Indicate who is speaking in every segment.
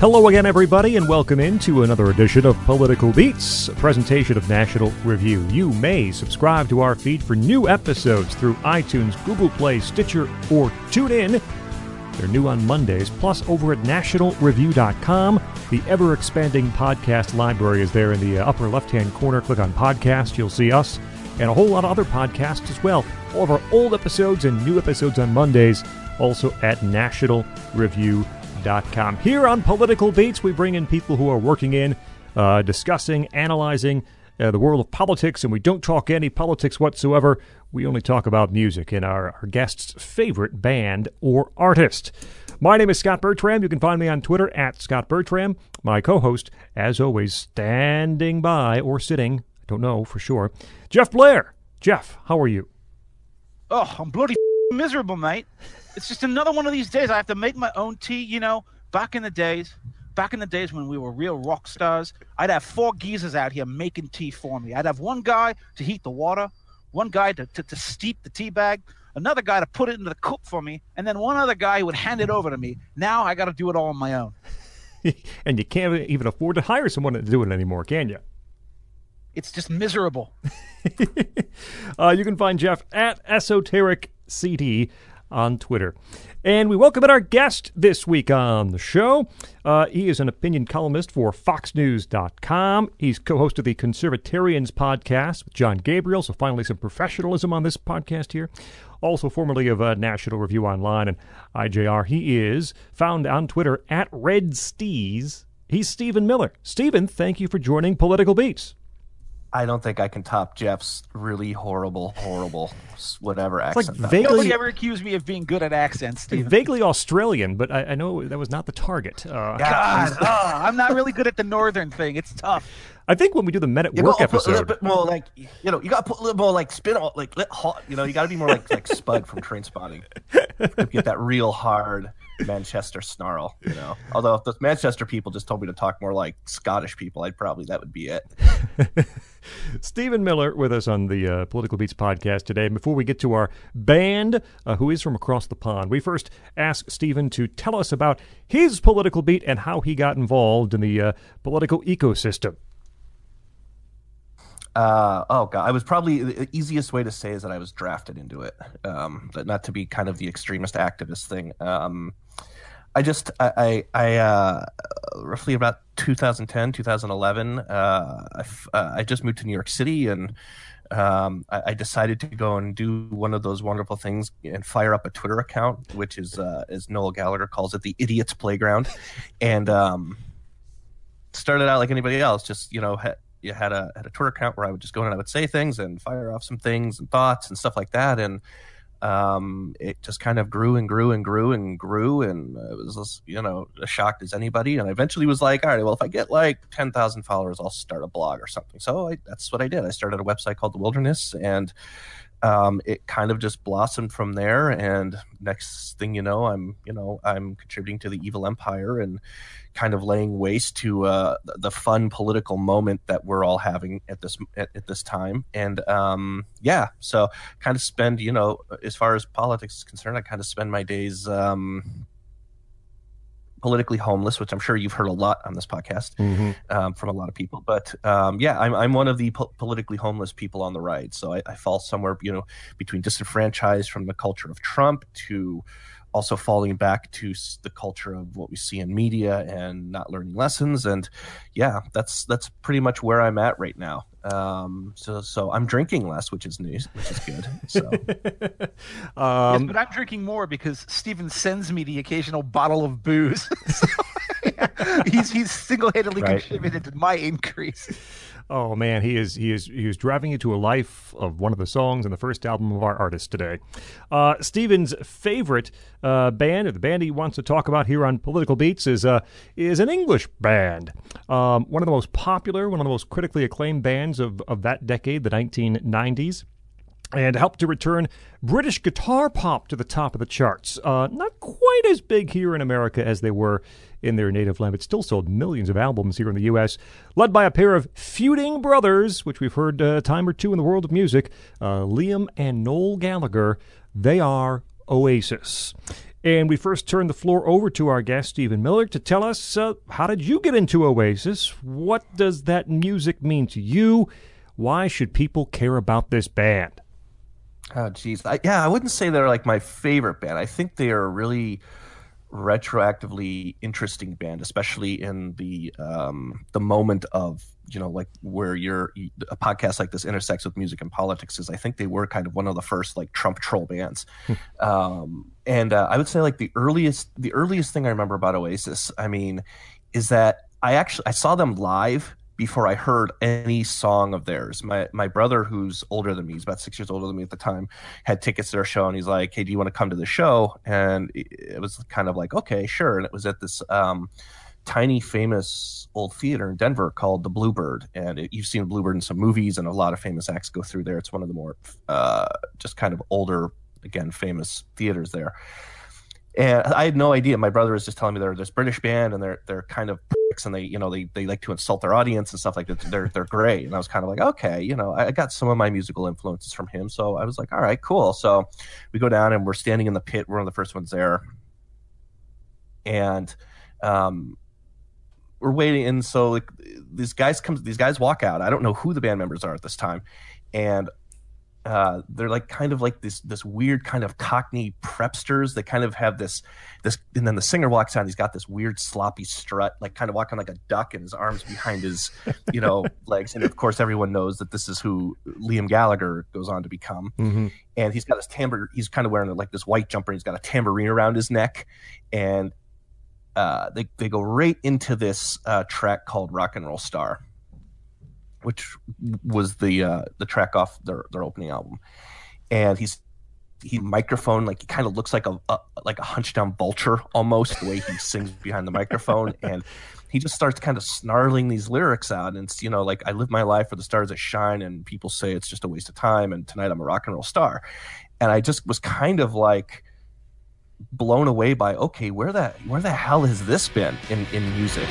Speaker 1: Hello again, everybody, and welcome into another edition of Political Beats, a presentation of National Review. You may subscribe to our feed for new episodes through iTunes, Google Play, Stitcher, or TuneIn. They're new on Mondays. Plus, over at nationalreview.com, the ever expanding podcast library is there in the uh, upper left hand corner. Click on podcast, you'll see us and a whole lot of other podcasts as well. All of our old episodes and new episodes on Mondays, also at nationalreview.com. Here on Political Beats, we bring in people who are working in, uh, discussing, analyzing uh, the world of politics, and we don't talk any politics whatsoever. We only talk about music and our, our guest's favorite band or artist. My name is Scott Bertram. You can find me on Twitter at Scott Bertram. My co host, as always, standing by or sitting, I don't know for sure, Jeff Blehar. Jeff, how are you?
Speaker 2: Oh, I'm bloody miserable, mate. It's just another one of these days. I have to make my own tea. You know, back in the days, back in the days when we were real rock stars, I'd have four geezers out here making tea for me. I'd have one guy to heat the water, one guy to, to, to steep the tea bag, another guy to put it into the cup for me, and then one other guy would hand it over to me. Now I got to do it all on my own.
Speaker 1: and you can't even afford to hire someone to do it anymore, can you?
Speaker 2: It's just miserable.
Speaker 1: uh, you can find Jeff at Esoteric CD on Twitter. And we welcome in our guest this week on the show. Uh, he is an opinion columnist for FoxNews.com. He's co host of the Conservatarians podcast with John Gabriel, so finally some professionalism on this podcast here. Also, formerly of uh, National Review Online and IJR, he is found on Twitter at Red Steez. He's Stephen Miller. Stephen, thank you for joining Political Beats.
Speaker 3: I don't think I can top Jeff's really horrible, horrible, whatever
Speaker 1: It's
Speaker 3: accent.
Speaker 1: like vaguely,
Speaker 2: Nobody ever accused me of being good at accents, Stephen.
Speaker 1: vaguely Australian, but I, I know that was not the target. Uh,
Speaker 2: God, oh, I'm not really good at the northern thing. It's tough.
Speaker 1: I think when we do the Men at
Speaker 3: You
Speaker 1: Work
Speaker 3: gotta put a little bit more like you know. You got to put a little more like spin on like lit hot. You know, you got to be more like like Spud from Trainspotting. Get that real hard Manchester snarl. You know, although if those Manchester people just told me to talk more like Scottish people, I'd probably that would be it.
Speaker 1: Stephen Miller with us on the uh, Political Beats podcast today. Before we get to our band, uh, who is from across the pond, we first ask Stephen to tell us about his political beat and how he got involved in the uh, political ecosystem.
Speaker 3: Uh, oh god, I was probably the easiest way to say is that I was drafted into it. Um, but not to be kind of the extremist activist thing. Um, I just I I, I uh, roughly about 2010 2011 uh, I, f- uh, I just moved to New York City and um, I, I decided to go and do one of those wonderful things and fire up a Twitter account, which is uh, as Noel Gallagher calls it, the idiots playground, and um, started out like anybody else, just you know. Ha- you had a had a Twitter account where I would just go in and I would say things and fire off some things and thoughts and stuff like that, and um, it just kind of grew and grew and grew and grew, and it was just, you know as shocked as anybody. And I eventually was like, all right, well, if I get like ten thousand followers, I'll start a blog or something. So I, that's what I did. I started a website called The Wilderness, and um, it kind of just blossomed from there. And next thing you know, I'm you know I'm contributing to the Evil Empire and kind of laying waste to uh, the fun political moment that we're all having at this at, at this time. And um, yeah, so kind of spend you know as far as politics is concerned, I kind of spend my days. Um, politically homeless, which I'm sure you've heard a lot on this podcast um, from a lot of people. But um, yeah, I'm, I'm one of the po- politically homeless people on the right. So I, I fall somewhere, you know, between disenfranchised from the culture of Trump to also falling back to the culture of what we see in media and not learning lessons. And yeah, that's that's pretty much where I'm at right now. Um, so so I'm drinking less, which is news, which is good. So
Speaker 2: yes, but I'm drinking more because Stephen sends me the occasional bottle of booze. So, he's he's single handedly
Speaker 3: Right.
Speaker 2: contributed to my increase.
Speaker 1: Oh man, he is he is he is driving you to a life of one of the songs in the first album of our artist today. Uh, Steven's favorite uh, band, or the band he wants to talk about here on Political Beats, is uh, is an English band. Um, one of the most popular, one of the most critically acclaimed bands of of that decade, the 1990s and helped to return British guitar pop to the top of the charts. Uh, not quite as big here in America as they were in their native land, but still sold millions of albums here in the U.S. Led by a pair of feuding brothers, which we've heard uh, a time or two in the world of music, uh, Liam and Noel Gallagher. They are Oasis. And we first turn the floor over to our guest, Stephen Miller, to tell us uh, how did you get into Oasis? What does that music mean to you? Why should people care about this band?
Speaker 3: Oh, geez. I, yeah, I wouldn't say they're like my favorite band. I think they are really retroactively interesting band, especially in the um, the moment of you know like where you're a podcast like this intersects with music and politics. Is I think they were kind of one of the first like Trump troll bands, hmm. um, and uh, I would say like the earliest the earliest thing I remember about Oasis. I mean, is that I actually I saw them live before I heard any song of theirs. My my brother, who's older than me, he's about six years older than me at the time, had tickets to their show, and he's like, "Hey, do you want to come to the show?" And it was kind of like, "Okay, sure." And it was at this um, tiny, famous old theater in Denver called the Bluebird, and it, you've seen Bluebird in some movies, and a lot of famous acts go through there. It's one of the more uh, just kind of older, again, famous theaters there and I had no idea. My brother was just telling me they're this British band and they're they're kind of pricks and they you know they, they like to insult their audience and stuff like that. They're they're great, and I was kind of like, okay, you know, I got some of my musical influences from him, so I was like, all right, cool. So we go down and we're standing in the pit. We're one of the first ones there, and um, we're waiting. And so like these guys come, these guys walk out. I don't know who the band members are at this time, and uh, they're like kind of like this this weird kind of cockney prepsters they kind of have this this and then the singer walks on he's got this weird sloppy strut like kind of walking like a duck and his arms behind his you know legs. And of course everyone knows that this is who liam gallagher goes on to become. Mm-hmm. and he's got his tambourine he's kind of wearing like this white jumper. And he's got a tambourine around his neck. And uh, they, they go right into this uh, track called rock and roll star which was the uh, the track off their their opening album, and he's he microphone like he kind of looks like a, a, like a hunched down vulture almost the way he sings behind the microphone. And he just starts kind of snarling these lyrics out. And it's you know like i live my life for the stars that shine and people say it's just a waste of time and tonight i'm a rock and roll star. And i just was kind of like blown away by okay where that where the hell has this been in in music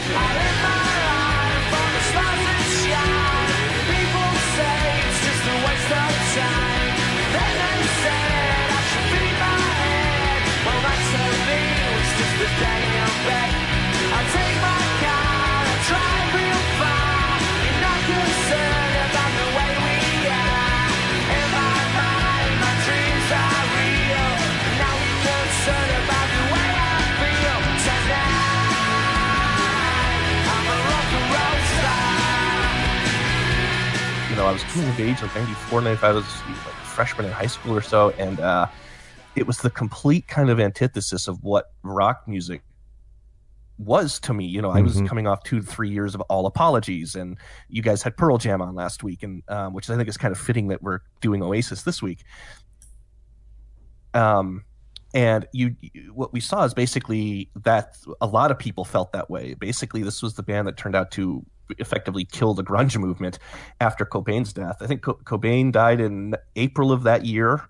Speaker 3: I was coming of age, like 94, 95. I was like a freshman in high school or so. And uh, it was the complete kind of antithesis of what rock music was to me. You know, I was mm-hmm. coming off two to three years of all apologies, and you guys had Pearl Jam on last week, and um, which I think is kind of fitting that we're doing Oasis this week. Um, and you, what we saw is basically that a lot of people felt that way. Basically, this was the band that turned out to effectively kill the grunge movement after Cobain's death. I think Co- Cobain died in April of that year,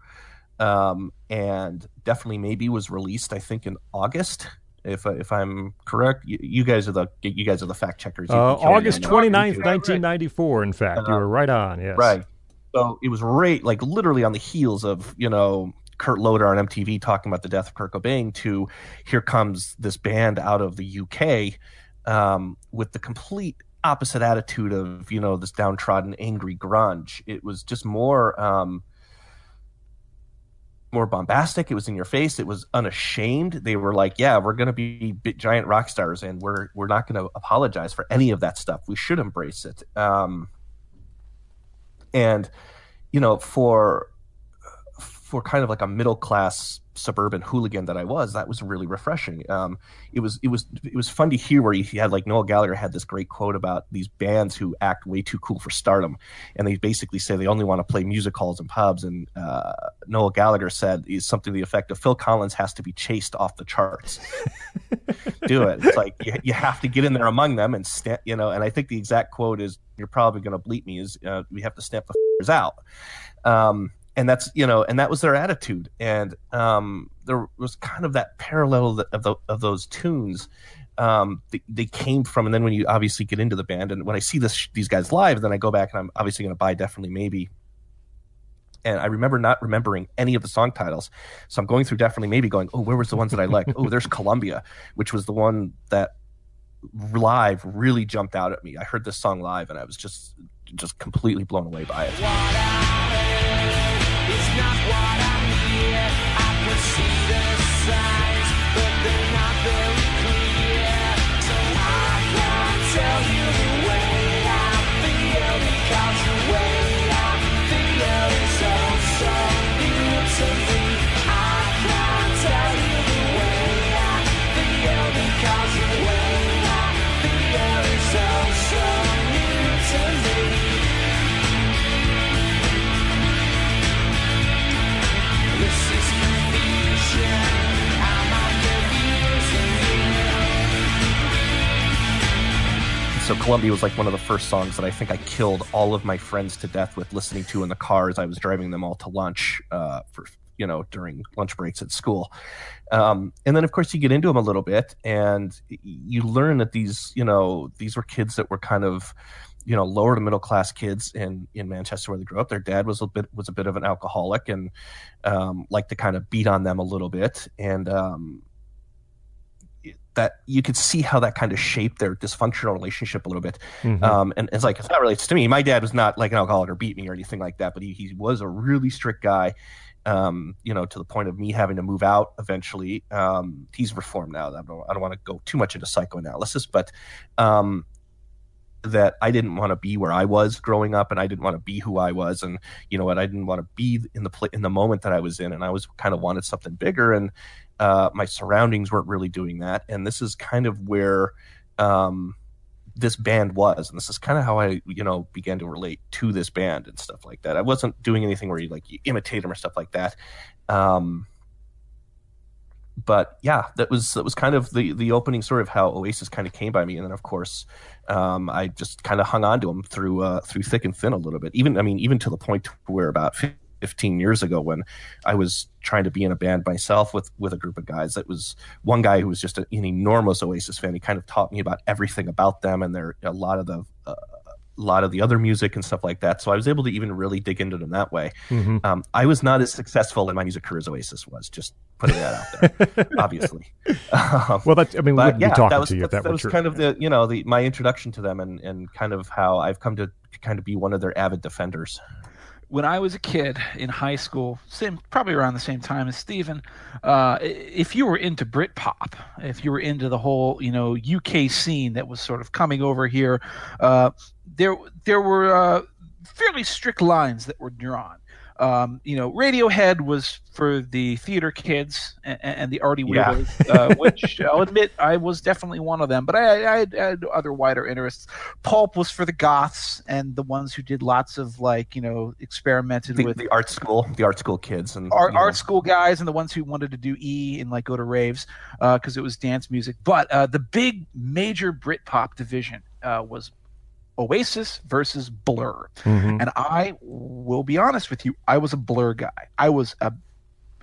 Speaker 3: um, and definitely maybe was released. I think in August. If, if I'm correct, you, you guys are the you guys are the fact checkers.
Speaker 1: Uh, August 29th, 1994. In fact, uh, you were right on. Yes,
Speaker 3: right. So it was right, like literally on the heels of you know Kurt Loder on MTV talking about the death of Kurt Cobain to here comes this band out of the UK um, with the complete opposite attitude of you know this downtrodden angry grunge. It was just more um more bombastic. It was in your face. It was unashamed. They were like yeah we're going to be giant rock stars and we're we're not going to apologize for any of that stuff. We should embrace it. Um and you know for for kind of like a middle class suburban hooligan that I was, that was really refreshing. Um, it was it was it was fun to hear where he had like Noel Gallagher had this great quote about these bands who act way too cool for stardom, and they basically say they only want to play music halls and pubs. And uh, Noel Gallagher said is something to the effect of Phil Collins has to be chased off the charts. Do it. It's like you, you have to get in there among them and stand. You know, and I think the exact quote is "You're probably going to bleep me." Is uh, we have to stamp the out. Um, and that's you know and that was their attitude and um, there was kind of that parallel of, the, of those tunes um, they, they, came from and then when you obviously get into the band and when i see this these guys live then i go back and i'm obviously going to buy definitely maybe and I remember not remembering any of the song titles. So I'm going through definitely maybe going, oh, where was the ones that I liked? oh, there's Columbia, which was the one that live really jumped out at me. I heard this song live and I was just just completely blown away by it not what I so Columbia was like one of the first songs that I think I killed all of my friends to death with listening to in the car as I was driving them all to lunch uh, for you know during lunch breaks at school. Um, and then of course you get into them a little bit and you learn that these you know these were kids that were kind of you know lower to middle class kids in in Manchester where they grew up. Their dad was a bit was a bit of an alcoholic and um, liked to kind of beat on them a little bit and um, that you could see how that kind of shaped their dysfunctional relationship a little bit. Mm-hmm. Um, and it's like, it's not related to me. My dad was not like an alcoholic or beat me or anything like that, but he, he was a really strict guy, um, you know, to the point of me having to move out eventually. Um, he's reformed now. I don't, I don't want to go too much into psychoanalysis, but um, that I didn't want to be where I was growing up, and I didn't want to be who I was, and you know what, I didn't want to be in the pl- in the moment that I was in, and I was kind of wanted something bigger, and uh, my surroundings weren't really doing that, and this is kind of where um, this band was, and this is kind of how I, you know, began to relate to this band and stuff like that. I wasn't doing anything where you like you imitate them or stuff like that. Um, but yeah, that was that was kind of the the opening story of how Oasis kind of came by me, and then of course um, I just kind of hung on to them through uh, through thick and thin a little bit. Even I mean, even to the point where about 15 years ago when I was trying to be in a band myself with with a group of guys. That was one guy who was just a, an enormous Oasis fan. He kind of taught me about everything about them and their a lot of the uh, a lot of the other music and stuff like that. So I was able to even really dig into them that way. Mm-hmm. Um, I was not as successful in my music career as Oasis was. Just putting that out there, obviously.
Speaker 1: Um, well, that I mean,
Speaker 3: yeah, that was,
Speaker 1: to you if
Speaker 3: that,
Speaker 1: that,
Speaker 3: was
Speaker 1: true.
Speaker 3: kind of the you know the my introduction to them and and kind of how I've come to kind of be one of their avid defenders
Speaker 2: when I was a kid in high school, same probably around the same time as Stephen, uh, if you were into Britpop, if you were into the whole you know UK scene that was sort of coming over here, uh, there there were uh, fairly strict lines that were drawn. Um, you know, Radiohead was for the theater kids and, and the arty weirdos, yeah. uh, which I'll admit I was definitely one of them. But I, I, had, I, had, other wider interests. Pulp was for the goths and the ones who did lots of like you know experimented
Speaker 3: the,
Speaker 2: with
Speaker 3: the art school, the art school kids and
Speaker 2: art, art school guys, and the ones who wanted to do E and like go to raves because uh, it was dance music. But uh, the big major Britpop division uh, was Oasis versus Blur. Mm-hmm. And I will be honest with you, I was a Blur guy. I was a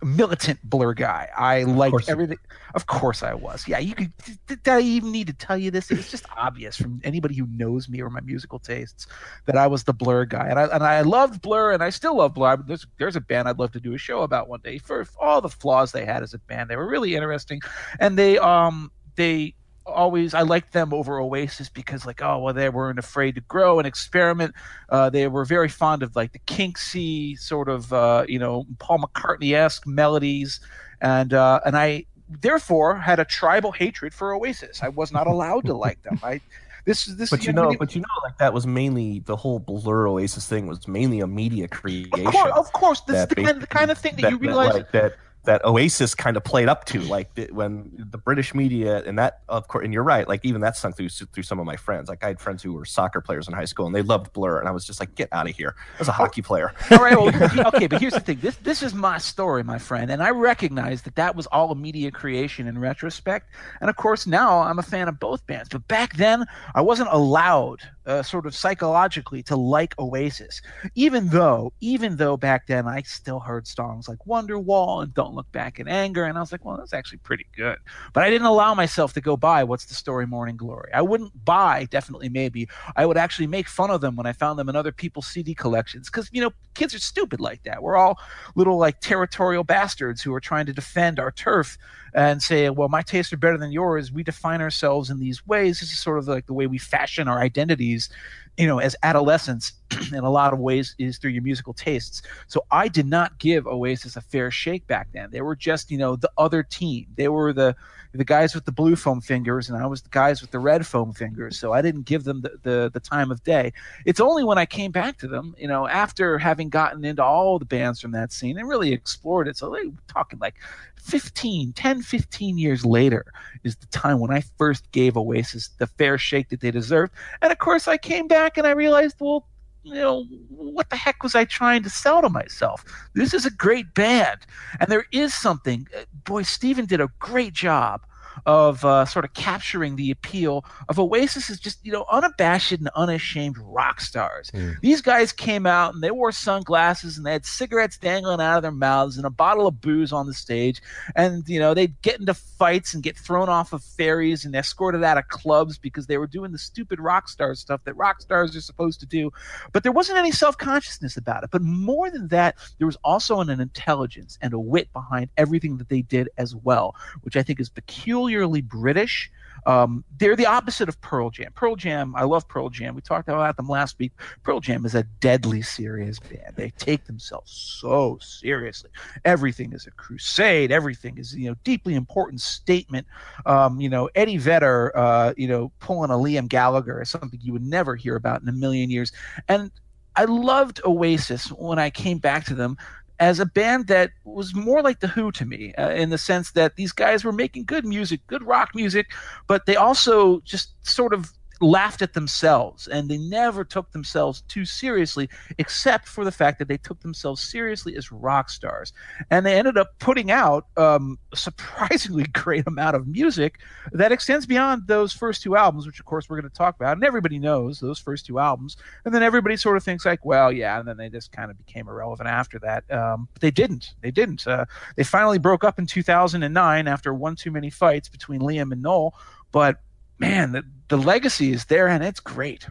Speaker 2: militant Blur guy. I liked everything. Of course I was. Yeah, you could. Did I even need to tell you this? It's just obvious from anybody who knows me or my musical tastes that I was the Blur guy, and I and I loved Blur, and I still love Blur. There's there's a band I'd love to do a show about one day for all the flaws they had as a band. They were really interesting, and they um they always I liked them over Oasis because like oh well they weren't afraid to grow and experiment. Uh, they were very fond of like the Kinksy sort of uh, you know Paul McCartney esque melodies, and uh, and I therefore had a tribal hatred for Oasis. I was not allowed to like them. I this is this
Speaker 3: but you know but you know like that was mainly the whole blur oasis thing was mainly a media creation
Speaker 2: of course, of course this is the kind, the kind of thing that, that you realize
Speaker 3: that, like, that that Oasis kind of played up to, mm. like when the British media and that, of course, and you're right, like even that sunk through through some of my friends. Like I had friends who were soccer players in high school and they loved Blur, and I was just like, get out of here. I was a hockey oh, player.
Speaker 2: all right, well, okay, but here's the thing. This this is my story, my friend, and I recognize that that was all a media creation in retrospect. And of course, now I'm a fan of both bands, but back then I wasn't allowed uh, sort of psychologically to like Oasis, even though even though back then I still heard songs like Wonderwall and Don't Look Back in Anger, and I was like, well, that's actually pretty good. But I didn't allow myself to go buy What's the Story, Morning Glory. I wouldn't buy, definitely, maybe. I would actually make fun of them when I found them in other people's CD collections because you know kids are stupid like that. We're all little like territorial bastards who are trying to defend our turf and say, well, my tastes are better than yours. We define ourselves in these ways. This is sort of like the way we fashion our identities, you know, as adolescents in a lot of ways is through your musical tastes. So I did not give Oasis a fair shake back then. They were just, you know, the other team. They were the the guys with the blue foam fingers, and I was the guys with the red foam fingers. So I didn't give them the, the, the time of day. It's only when I came back to them, you know, after having gotten into all the bands from that scene and really explored it. So we're talking like 15, 10, 15 years later is the time when I first gave Oasis the fair shake that they deserved. And of course, I came back and I realized, well, you know, what the heck was I trying to sell to myself? This is a great band. And there is something, uh, boy, Steven did a great job of uh, sort of capturing the appeal of Oasis is just you know unabashed and unashamed rock stars. Mm. These guys came out and they wore sunglasses and they had cigarettes dangling out of their mouths and a bottle of booze on the stage, and you know they'd get into fights and get thrown off of ferries and escorted out of clubs because they were doing the stupid rock star stuff that rock stars are supposed to do. But there wasn't any self consciousness about it. But more than that, there was also an, an intelligence and a wit behind everything that they did as well, which I think is peculiar peculiarly British. Um, they're the opposite of Pearl Jam. Pearl Jam, I love Pearl Jam. We talked about them last week. Pearl Jam is a deadly serious band. They take themselves so seriously. Everything is a crusade. Everything is you know deeply important statement. Um, you know Eddie Vedder, uh, you know pulling a Liam Gallagher is something you would never hear about in a million years. And I loved Oasis when I came back to them as a band that was more like the Who to me, uh, in the sense that these guys were making good music, good rock music, but they also just sort of laughed at themselves and they never took themselves too seriously except for the fact that they took themselves seriously as rock stars. And they ended up putting out um, a surprisingly great amount of music that extends beyond those first two albums which of course we're going to talk about. And everybody knows those first two albums. And then everybody sort of thinks like well yeah and then they just kind of became irrelevant after that. Um, but they didn't. They didn't. Uh, they finally broke up in 2009 after one too many fights between liam and noel. But man, the, the legacy is there and it's great.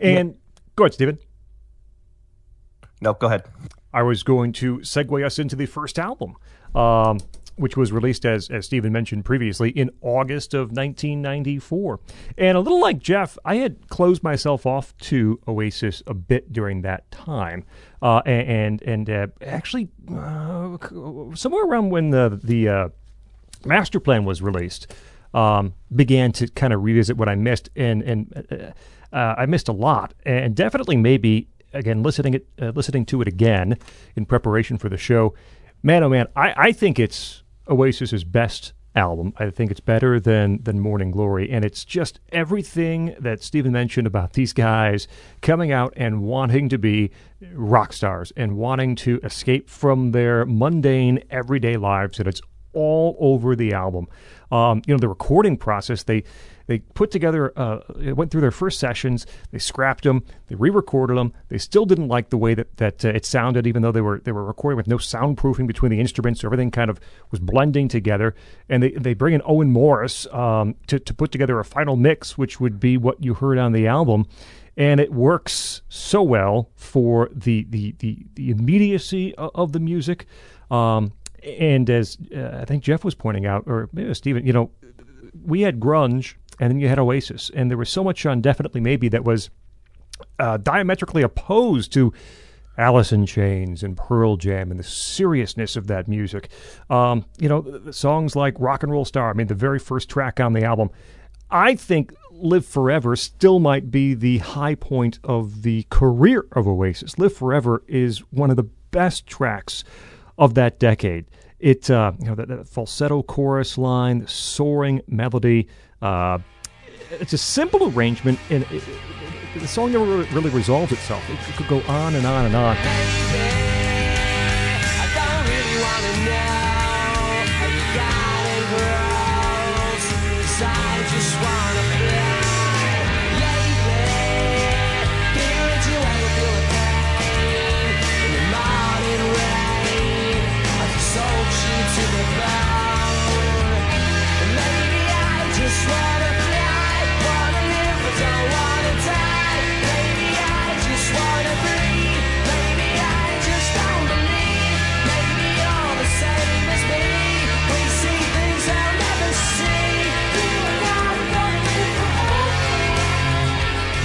Speaker 1: And yeah. go ahead, Stephen.
Speaker 3: No, go ahead.
Speaker 1: I was going to segue us into the first album, um, which was released, as, as Stephen mentioned previously, in August of 1994. And a little like Jeff, I had closed myself off to Oasis a bit during that time. Uh, and and uh, actually, uh, somewhere around when the, the uh, master plan was released, um, began to kind of revisit what I missed, and and uh, uh, I missed a lot, and definitely maybe again listening it uh, listening to it again in preparation for the show. Man, oh man, I, I think it's Oasis's best album. I think it's better than than Morning Glory, and it's just everything that Stephen mentioned about these guys coming out and wanting to be rock stars and wanting to escape from their mundane everyday lives, and it's all over the album. Um, you know, the recording process, they they put together, uh, went through their first sessions, they scrapped them, they re-recorded them. They still didn't like the way that, that uh, it sounded, even though they were they were recording with no soundproofing between the instruments, so everything kind of was blending together. And they, they bring in Owen Morris um, to to put together a final mix, which would be what you heard on the album and it works so well for the the the, the immediacy of the music. Um, and as uh, I think Jeff was pointing out, or maybe Stephen, you know, we had grunge, and then you had Oasis, and there was so much on Definitely Maybe that was uh, diametrically opposed to Alice in Chains and Pearl Jam and the seriousness of that music. Um, you know, songs like Rock and Roll Star, I mean, the very first track on the album, I think Live Forever still might be the high point of the career of Oasis. Live Forever is one of the best tracks of that decade. It, uh, you know, that, that, falsetto chorus line, soaring melody. Uh, it's a simple arrangement, and it, it, the song never really, really resolves itself. It, it could go on and on and on.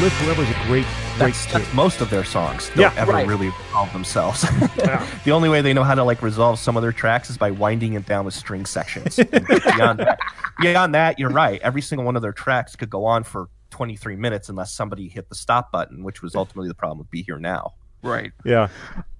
Speaker 1: Live Forever is a great, great
Speaker 3: That's, that's most of their songs don't
Speaker 1: Yeah,
Speaker 3: ever
Speaker 2: right.
Speaker 3: really resolve themselves.
Speaker 1: Yeah.
Speaker 3: the only way they know how to like resolve some of their tracks is by winding it down with string sections. Beyond that, beyond that, you're right. Every single one of their tracks could go on for 23 minutes unless somebody hit the stop button, which was ultimately the problem with "Be Here Now."
Speaker 2: Right.
Speaker 1: Yeah.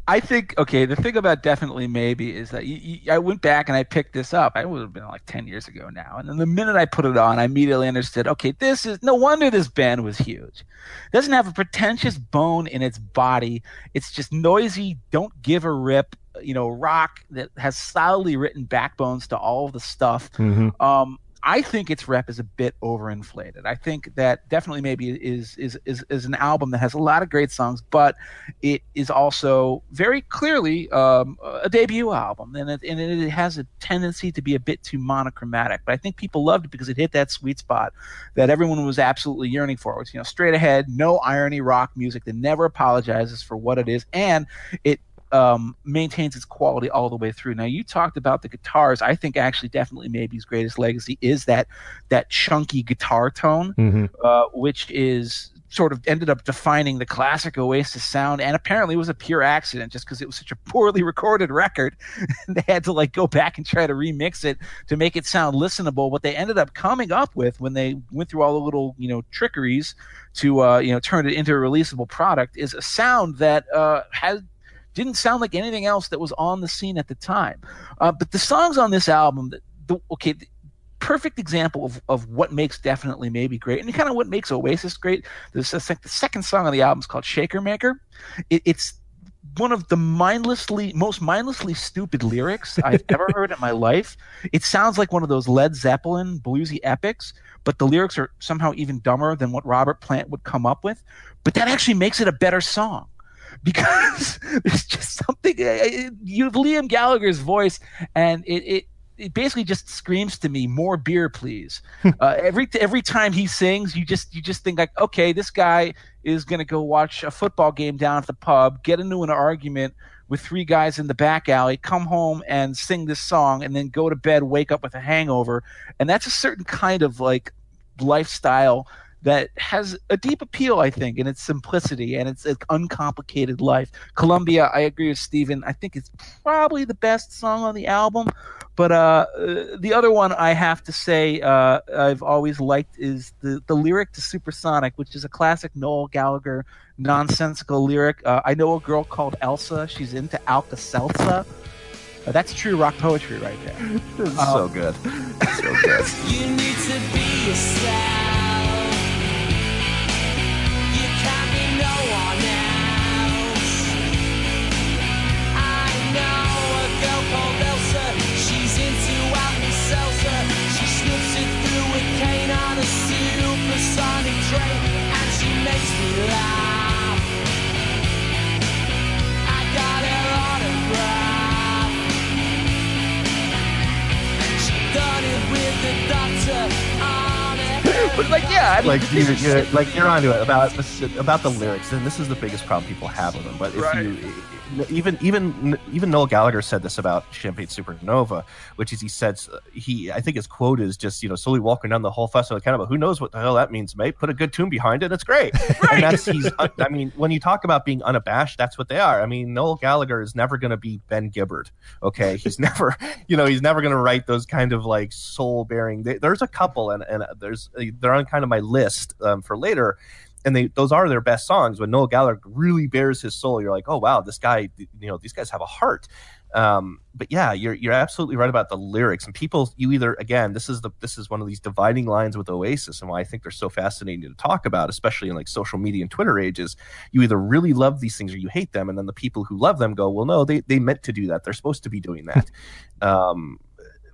Speaker 2: I think okay. The thing about definitely maybe is that you, you, I went back and I picked this up. I would have been like ten years ago now, and then the minute I put it on, I immediately understood. Okay, this is no wonder this band was huge. doesn't have a pretentious bone in its body. It's just noisy. Don't give a rip. You know, rock that has solidly written backbones to all of the stuff.
Speaker 1: hmm
Speaker 2: Um, I think its rep is a bit overinflated. I think that definitely maybe is is is is an album that has a lot of great songs, but it is also very clearly um, a debut album, and it, and it has a tendency to be a bit too monochromatic. But I think people loved it because it hit that sweet spot that everyone was absolutely yearning for. It was you know straight ahead, no irony, rock music that never apologizes for what it is, and it um, maintains its quality all the way through. Now, you talked about the guitars. I think actually, definitely, maybe his greatest legacy is that that chunky guitar tone,
Speaker 1: hmm
Speaker 2: uh, which is sort of ended up defining the classic Oasis sound, and apparently it was a pure accident, just because it was such a poorly recorded record. they had to like go back and try to remix it to make it sound listenable. What they ended up coming up with when they went through all the little you know trickeries to uh, you know turn it into a releasable product is a sound that uh, has didn't sound like anything else that was on the scene at the time. Uh, but the songs on this album, the, the, okay, the perfect example of, of what makes definitely maybe great, and kind of what makes Oasis great. This I think the second song on the album is called Shaker Maker. It, it's one of the mindlessly most mindlessly stupid lyrics I've ever heard in my life. It sounds like one of those Led Zeppelin bluesy epics, but the lyrics are somehow even dumber than what Robert Plant would come up with. But that actually makes it a better song because there's just something. You have Liam Gallagher's voice, and it, it it basically just screams to me, "More beer, please." uh, every every time he sings, you just you just think like, okay, this guy is gonna go watch a football game down at the pub, get into an argument with three guys in the back alley, come home and sing this song, and then go to bed, wake up with a hangover, and that's a certain kind of like lifestyle that has a deep appeal, I think, in its simplicity and its, its uncomplicated life. Columbia, I agree with Steven. I think it's probably the best song on the album. But uh, uh, the other one I have to say uh, I've always liked is the, the lyric to Supersonic, which is a classic Noel Gallagher nonsensical lyric. Uh, I know a girl called Elsa. She's into Alka Seltzer. Uh, that's true rock poetry right there.
Speaker 3: This is
Speaker 2: Oh.
Speaker 3: so good, so good.
Speaker 4: Called Elsa. She's into Alka-Seltzer. She sniffs it through a cane on a supersonic train, and she makes me laugh. I got her autograph. She done it with the doctor.
Speaker 2: But like, yeah, I mean,
Speaker 3: like you're, you're like you're onto it about about the lyrics, and this is the biggest problem people have with them. But if
Speaker 2: Right.
Speaker 3: you even even even Noel Gallagher said this about Champagne Supernova, which is he said he I think his quote is just you know slowly walking down the whole festival, kind of who knows what the hell that means, mate. Put a good tune behind it, it's great. And that's he's I mean when you talk about being unabashed, that's what they are. I mean Noel Gallagher is never going to be Ben Gibbard. Okay, he's never you know he's never going to write those kind of like soul bearing. There's a couple and and there's they're on kind of my list um, for later and they those are their best songs when Noel Gallagher really bears his soul. You're like, oh wow, this guy, you know, these guys have a heart. Um, but yeah, you're you're absolutely right about the lyrics and people. You either again, this is the this is one of these dividing lines with Oasis and why I think they're so fascinating to talk about, especially in like social media and Twitter ages. You either really love these things or you hate them, and then the people who love them go, well, no, they they meant to do that. They're supposed to be doing that. um,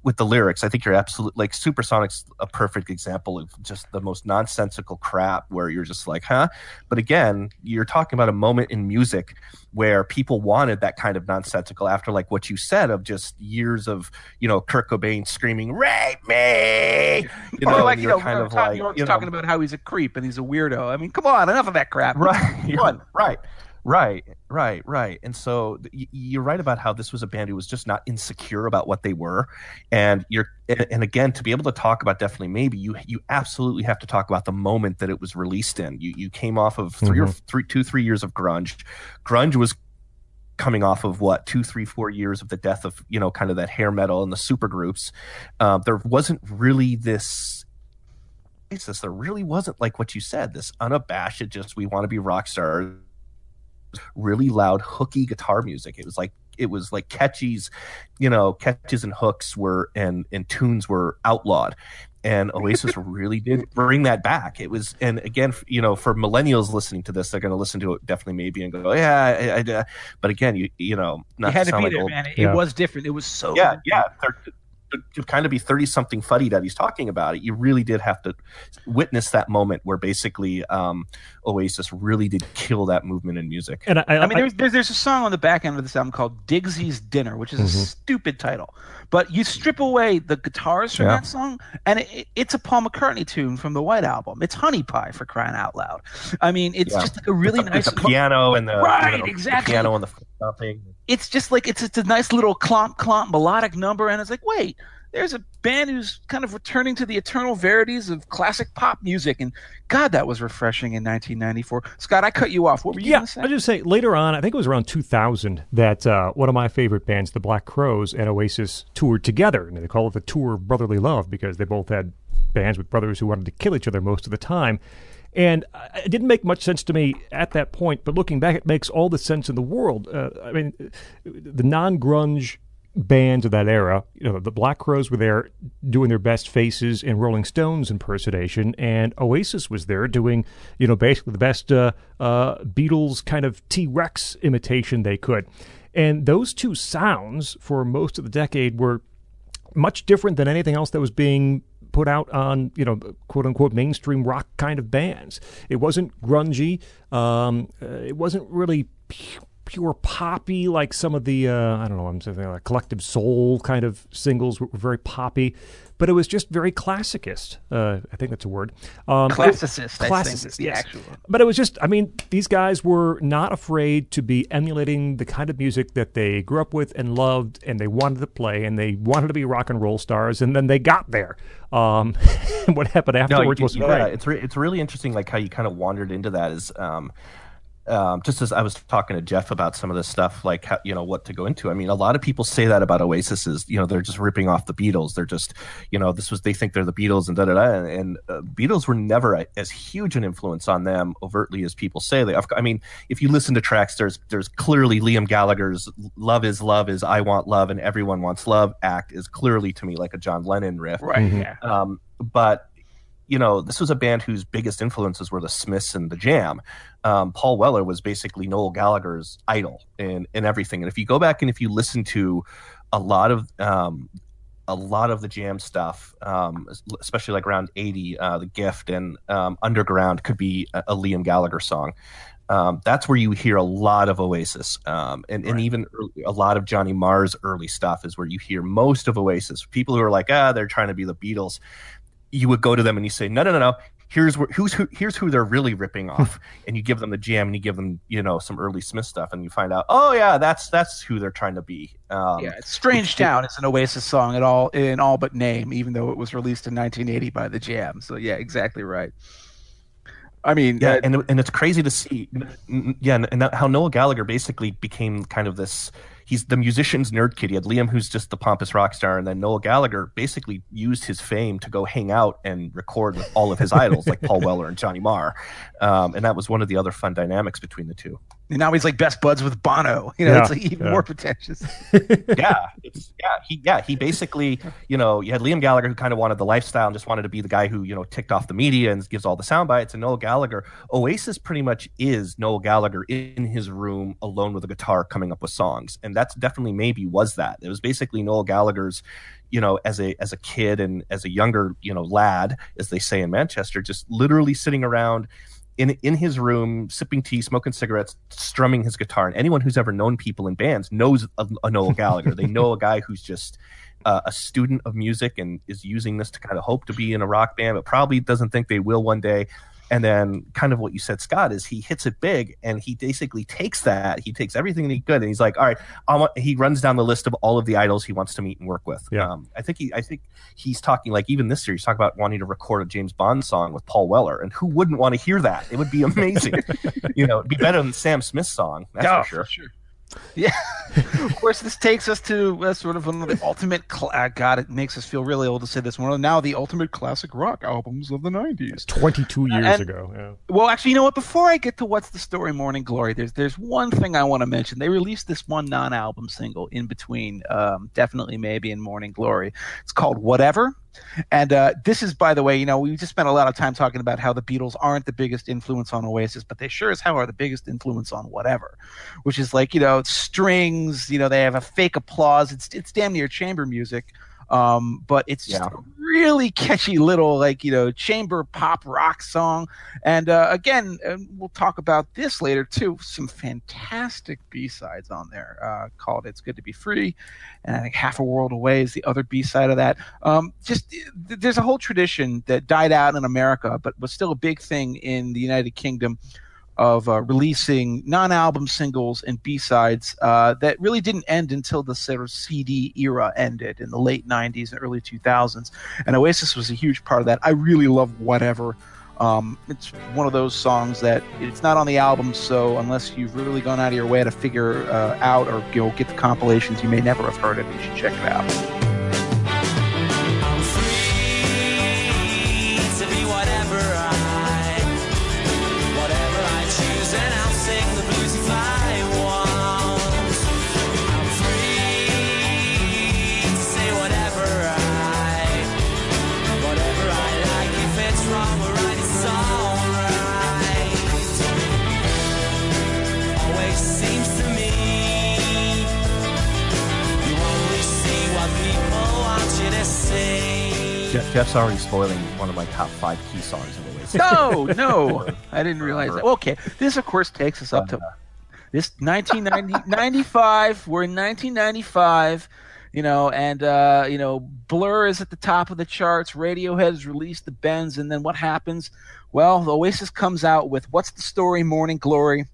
Speaker 3: with the lyrics, I think you're absolutely like Supersonic's a perfect example of just the most nonsensical crap where you're just like, huh? But again, you're talking about a moment in music where people wanted that kind of nonsensical after like what you said of just years of, you know, Kurt Cobain screaming, rape me! You know,
Speaker 2: or like you know,
Speaker 3: kind of
Speaker 2: Tom
Speaker 3: like,
Speaker 2: York's
Speaker 3: you know,
Speaker 2: talking about how he's a creep and he's a weirdo. I mean, come on, enough of that crap.
Speaker 3: right, right. Right, right, right. And so y- you're right about how this was a band who was just not insecure about what they were, and you're and, and again to be able to talk about definitely maybe you you absolutely have to talk about the moment that it was released in. You you came off of 3 or three two three years of grunge. Grunge was coming off of what two three four years of the death of you know kind of that hair metal and the super groups. Um, there wasn't really this basis. There really wasn't like what you said. This unabashed, just we want to be rock stars really loud hooky guitar music it was like it was like catchies you know catches and hooks were and and tunes were outlawed and oasis really did bring that back it was and again you know for millennials listening to this they're going to listen to it definitely maybe and go yeah I, I, but again you you know not
Speaker 2: You had to
Speaker 3: sound
Speaker 2: be
Speaker 3: like
Speaker 2: there,
Speaker 3: old-
Speaker 2: man. It,
Speaker 1: Yeah.
Speaker 2: was different. It was so
Speaker 3: yeah yeah they're- to, to kind of be 30 something fuddy that he's talking about it you really did have to witness that moment where basically um oasis really did kill that movement in music
Speaker 1: And I, I,
Speaker 2: I mean, there's, there's there's a song on the back end of this album called Digsy's Dinner, which is a
Speaker 1: Mm-hmm.
Speaker 2: stupid title. But you strip away the guitars from
Speaker 3: Yeah.
Speaker 2: that song, and it, it- it's a Paul McCartney tune from the White Album. It's Honey Pie for crying out loud. I mean, it's
Speaker 3: Yeah.
Speaker 2: just like a really
Speaker 3: the-
Speaker 2: nice.
Speaker 3: the piano and the
Speaker 2: Right,
Speaker 3: you know, the
Speaker 2: exactly.
Speaker 3: piano and the thumping
Speaker 2: It's just like it's it's a nice little clomp clomp melodic number, and it's like, wait, there's a band who's kind of returning to the eternal verities of classic pop music, and God, that was refreshing in 1994. Scott, I cut you off. What were you
Speaker 1: yeah,
Speaker 2: going to say?
Speaker 1: I just say later on, I think it was around 2000 that uh, one of my favorite bands, the Black Crowes and Oasis, toured together, and they call it the Tour of Brotherly Love because they both had bands with brothers who wanted to kill each other most of the time. And it didn't make much sense to me at that point, but looking back, it makes all the sense in the world. Uh, I mean, the non-grunge bands of that era, you know, the Black Crowes were there doing their best faces in Rolling Stones impersonation, and Oasis was there doing, you know, basically the best uh, uh, Beatles kind of T Rex imitation they could. And those two sounds for most of the decade were much different than anything else that was being put out on you know quote unquote mainstream rock kind of bands. It wasn't grungy. Um, uh, it wasn't really pure poppy like some of the uh, I don't know I'm saying like collective soul kind of singles were, were very poppy, but it was just very classicist. Uh, I think that's a word. Um,
Speaker 2: Classicist, I think,
Speaker 1: Classicist,
Speaker 2: is the
Speaker 1: yes.
Speaker 2: actual.
Speaker 1: But it was just, I mean, these guys were not afraid to be emulating the kind of music that they grew up with and loved, and they wanted to play, and they wanted to be rock and roll stars, and then they got there. Um, what happened afterwards
Speaker 3: you-
Speaker 1: was
Speaker 3: yeah,
Speaker 1: great.
Speaker 3: It's re- it's really interesting, like how you kind of wandered into that. Is um, um, just as I was talking to Jeff about some of this stuff, like how, you know what to go into. I mean, a lot of people say that about Oasis is you know they're just ripping off the Beatles. They're just you know this was they think they're the Beatles and da da da. And, and uh, Beatles were never a, as huge an influence on them overtly as people say. They, I mean, if you listen to tracks, there's there's clearly Liam Gallagher's "Love is Love" is "I Want Love" and "Everyone Wants Love" act is clearly to me like a John Lennon riff.
Speaker 2: Right.
Speaker 1: Mhm.
Speaker 2: Yeah.
Speaker 3: Um, but you know, this was a band whose biggest influences were the Smiths and the Jam. Um, Paul Weller was basically Noel Gallagher's idol in in everything. And if you go back and if you listen to a lot of um, a lot of the Jam stuff, um, especially like around eighty, uh, the Gift and um, Underground could be a, a Liam Gallagher song. Um, that's where you hear a lot of Oasis, um, and, and
Speaker 2: Right.
Speaker 3: even early, a lot of Johnny Marr's early stuff is where you hear most of Oasis. People who are like, ah, they're trying to be the Beatles you would go to them and you say, no, no, no, no. Here's where, who's who. Here's who they're really ripping off, and you give them the jam, and you give them, you know, some early Smith stuff, and you find out, oh yeah, that's that's who they're trying to be. Um,
Speaker 2: yeah, it's Strange Town. is an Oasis song at all in all but name, even though it was released in 1980 by the Jam. So yeah, exactly right. I mean,
Speaker 3: yeah,
Speaker 2: uh,
Speaker 3: and and it's crazy to see, yeah, and that, how Noel Gallagher basically became kind of this. He's the musician's nerd kid. He had Liam, who's just the pompous rock star, and then Noel Gallagher basically used his fame to go hang out and record with all of his idols, like Paul Weller and Johnny Marr, um, and that was one of the other fun dynamics between the two.
Speaker 2: And now he's like best buds with Bono. You know,
Speaker 1: Yeah,
Speaker 2: it's like even
Speaker 1: yeah.
Speaker 2: more pretentious.
Speaker 3: yeah, it's, yeah, he yeah he basically you know you had Liam Gallagher who kind of wanted the lifestyle and just wanted to be the guy who you know ticked off the media and gives all the sound bites. And Noel Gallagher, Oasis pretty much is Noel Gallagher in his room alone with a guitar coming up with songs, and that's definitely maybe was that. It was basically Noel Gallagher's you know as a as a kid and as a younger you know lad as they say in Manchester, just literally sitting around in in his room, sipping tea, smoking cigarettes, strumming his guitar. And anyone who's ever known people in bands knows a, a Noel Gallagher. they know a guy who's just uh, a student of music and is using this to kind of hope to be in a rock band, but probably doesn't think they will one day. And then kind of what you said, Scott, is he hits it big, and he basically takes that. He takes everything that he could, and he's like, all right, I want. He runs down the list of all of the idols he wants to meet and work with.
Speaker 1: Yeah.
Speaker 3: Um, I think he, I think he's talking like even this year, he's talking about wanting to record a James Bond song with Paul Weller, and who wouldn't want to hear that? It would be amazing. you know, it'd be better than Sam Smith's song. That's
Speaker 2: Yeah,
Speaker 3: for sure.
Speaker 2: Yeah. of course, this takes us to uh, sort of one of the ultimate. Cl- uh, God, it makes us feel really old to say this. One of now the ultimate classic rock albums of the '90s.
Speaker 1: 22 years
Speaker 2: And-
Speaker 1: ago. Yeah.
Speaker 2: Well, actually, you know what? Before I get to what's the story, Morning Glory, there's there's one thing I want to mention. They released this one non-album single in between, um, definitely maybe in Morning Glory. It's called Whatever, and uh, this is, by the way, you know, we just spent a lot of time talking about how the Beatles aren't the biggest influence on Oasis, but they sure as hell are the biggest influence on Whatever, which is like you know strings. You know, they have a fake applause. It's it's damn near chamber music. Um, but it's just
Speaker 3: Yeah.
Speaker 2: a really catchy little like you know chamber pop rock song and uh, again, and we'll talk about this later too. Some fantastic B sides on there uh, called "It's Good to Be Free," and I think "Half a World Away" is the other B side of that. Um, just th- there's a whole tradition that died out in America, but was still a big thing in the United Kingdom of uh, releasing non-album singles and B-sides uh, that really didn't end until the sort of CD era ended in the late 90s and early 2000s. And Oasis was a huge part of that. I really love Whatever. Um, it's one of those songs that it's not on the album, so unless you've really gone out of your way to figure uh, out or you know, get the compilations, you may never have heard it. You should check it out.
Speaker 3: Jeff's already spoiling one of my top five key songs of the Oasis.
Speaker 2: No, no, I didn't realize that. Okay, this of course takes us up to this 1995. We're in 1995, you know, and uh, you know, Blur is at the top of the charts. Radiohead has released the Bends, and then what happens? Well, the Oasis comes out with "What's the Story?" Morning Glory.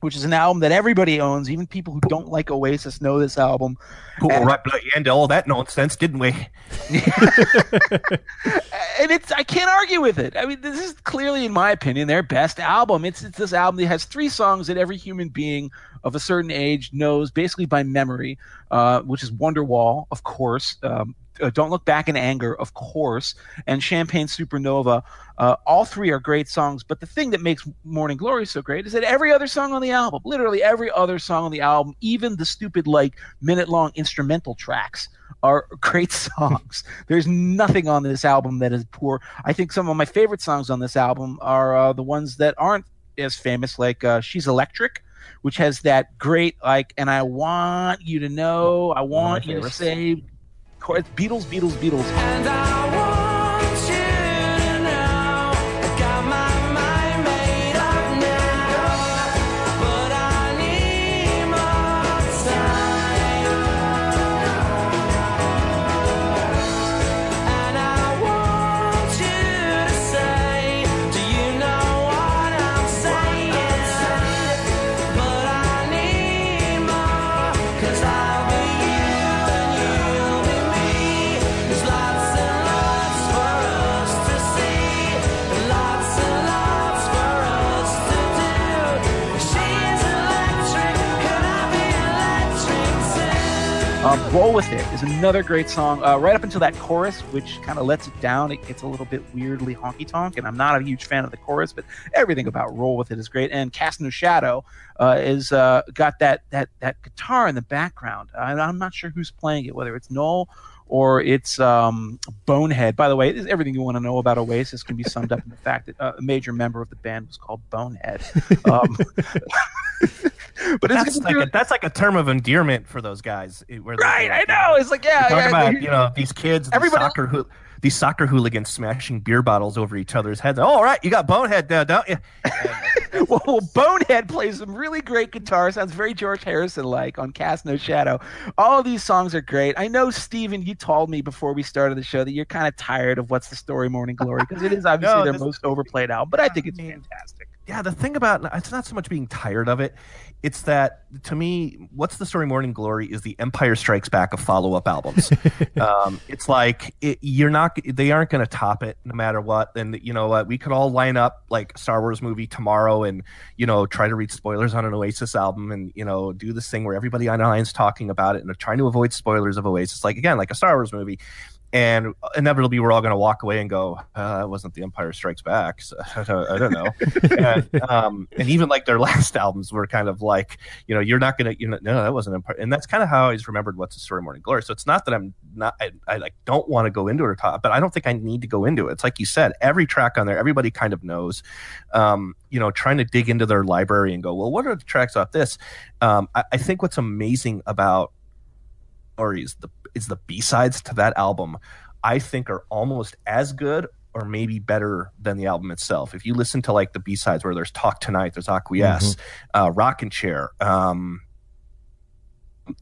Speaker 2: Which is an album that everybody owns, even people who don't like Oasis know this album.
Speaker 3: Cool,
Speaker 2: And-
Speaker 3: right bloody end all that nonsense, didn't we?
Speaker 2: and it's I can't argue with it. I mean, this is clearly, in my opinion, their best album. It's it's this album that has three songs that every human being of a certain age knows basically by memory, uh, which is Wonderwall, of course. Um, uh, Don't Look Back in Anger, of course, and Champagne Supernova. Uh, all three are great songs, but the thing that makes Morning Glory so great is that every other song on the album, literally every other song on the album, even the stupid like minute long instrumental tracks, are great songs. There's nothing on this album that is poor. I think some of my favorite songs on this album are uh, the ones that aren't as famous, like uh, "She's Electric," which has that great like, and I want you to know, I want you to say, Beatles, Beatles, Beatles. Um, Roll with It is another great song. Uh, right up until that chorus, which kind of lets it down, it gets a little bit weirdly honky tonk, and I'm not a huge fan of the chorus, but everything about Roll with It is great. And Cast No Shadow uh, is uh, got that that that guitar in the background, uh, I'm not sure who's playing it, whether it's Noel or it's um, Bonehead. By the way, this- everything you want to know about Oasis can be summed up in the fact that uh, a major member of the band was called Bonehead. Um, but it's
Speaker 3: That's like, a, that's like a term of endearment for those guys. eh, Where
Speaker 2: right. I know. It's like yeah,
Speaker 3: Talk
Speaker 2: yeah,
Speaker 3: about you know these kids, the soccer hoop, these soccer hooligans smashing beer bottles over each other's heads. Oh, all right, you got Bonehead now, don't you?
Speaker 2: Well, well, Bonehead plays some really great guitar. Sounds very George Harrison like on Cast No Shadow. All these songs are great. I know, Steven, you told me before we started the show that you're kind of tired of What's the Story Morning Glory because it is obviously
Speaker 3: No,
Speaker 2: their most overplayed album, but I think it's fantastic.
Speaker 3: yeah, the thing about it's not so much being tired of it. It's that to me, what's the story? Morning Glory is the Empire Strikes Back of follow up albums. um, it's like it, you're not, they aren't going to top it no matter what. And you know what? We could all line up like Star Wars movie tomorrow, and you know try to read spoilers on an Oasis album, and you know do this thing where everybody online's talking about it and they're trying to avoid spoilers of Oasis. Like again, like a Star Wars movie. And inevitably, we're all going to walk away and go, uh, "That wasn't The Empire Strikes Back." So, I don't know. and, um, and even like their last albums were kind of like, you know, you're not gonna, you know, no, that wasn't Empire. And that's kind of how I always remembered what's the story, Morning Glory. So it's not that I'm not, I, I like don't want to go into it or talk, but I don't think I need to go into it. It's like you said, every track on there, everybody kind of knows. Um, you know, trying to dig into their library and go, well, what are the tracks off this? Um, I, I think what's amazing about Stories the is the B sides to that album. I think are almost as good or maybe better than the album itself. If you listen to like the B sides where there's Talk Tonight, there's Acquiesce, uh, Rockin' Chair, um,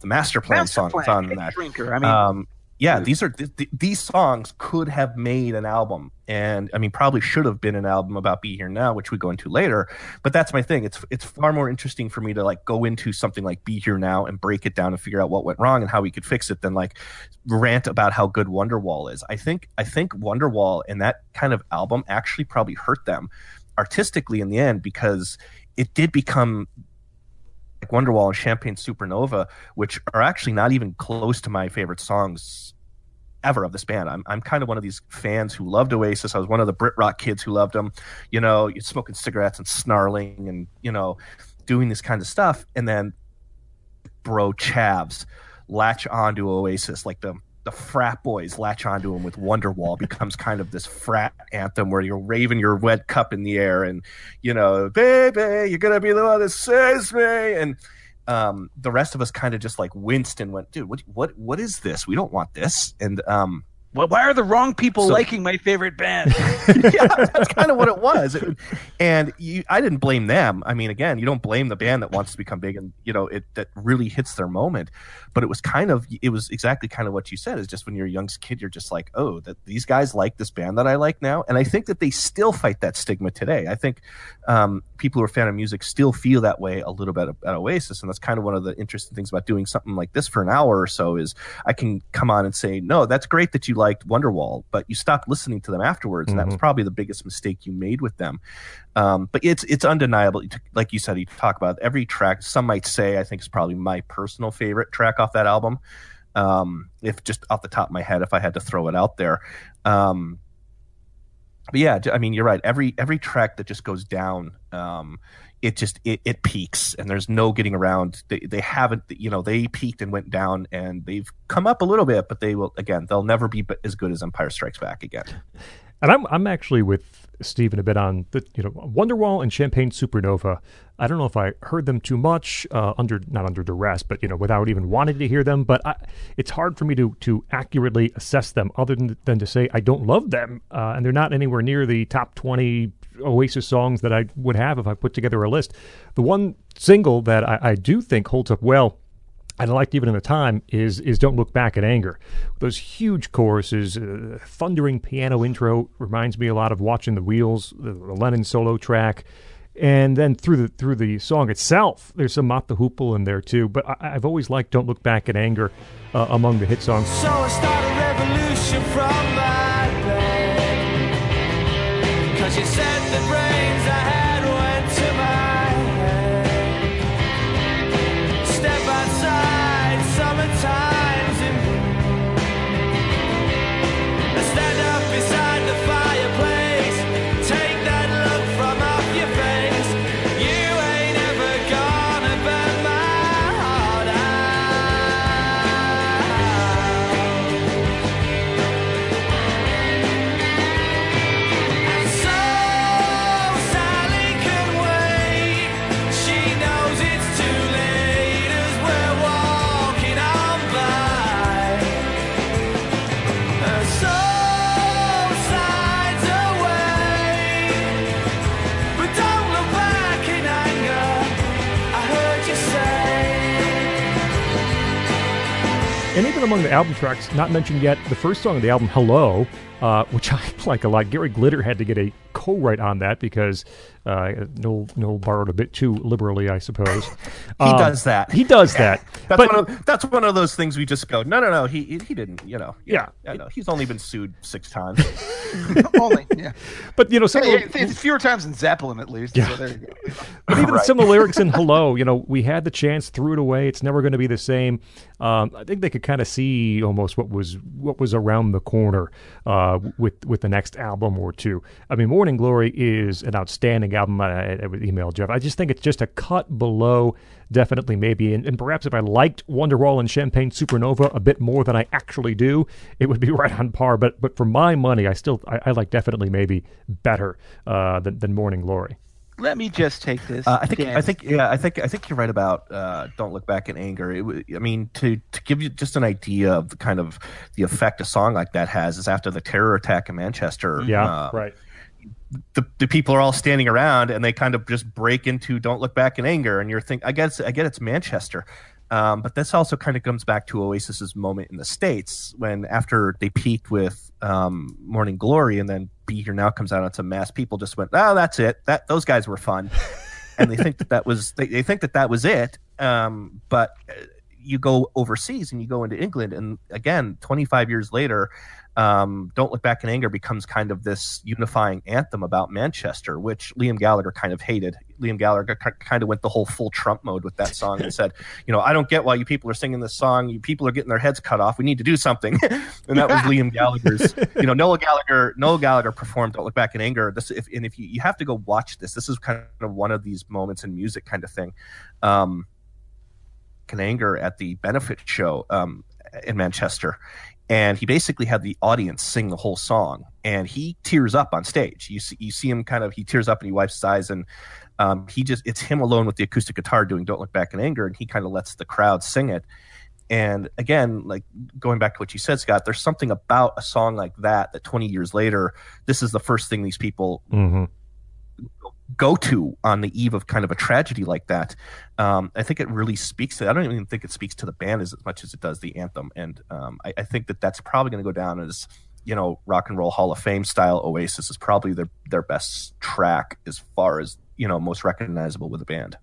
Speaker 3: the Master Plan
Speaker 2: Master
Speaker 3: song
Speaker 2: Plan,
Speaker 3: on that.
Speaker 2: Drinker. I mean,
Speaker 3: um, yeah,
Speaker 2: mm.
Speaker 3: these are th- th- these songs could have made an album, and I mean probably should have been an album about Be Here Now, which we go into later. But that's my thing. It's it's far more interesting for me to like go into something like Be Here Now and break it down and figure out what went wrong and how we could fix it than like rant about how good Wonderwall is. I think I think Wonderwall and that kind of album actually probably hurt them artistically in the end because it did become like Wonderwall and Champagne Supernova, which are actually not even close to my favorite songs ever of this band. I'm I'm kind of one of these fans who loved Oasis. I was one of the Brit rock kids who loved them. You know, smoking cigarettes and snarling and you know doing this kind of stuff, and then bro chavs latch onto Oasis like the the frat boys latch onto him with Wonderwall becomes kind of this frat anthem where you're waving your wet cup in the air and you know, baby, you're gonna be the one that saves me and um, the rest of us kind of just like winced and went, dude, what, what, what is this? We don't want this. And um,
Speaker 2: well, why are the wrong people
Speaker 3: so-
Speaker 2: liking my favorite band?
Speaker 3: yeah, that's kind of what it was. It- and you, I didn't blame them. I mean, again, you don't blame the band that wants to become big and you know it that really hits their moment. But it was kind of, it was exactly kind of what you said. Is just when you're a young kid, you're just like, oh, that these guys like this band that I like now, and I think that they still fight that stigma today. I think um, people who are a fan of music still feel that way a little bit at Oasis, and that's kind of one of the interesting things about doing something like this for an hour or so is I can come on and say, no, that's great that you liked Wonderwall, but you stopped listening to them afterwards, and that was probably the biggest mistake you made with them. Um, but it's it's undeniable, like you said, you talk about every track. Some might say I think is probably my personal favorite track off that album. Um, if just off the top of my head, if I had to throw it out there. Um, but yeah, I mean, you're right. Every every track that just goes down, um, it just it, it peaks, and there's no getting around. They they haven't, you know, they peaked and went down, and they've come up a little bit, but they will again. They'll never be as good as Empire Strikes Back again.
Speaker 1: And I'm I'm actually with Steven a bit on the you know Wonderwall and Champagne Supernova. I don't know if I heard them too much uh, under not under duress, but you know without even wanting to hear them. But I, it's hard for me to to accurately assess them, other than than to say I don't love them, uh, and they're not anywhere near the top twenty Oasis songs that I would have if I put together a list. The one single that I, I do think holds up well and I liked even in the time is is don't look back in anger. Those huge choruses, uh, thundering piano intro reminds me a lot of watching the wheels, the, the Lennon solo track, and then through the through the song itself, there's some Mott the Hoople in there too. But I, I've always liked "Don't Look Back in Anger" uh, among the hit songs.
Speaker 4: So and
Speaker 1: even among the album tracks, not mentioned yet, the first song of the album, Hello, uh, which I like a lot. Gary Glitter had to get a co-write on that because uh, Noel, Noel borrowed a bit too liberally, I suppose.
Speaker 3: He
Speaker 1: Um,
Speaker 3: does that.
Speaker 1: He does that.
Speaker 3: That's
Speaker 1: but
Speaker 3: one of that's one of those things we just go, no, no, no. He he didn't. You know.
Speaker 1: Yeah.
Speaker 3: I know. He's only been sued six times.
Speaker 2: Only, yeah.
Speaker 1: but you know, some of
Speaker 2: Hey,
Speaker 1: the-
Speaker 2: fewer times than Zeppelin, at least.
Speaker 1: Yeah.
Speaker 2: So there you go.
Speaker 1: But even
Speaker 3: Right.
Speaker 1: some of the lyrics in "Hello," you know, we had the chance, threw it away. It's never going to be the same. Um, I think they could kind of see almost what was what was around the corner uh, with with the next album or two. I mean, "Morning Glory" is an outstanding album. I, I would email Jeff. I just think it's just a cut below, definitely maybe, and, and perhaps if I liked Wonderwall and Champagne Supernova a bit more than I actually do, it would be right on par. But but for my money, I still I, I like definitely maybe better uh, than than "Morning Glory."
Speaker 2: Let me just take this.
Speaker 3: Uh, I think I think yeah I think I think you're right about uh, don't look back in anger. It, w- I mean to to give you just an idea of the kind of the effect a song like that has is after the terror attack in Manchester.
Speaker 1: Yeah,
Speaker 3: uh,
Speaker 1: right.
Speaker 3: The, the people are all standing around and they kind of just break into don't look back in anger. And you're thinking I guess I get it's Manchester. Um, but this also kind of comes back to Oasis's moment in the states when after they peaked with um, Morning Glory and then Be Here Now comes out onto mass people just went oh that's it. That those guys were fun. And they think that that was they, they think that that was it. Um, but uh, you go overseas and you go into England and again 25 years later um, Don't Look Back in Anger becomes kind of this unifying anthem about Manchester, which Liam Gallagher kind of hated. Liam Gallagher kind of went the whole full Trump mode with that song and said, you know, I don't get why you people are singing this song. You people are getting their heads cut off. We need to do something. and that was Liam Gallagher's, you know, Noel Gallagher, Noel Gallagher performed Don't Look Back in Anger. This, if, and if you, you have to go watch this, this is kind of one of these moments in music kind of thing. Um, anger at the benefit show um, in Manchester, and he basically had the audience sing the whole song, and he tears up on stage. You see, you see him kind of he tears up and he wipes his eyes, and um, he just it's him alone with the acoustic guitar doing "Don't Look Back in Anger," and he kind of lets the crowd sing it. And again, like going back to what you said, Scott, there's something about a song like that that 20 years later, this is the first thing these people
Speaker 1: Mm-hmm.
Speaker 3: Go to on the eve of kind of a tragedy like that. Um, I think it really speaks to. I don't even think it speaks to the band as much as it does the anthem, and um, I, I think that that's probably going to go down as you know rock and roll Hall of Fame style. Oasis is probably their their best track as far as you know most recognizable with the band.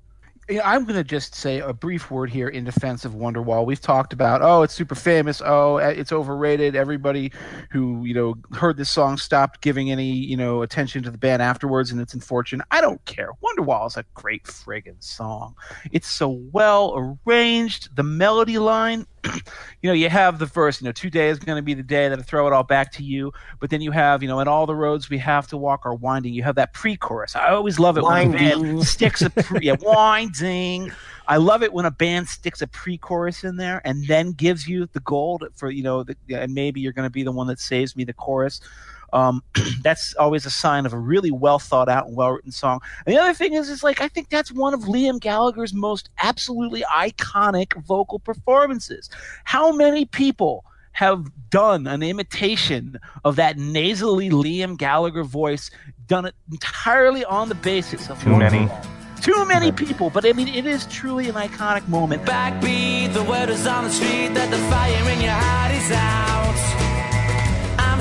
Speaker 2: Yeah, I'm going to just say a brief word here in defense of Wonderwall. We've talked about, oh, it's super famous. Oh, eh, it's overrated. Everybody who you know heard this song stopped giving any you know attention to the band afterwards, and it's unfortunate. I don't care. Wonderwall is a great friggin' song. It's so well arranged. The melody line, you know, you have the verse. You know, today is going to be the day that I throw it all back to you. But then you have, you know, and all the roads we have to walk are winding. You have that pre-chorus. I always love it when a band sticks a pre- yeah, winding. I love it when a band sticks a pre-chorus in there and then gives you the gold for you know, the, and maybe you're going to be the one that saves me the chorus. Um, that's always a sign of a really well thought out and well written song. And the other thing is, is like I think that's one of Liam Gallagher's most absolutely iconic vocal performances. How many people have done an imitation of that nasally Liam Gallagher voice, done it entirely on the basis of
Speaker 3: Too many.
Speaker 2: Too many people, but I mean, it is truly an iconic moment.
Speaker 4: Backbeat, the word is on the street that the fire in your heart is out.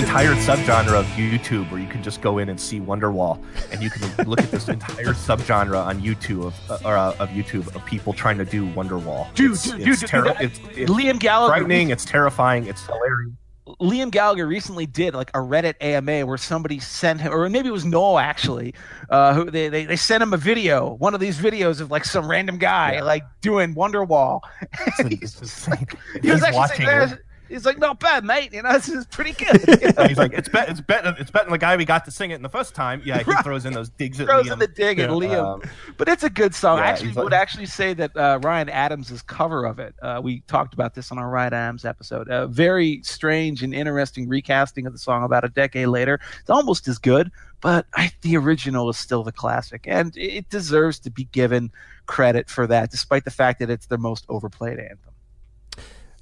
Speaker 3: Entire subgenre of YouTube where you can just go in and see Wonderwall, and you can look at this entire subgenre on YouTube of uh, or, uh, of YouTube of people trying to do Wonderwall.
Speaker 2: Dude,
Speaker 3: it's,
Speaker 2: dude,
Speaker 3: it's,
Speaker 2: dude,
Speaker 3: terri-
Speaker 2: dude,
Speaker 3: it's, it's
Speaker 2: Liam Gallagher.
Speaker 3: frightening. It's terrifying. It's hilarious.
Speaker 2: Liam Gallagher recently did like a Reddit AMA where somebody sent him, or maybe it was Noel actually, uh, who they, they, they sent him a video, one of these videos of like some random guy
Speaker 3: Yeah.
Speaker 2: like doing Wonderwall.
Speaker 3: It's insane.
Speaker 2: he was
Speaker 3: He's
Speaker 2: actually
Speaker 3: watching
Speaker 2: saying,
Speaker 3: it.
Speaker 2: "Eh, he's like, not bad, mate. You know, this is pretty good. You know?
Speaker 3: He's like, it's better, it's better, it's betting the guy we got to sing it in the first time. Yeah, he
Speaker 2: Right.
Speaker 3: throws in those digs at
Speaker 2: throws
Speaker 3: Liam.
Speaker 2: in the dig at
Speaker 1: Yeah.
Speaker 2: Liam.
Speaker 3: Um,
Speaker 2: but it's a good song. I actually
Speaker 3: like-
Speaker 2: would actually say that uh, Ryan Adams' cover of it. Uh, we talked about this on our Ryan Adams episode. A very strange and interesting recasting of the song about a decade later. It's almost as good, but I, the original is still the classic, and it deserves to be given credit for that, despite the fact that it's their most overplayed anthem.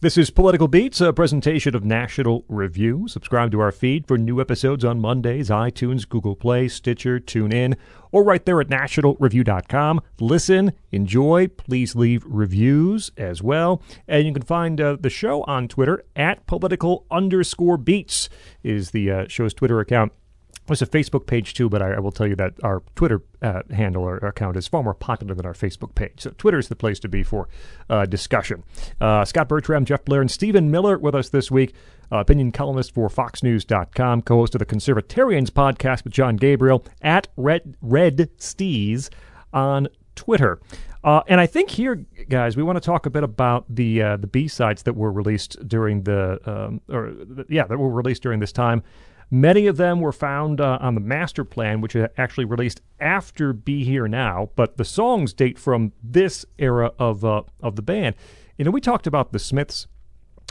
Speaker 1: This is Political Beats, a presentation of National Review. Subscribe to our feed for new episodes on Mondays, iTunes, Google Play, Stitcher, TuneIn, or right there at nationalreview.com. Listen, enjoy, please leave reviews as well. And you can find uh, the show on Twitter at political underscore beats is the uh, show's Twitter account. There's a Facebook page too, but I, I will tell you that our Twitter uh, handle or account is far more popular than our Facebook page. So Twitter is the place to be for uh, discussion. Uh, Scott Bertram, Jeff Blehar, and Stephen Miller with us this week. Uh, opinion columnist for FoxNews.com, co-host of the Conservatarians podcast with John Gabriel at Red Red Stees on Twitter. Uh, and I think here, guys, we want to talk a bit about the uh, the B sides that were released during the um, or the, yeah that were released during this time. Many of them were found uh, on the master plan, which actually released after "Be Here Now," but the songs date from this era of uh, of the band. You know, we talked about the Smiths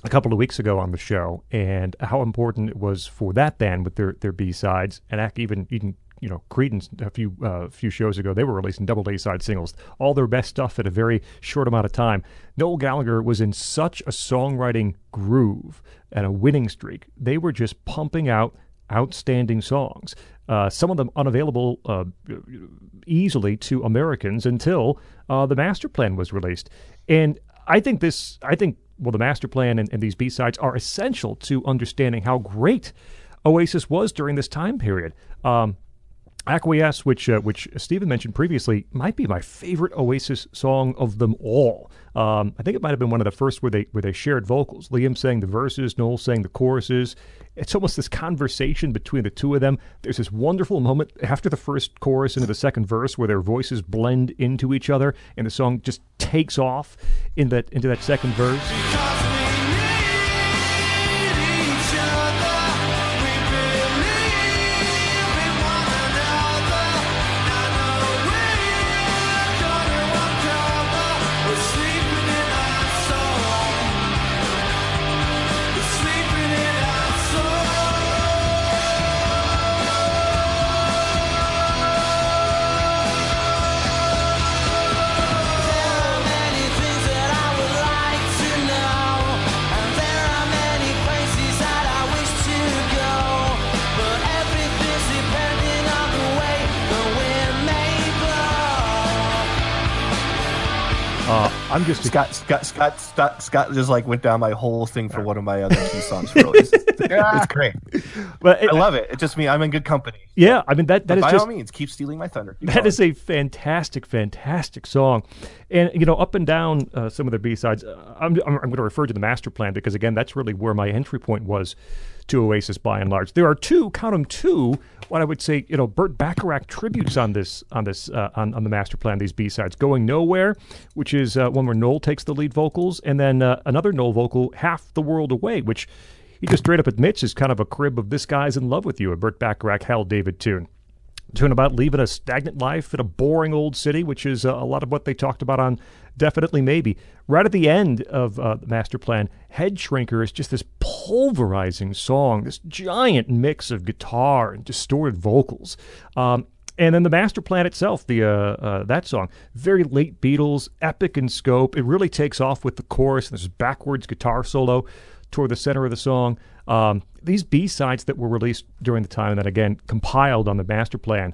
Speaker 1: a couple of weeks ago on the show and how important it was for that band with their their B sides, and even even you know Creedence a few uh, few shows ago they were releasing double A side singles, all their best stuff at a very short amount of time. Noel Gallagher was in such a songwriting groove and a winning streak; they were just pumping out outstanding songs. Uh, some of them unavailable uh, easily to Americans until uh, the master plan was released. And I think this, I think, well, the master plan and, and these B sides are essential to understanding how great Oasis was during this time period. Um, Acquiesce, which uh, which Stephen mentioned previously, might be my favorite Oasis song of them all. Um, I think it might have been one of the first where they where they shared vocals. Liam sang the verses, Noel sang the choruses. It's almost this conversation between the two of them. There's this wonderful moment after the first chorus into the second verse where their voices blend into each other, and the song just takes off in that into that second verse. I'm just
Speaker 3: Scott, Scott, Scott, Scott, Scott just like went down my whole thing for one of my other key songs for it's great.
Speaker 1: but it-
Speaker 3: I love it. It just means I'm in good company.
Speaker 1: yeah, I mean that that is
Speaker 3: by
Speaker 1: just
Speaker 3: all means, keep stealing my thunder. Keep
Speaker 1: That
Speaker 3: going.
Speaker 1: is a fantastic, fantastic song, and you know, up and down uh, some of their B sides. Uh, I'm, I'm, I'm going to refer to the master plan because again, that's really where my entry point was to Oasis by and large. There are two, count them two, what I would say, you know, Burt Bacharach tributes on this on this uh, on, on the master plan. These B sides, "Going Nowhere," which is uh, one where Noel takes the lead vocals, and then uh, another Noel vocal, "Half the World Away," which he just straight up admits is kind of a crib of "This Guy's in Love with You," a Burt Bacharach Hal David tune tune about leaving a stagnant life in a boring old city, which is uh, a lot of what they talked about on Definitely Maybe. Right at the end of uh, the master plan, Head Shrinker is just this pulverizing song, this giant mix of guitar and distorted vocals. Um, and then the master plan itself, the uh, uh, that song, very late Beatles, epic in scope. It really takes off with the chorus. There's this backwards guitar solo toward the center of the song. Um, these B sides that were released during the time and then again compiled on the master plan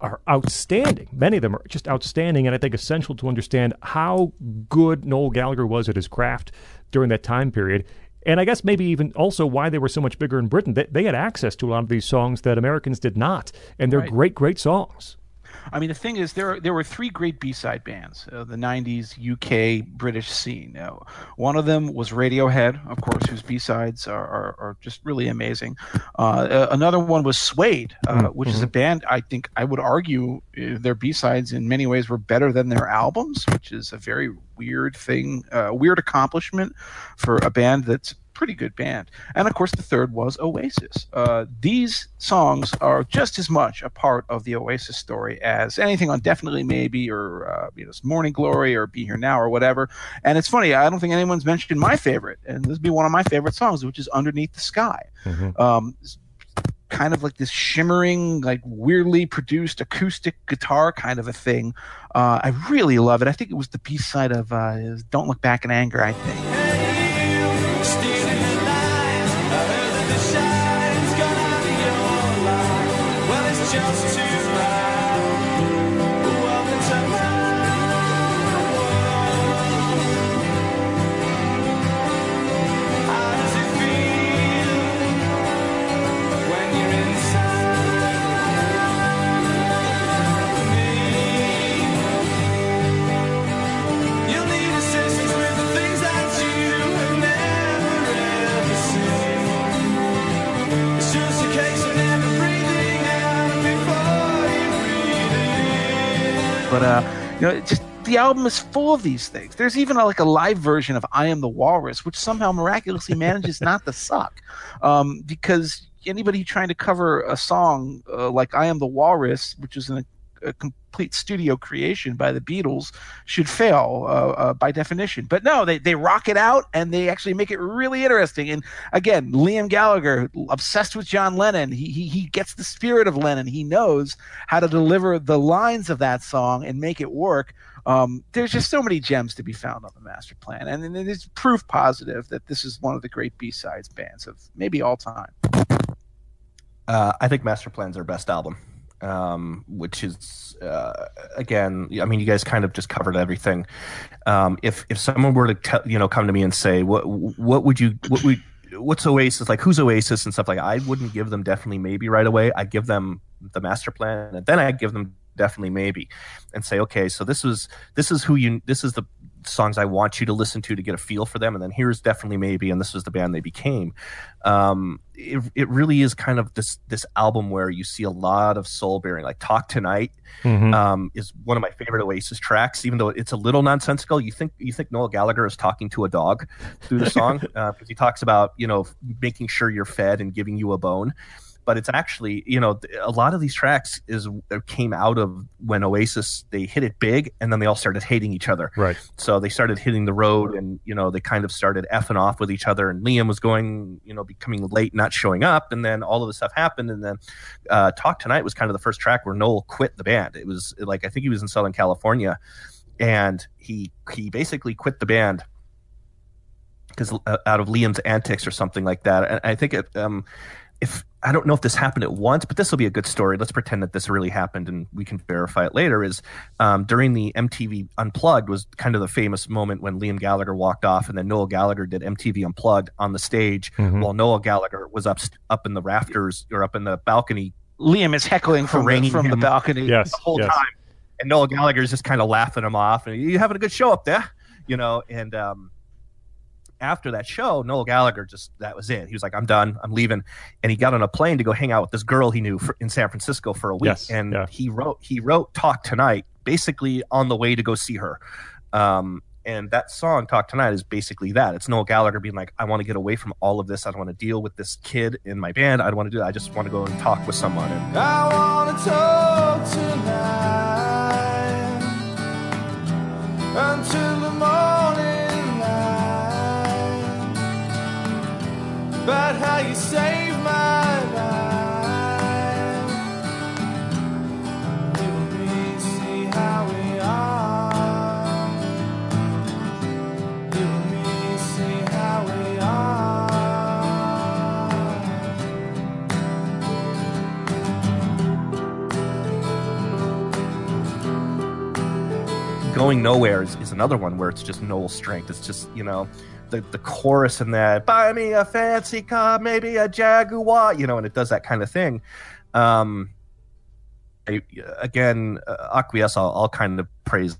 Speaker 1: are outstanding. Many of them are just outstanding, and I think essential to understand how good Noel Gallagher was at his craft during that time period. And I guess maybe even also why they were so much bigger in Britain. They, they had access to a lot of these songs that Americans did not, and they're
Speaker 2: Right.
Speaker 1: great, great songs.
Speaker 2: I mean, the thing is, there there were three great B-side bands, uh, the '90s UK British scene. Uh, one of them was Radiohead, of course, whose B-sides are are, are just really amazing. Uh, another one was Suede, uh, mm-hmm. which is a band I think I would argue uh, their B-sides in many ways were better than their albums, which is a very weird thing, uh, weird accomplishment for a band that's pretty good band. And of course, the third was Oasis. Uh, these songs are just as much a part of the Oasis story as anything on Definitely Maybe or uh, you know Morning Glory or Be Here Now or whatever. And it's funny, I don't think anyone's mentioned my favorite, and this would be one of my favorite songs, which is Underneath the Sky. Mm-hmm. Um, kind of like this shimmering, like weirdly produced acoustic guitar kind of a thing. Uh, I really love it. I think it was the B side of uh, "Don't Look Back in Anger." I think. But uh, you know, just the album is full of these things. There's even a, like a live version of "I Am the Walrus," which somehow miraculously manages not to suck, um, because anybody trying to cover a song uh, like "I Am the Walrus," which is an a complete studio creation by the Beatles should fail uh, uh, by definition. But no, they, they rock it out and they actually make it really interesting. And again, Liam Gallagher, obsessed with John Lennon, he, he, he gets the spirit of Lennon. He knows how to deliver the lines of that song and make it work. Um, there's just so many gems to be found on the master plan. And, and it's proof positive that this is one of the great B-sides bands of maybe all time.
Speaker 3: Uh, I think Master Plan's their best album um, which is uh, again, I mean, you guys kind of just covered everything. Um, if if someone were to tell, you know come to me and say what what would you what would what's Oasis like? Who's Oasis and stuff like? I wouldn't give them definitely maybe right away. I give them the master plan, and then I give them definitely maybe, and say okay, so this was this is who you this is the songs I want you to listen to to get a feel for them, and then here's definitely maybe, and this was the band they became. Um, it, it really is kind of this this album where you see a lot of soul bearing. Like "Talk Tonight" mm-hmm. um, is one of my favorite Oasis tracks, even though it's a little nonsensical. You think you think Noel Gallagher is talking to a dog through the song because uh, he talks about you know making sure you're fed and giving you a bone but it's actually you know a lot of these tracks is uh, came out of when Oasis they hit it big and then they all started hating each other.
Speaker 1: Right.
Speaker 3: So they started hitting the road and you know they kind of started effing off with each other and Liam was going you know becoming late not showing up and then all of this stuff happened and then uh, Talk Tonight was kind of the first track where Noel quit the band. It was like I think he was in Southern California and he he basically quit the band because uh, out of Liam's antics or something like that. And I think it, um, if I don't know if this happened at once, but this will be a good story. Let's pretend that this really happened and we can verify it later. Is um, during the MTV Unplugged was kind of the famous moment when Liam Gallagher walked off and then Noel Gallagher did MTV Unplugged on the stage mm-hmm. while Noel Gallagher was up up in the rafters or up in the balcony.
Speaker 2: Liam is heckling from, the, from the balcony
Speaker 1: yes,
Speaker 3: the whole
Speaker 1: yes.
Speaker 3: time, and Noel Gallagher is just kind of laughing him off. And you having a good show up there, you know, and. Um, after that show, Noel Gallagher just that was it. He was like, "I'm done. I'm leaving," and he got on a plane to go hang out with this girl he knew for, in San Francisco for a week.
Speaker 1: Yes,
Speaker 3: and
Speaker 1: yeah.
Speaker 3: he wrote he wrote "Talk Tonight" basically on the way to go see her. Um, and that song "Talk Tonight" is basically that. It's Noel Gallagher being like, "I want to get away from all of this. I don't want to deal with this kid in my band. I don't want to do that. I just want to go and talk with someone." And,
Speaker 4: I want to talk tonight until about how you saved my life. Let me see how we are. Let me see how we
Speaker 3: are. Going nowhere is, is another one where it's just Noel's strength. It's just you know the, the chorus in that buy me a fancy car maybe a jaguar you know and it does that kind of thing um again, uh, Acquiesce, I'll, I'll kind of praise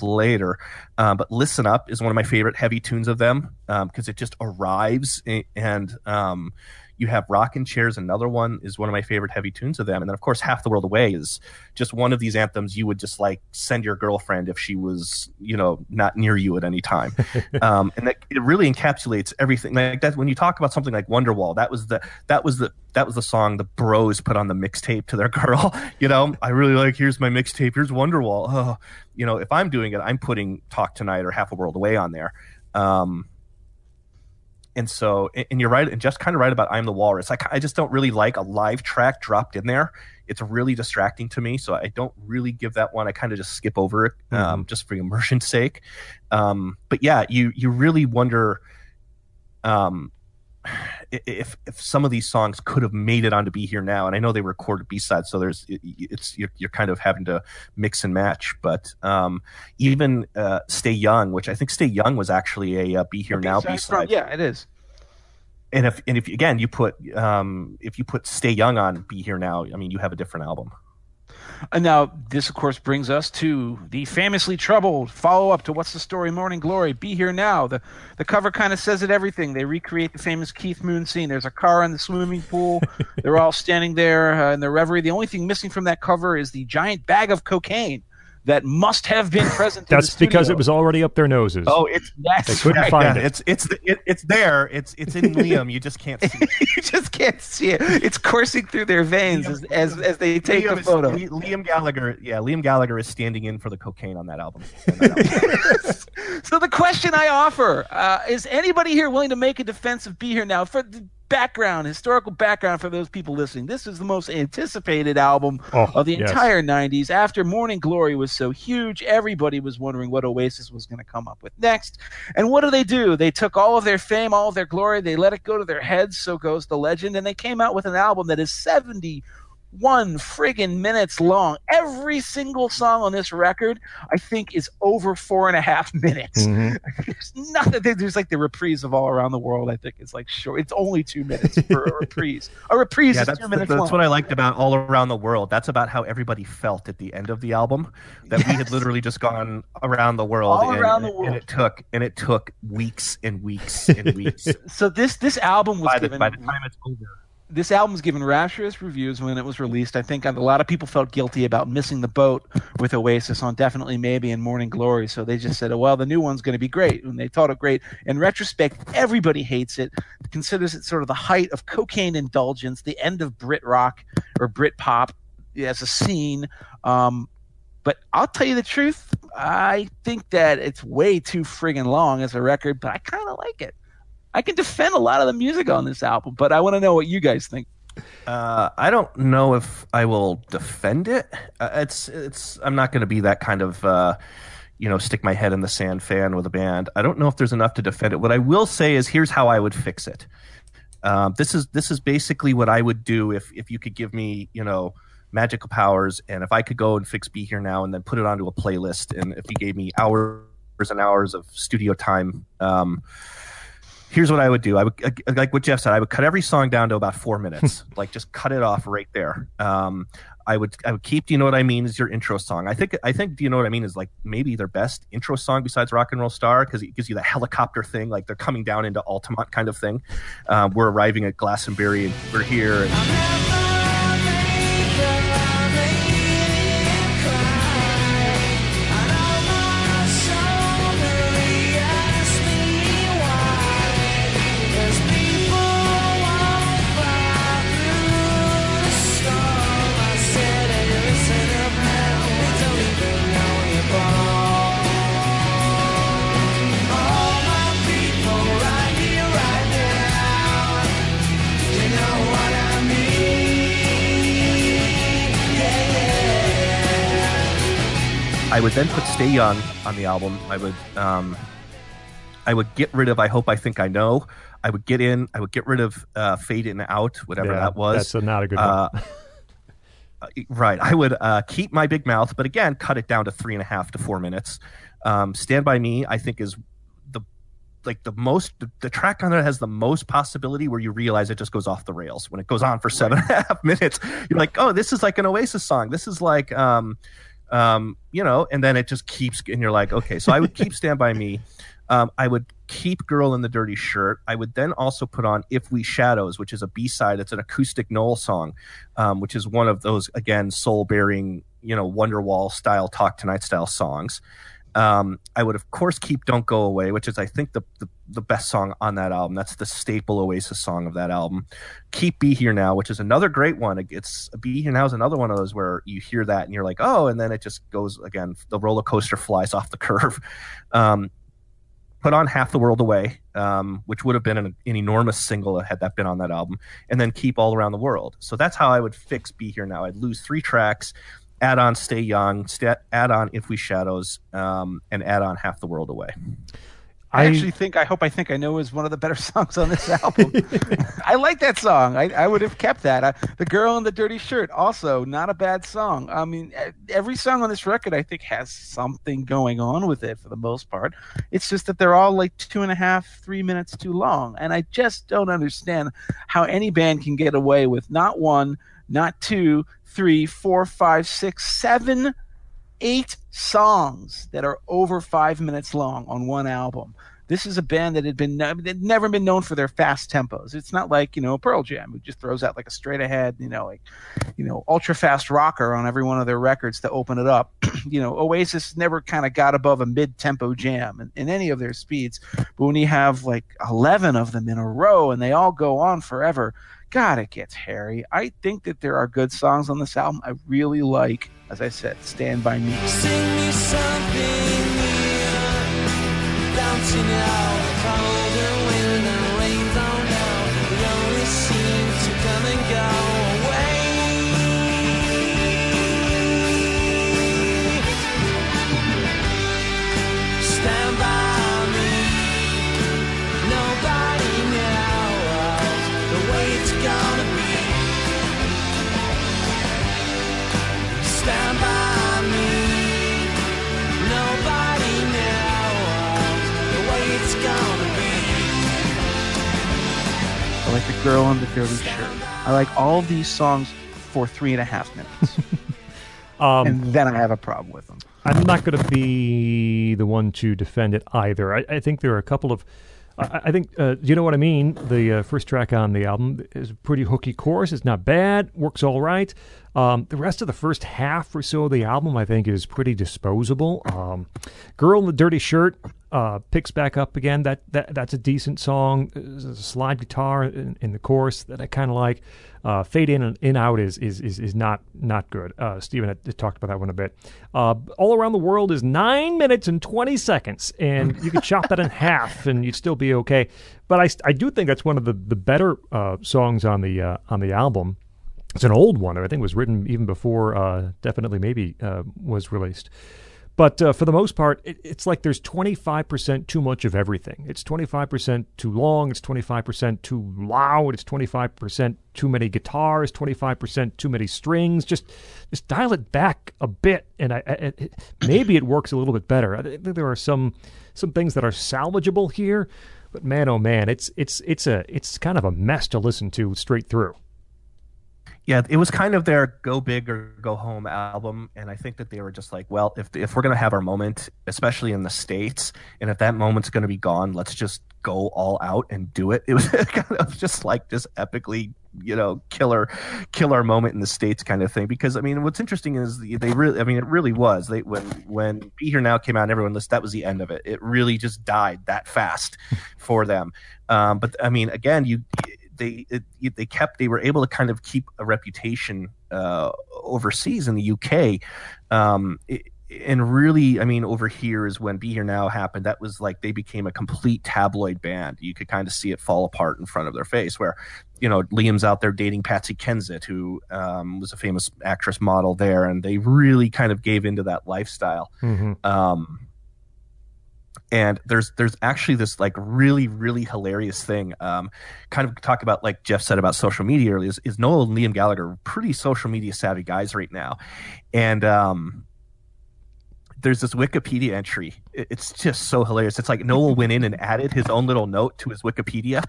Speaker 3: later. Um, but Listen Up is one of my favorite heavy tunes of them because um, it just arrives and um, you have Rockin' Chairs, another one is one of my favorite heavy tunes of them. And then, of course, Half the World Away is just one of these anthems you would just like send your girlfriend if she was, you know, not near you at any time. um, and that, it really encapsulates everything. Like that, when you talk about something like Wonderwall, that was the, that was the, that was the song the bros put on the mixtape to their girl. You know, I really like, here's my mixtape, here's Wonderwall. Oh, you know, if I'm doing it, I'm putting Talk Tonight or Half a World Away on there. Um, and so and you're right and just kind of right about i'm the walrus. I, I just don't really like a live track dropped in there. It's really distracting to me so i don't really give that one i kind of just skip over it um, mm-hmm. just for immersion's sake. Um, but yeah you you really wonder um, if if some of these songs could have made it on to be here now and i know they recorded b-sides so there's it, it's you're, you're, kind of having to mix and match but um, even uh, stay young which i think stay young was actually a uh, be here now b-side.
Speaker 2: Yeah it is.
Speaker 3: And if and if again you put um, if you put stay young on be here now i mean you have a different album
Speaker 2: and now, this, of course, brings us to the famously troubled follow up to What's the Story Morning Glory. Be Here Now. The, the cover kind of says it everything. They recreate the famous Keith Moon scene. There's a car in the swimming pool. They're all standing there uh, in their reverie. The only thing missing from that cover is the giant bag of cocaine that must have been present.
Speaker 1: That's because it was already up their noses.
Speaker 3: Oh, it's
Speaker 1: that's they couldn't right. find
Speaker 3: yeah,
Speaker 1: it.
Speaker 3: It's it's it, it's there. It's it's in Liam. You just can't see. it.
Speaker 2: you just can't see it. It's coursing through their veins Liam, as, as, as they take Liam the photo.
Speaker 3: Is, Liam Gallagher, yeah, Liam Gallagher is standing in for the cocaine on that album. On that
Speaker 2: album. so the question I offer uh, is: anybody here willing to make a defense of "Be Here Now"? For background, historical background for those people listening. This is the most anticipated album oh, of the yes. entire 90s. After Morning Glory was so huge, everybody was wondering what Oasis was going to come up with next. And what do they do? They took all of their fame, all of their glory, they let it go to their heads, so goes the legend, and they came out with an album that is 70 one friggin' minutes long. Every single song on this record, I think, is over four and a half minutes. Mm-hmm. There's nothing. There's like the reprise of All Around the World. I think it's like short. It's only two minutes for a reprise. A reprise yeah,
Speaker 3: that's,
Speaker 2: two minutes
Speaker 3: That's
Speaker 2: long.
Speaker 3: what I liked about All Around the World. That's about how everybody felt at the end of the album. That yes. we had literally just gone around the world.
Speaker 2: All
Speaker 3: and,
Speaker 2: around the world.
Speaker 3: And it took and it took weeks and weeks and weeks.
Speaker 2: so this this album was
Speaker 3: by
Speaker 2: given,
Speaker 3: the, by the time it's over
Speaker 2: this album was given rapturous reviews when it was released. I think a lot of people felt guilty about missing the boat with Oasis on Definitely Maybe and Morning Glory. So they just said, oh, well, the new one's going to be great. And they thought it great. In retrospect, everybody hates it, considers it sort of the height of cocaine indulgence, the end of Brit rock or Brit pop as a scene. Um, but I'll tell you the truth, I think that it's way too friggin' long as a record, but I kind of like it. I can defend a lot of the music on this album, but I want to know what you guys think.
Speaker 3: Uh, I don't know if I will defend it. Uh, it's it's. I'm not going to be that kind of. Uh, you know, stick my head in the sand fan with a band. I don't know if there's enough to defend it. What I will say is, here's how I would fix it. Um, this is this is basically what I would do if if you could give me, you know, magical powers, and if I could go and fix "Be Here Now" and then put it onto a playlist, and if you gave me hours and hours of studio time. Um, here's what I would do. I would like what Jeff said. I would cut every song down to about four minutes, like just cut it off right there. Um, I would I would keep "Do You Know What I Mean" Is your intro song. I think I think "Do You Know What I Mean" is like maybe their best intro song besides "Rock and Roll Star" because it gives you the helicopter thing, like they're coming down into Altamont kind of thing. Um, we're arriving at Glastonbury and we're here. And, I would then put "Stay Young" on the album. I would um, I would get rid of "I Hope I Think I Know." I would get in. I would get rid of uh, "Fade In Out," whatever
Speaker 1: yeah,
Speaker 3: that was.
Speaker 1: That's a, not a good one. Uh,
Speaker 3: uh, right. I would uh, keep my big mouth, but again, cut it down to three and a half to four minutes. Um, "Stand by Me," I think, is the like the most the, the track on there has the most possibility where you realize it just goes off the rails when it goes on for seven and a half minutes. You're like, oh, this is like an Oasis song. This is like um um you know, and then it just keeps and you're like, okay, so I would keep Stand by Me. Um, I would keep Girl in the Dirty Shirt. I would then also put on If We Shadows, which is a B side. It's an acoustic Noel song, um, which is one of those, again, soul bearing, you know, Wonderwall style, Talk Tonight style songs. Um, I would, of course, keep Don't Go Away, which is, I think, the, the, the best song on that album. That's the staple Oasis song of that album. Keep Be Here Now, which is another great one. It's Be Here Now is another one of those where you hear that and you're like, oh, and then it just goes again. The roller coaster flies off the curve. Um, put on half the world away um, which would have been an, an, enormous single had that been on that album and then keep all around the world so that's how i would fix be here now i'd lose three tracks add on stay young st- add on if we shadows um, and add on half the world away
Speaker 2: I, actually think I hope I think I know is one of the better songs on this album. I like that song. I, I would have kept that. I, the girl in the dirty shirt also not a bad song. I mean, every song on this record I think has something going on with it for the most part. It's just that they're all like two and a half, three minutes too long, and I just don't understand how any band can get away with not one, not two, three, four, five, six, seven eight songs that are over five minutes long on one album. This is a band that had been never been known for their fast tempos. It's not like you know Pearl Jam, who just throws out like a straight ahead, you know, like you know ultra fast rocker on every one of their records to open it up. you know, Oasis never kind of got above a mid tempo jam in, in any of their speeds. But when you have like eleven of them in a row and they all go on forever, God, it gets hairy. I think that there are good songs on this album. I really like as I said, stand by me. Like The Girl in the Dirty Shirt. I like all these songs for three and a half minutes. um, and then I have a problem with them.
Speaker 1: I'm not going to be the one to defend it either. I, I think there are a couple of. I, I think, uh, you know what I mean? The uh, first track on the album is a pretty hooky chorus. It's not bad, works all right. Um, the rest of the first half or so of the album, I think, is pretty disposable. Um, Girl in the Dirty Shirt, uh, picks back up again. That that that's a decent song. There's a slide guitar in, in the chorus that I kind of like. Uh, fade in and in out is is is, is not not good. Uh, Stephen talked about that one a bit. Uh, All around the world is nine minutes and twenty seconds, and you could chop that in half, and you'd still be okay. But I, I do think that's one of the the better uh, songs on the uh, on the album. It's an old one. I think it was written even before uh, definitely maybe was released. But uh, for the most part, it, it's like there's 25% too much of everything. It's 25% too long. It's 25% too loud. It's 25% too many guitars. 25% too many strings. Just, just dial it back a bit, and I, I it, maybe it works a little bit better. I think there are some some things that are salvageable here, but man, oh man, it's it's it's a it's kind of a mess to listen to straight through
Speaker 3: yeah, it was kind of their go big or go home album, and I think that they were just like, well, if if we're gonna have our moment, especially in the states, and if that moment's gonna be gone, let's just go all out and do it. It was kind of just like this epically, you know, killer, killer moment in the states kind of thing. Because I mean, what's interesting is they really, I mean, it really was. They when when Be Here Now came out, and everyone listened. That was the end of it. It really just died that fast for them. Um, but I mean, again, you they it, they kept they were able to kind of keep a reputation uh, overseas in the UK. Um, it, and really, I mean, over here is when Be Here Now happened. That was like they became a complete tabloid band. You could kind of see it fall apart in front of their face. Where, you know, Liam's out there dating Patsy Kensit, who um, was a famous actress model there, and they really kind of gave into that lifestyle. Mm-hmm. Um, and there's there's actually this like really really hilarious thing um, kind of talk about like jeff said about social media earlier is, is noel and liam gallagher pretty social media savvy guys right now and um, there's this Wikipedia entry. It's just so hilarious. It's like Noel went in and added his own little note to his Wikipedia.